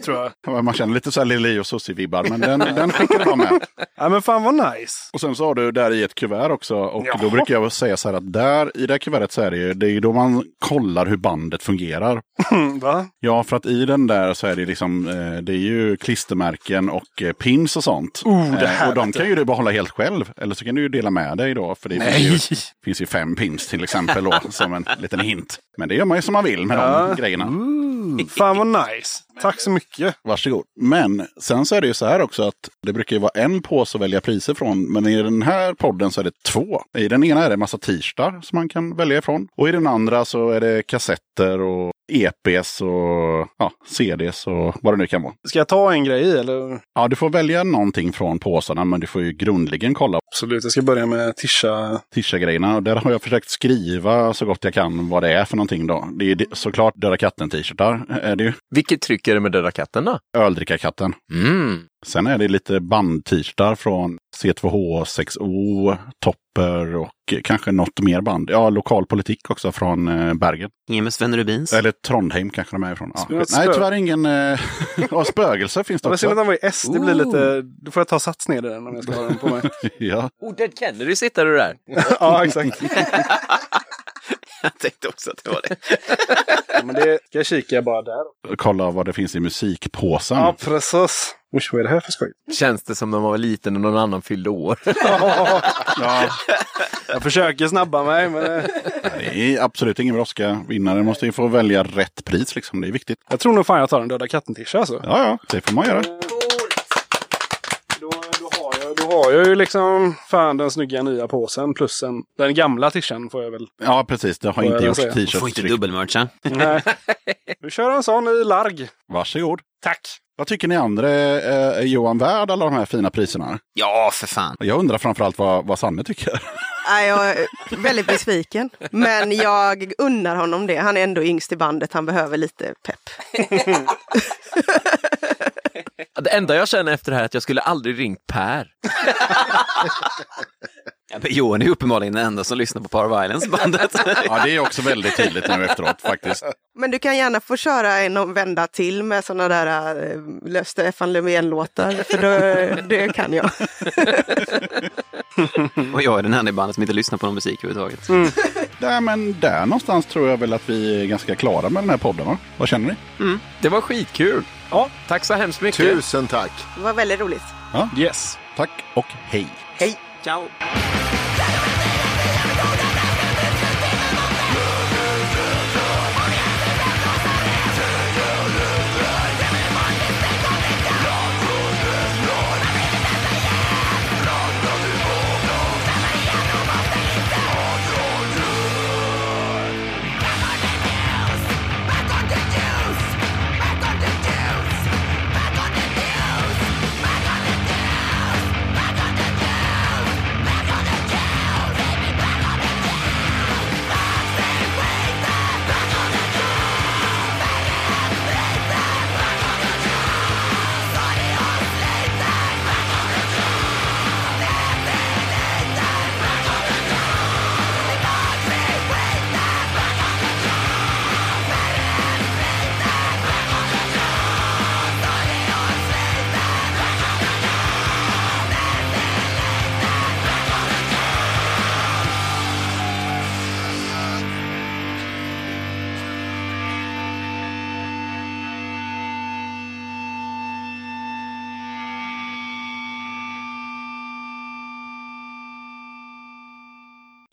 Tror jag. Man känner lite så här Lili och Susie-vibbar, men den, den skickade de med. Ja, men fan vad nice. Och sen så har du där i ett kuvert också. Och Jaha. då brukar jag säga så här att där i det här kuvertet så är det ju, det är ju då man kollar hur bandet fungerar. Va? Ja, för att i den där så är det liksom, eh, det är ju klistermärken och eh, pins och sånt. Oh, det här eh, och de kan ju du behålla helt själv. Eller så kan du ju dela med dig då. För det finns ju, finns ju fem pins till exempel då, som en liten hint. Men det gör man ju som man vill med Ja. de grejerna. Fan vad nice. Tack så mycket. Varsågod. Men sen så är det ju så här också att det brukar ju vara en påse att välja priser från. Men i den här podden så är det två. I den ena är det en massa t-shirtar som man kan välja ifrån. Och i den andra så är det kassetter och EPs och ja, CDs och vad det nu kan vara. Ska jag ta en grej eller? Ja, du får välja någonting från påsarna men du får ju grundligen kolla Absolut, jag ska börja med Tisha. Tisha-grejerna. Där har jag försökt skriva så gott jag kan vad det är för någonting då. Det är såklart Döda katten-t-shirtar är det ju. Vilket tryck är det med Döda katten då? Öldrickarkatten. Mm. Sen är det lite band-t-shirtar från C2H, 6O, Topper och kanske något mer band. Ja, lokalpolitik också från eh, Bergen. Ingen med Sven Rubins. Eller Trondheim kanske de är ifrån. Ja. Nej, tyvärr ingen... Eh, ja, spögelse finns det var synd att också. han var i S. Det blir lite... Då får jag ta sats ner i den om jag ska ha den på mig. Ja. Oh, Dead Kennedy sitter du där. ja, exakt. Jag tänkte också att det var det. Ja, men det ska jag kika bara där. Kolla vad det finns i musikpåsen. Ja, precis. Usch, vad är det här för skoj? Känns det som när man var liten och någon annan fyllde år. Ja, Jag försöker snabba mig, men det är absolut ingen brådska. Vinnaren måste ju få välja rätt pris liksom. Det är viktigt. jag tror nog fan jag tar en Döda katten-tisha alltså. Ja, ja, det får man göra. Då, har jag, ju liksom fan den snygga nya påsen plus en, den gamla tishan får jag väl. Ja, precis. Det har inte gjorts. Du får inte t-shirts. dubbelmercha. Nej. Vi kör en sån i larg. Varsågod. Tack. Vad tycker ni andra? Eh, Är Johan värd alla de här fina priserna? Ja, för fan. Jag undrar framförallt vad, vad Sanne tycker. Nej, jag är väldigt besviken. Men jag unnar honom det. Han är ändå yngst i bandet. Han behöver lite pepp. Det enda jag känner efter det här är att jag skulle aldrig ringt Per. Ja, men Johan är uppenbarligen den enda som lyssnar på Power Violence-bandet. Ja, det är också väldigt tydligt nu efteråt faktiskt. Men du kan gärna få köra en vända till med sådana där äh, Stefan Löfven-låtar. För då, det kan jag. Och jag är den enda i bandet som inte lyssnar på någon musik överhuvudtaget. Nej, men där någonstans tror jag väl att vi är ganska klara med den här podden. Va? Vad känner ni? Det var skitkul. Ja. Tack så hemskt mycket. Tusen tack. Det var väldigt roligt. Yes. Tack och hej! Hej! Ciao!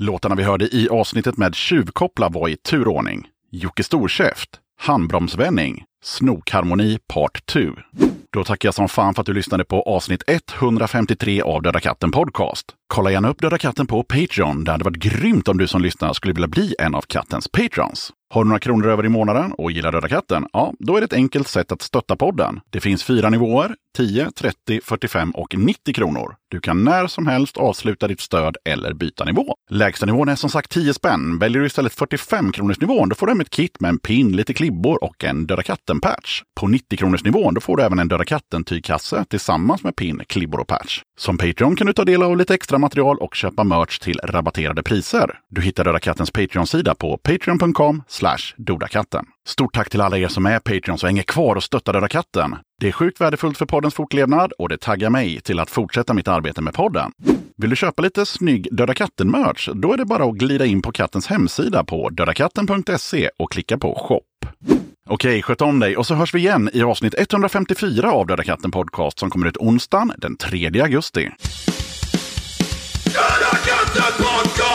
Låtarna vi hörde i avsnittet med Tjuvkoppla var i turordning. Jocke Storkäft, Handbromsvändning, Snokharmoni Part 2. Då tackar jag som fan för att du lyssnade på avsnitt 153 av Döda katten Podcast. Kolla gärna upp Döda katten på Patreon. Det hade varit grymt om du som lyssnar skulle vilja bli en av kattens patrons. Har du några kronor över i månaden och gillar Döda katten? Ja, då är det ett enkelt sätt att stötta podden. Det finns fyra nivåer, 10, 30, 45 och 90 kronor. Du kan när som helst avsluta ditt stöd eller byta nivå. Lägsta nivån är som sagt 10 spänn. Väljer du istället 45 kronors nivån då får du hem ett kit med en pin, lite klibbor och en Döda katten-patch. På 90 kronors nivån då får du även en Döda katten-tygkasse tillsammans med pin, klibbor och patch. Som Patreon kan du ta del av lite extra material och köpa merch till rabatterade priser. Du hittar Döda kattens Patreon-sida på patreon.com dodakatten. Stort tack till alla er som är Patreons och hänger kvar och stöttar Döda katten. Det är sjukt värdefullt för poddens fortlevnad och det taggar mig till att fortsätta mitt arbete med podden. Vill du köpa lite snygg Döda katten-merch? Då är det bara att glida in på kattens hemsida på dödakatten.se och klicka på shop. Okej, sköt om dig och så hörs vi igen i avsnitt 154 av Döda katten Podcast som kommer ut onsdagen den 3 augusti. Döda katten podcast!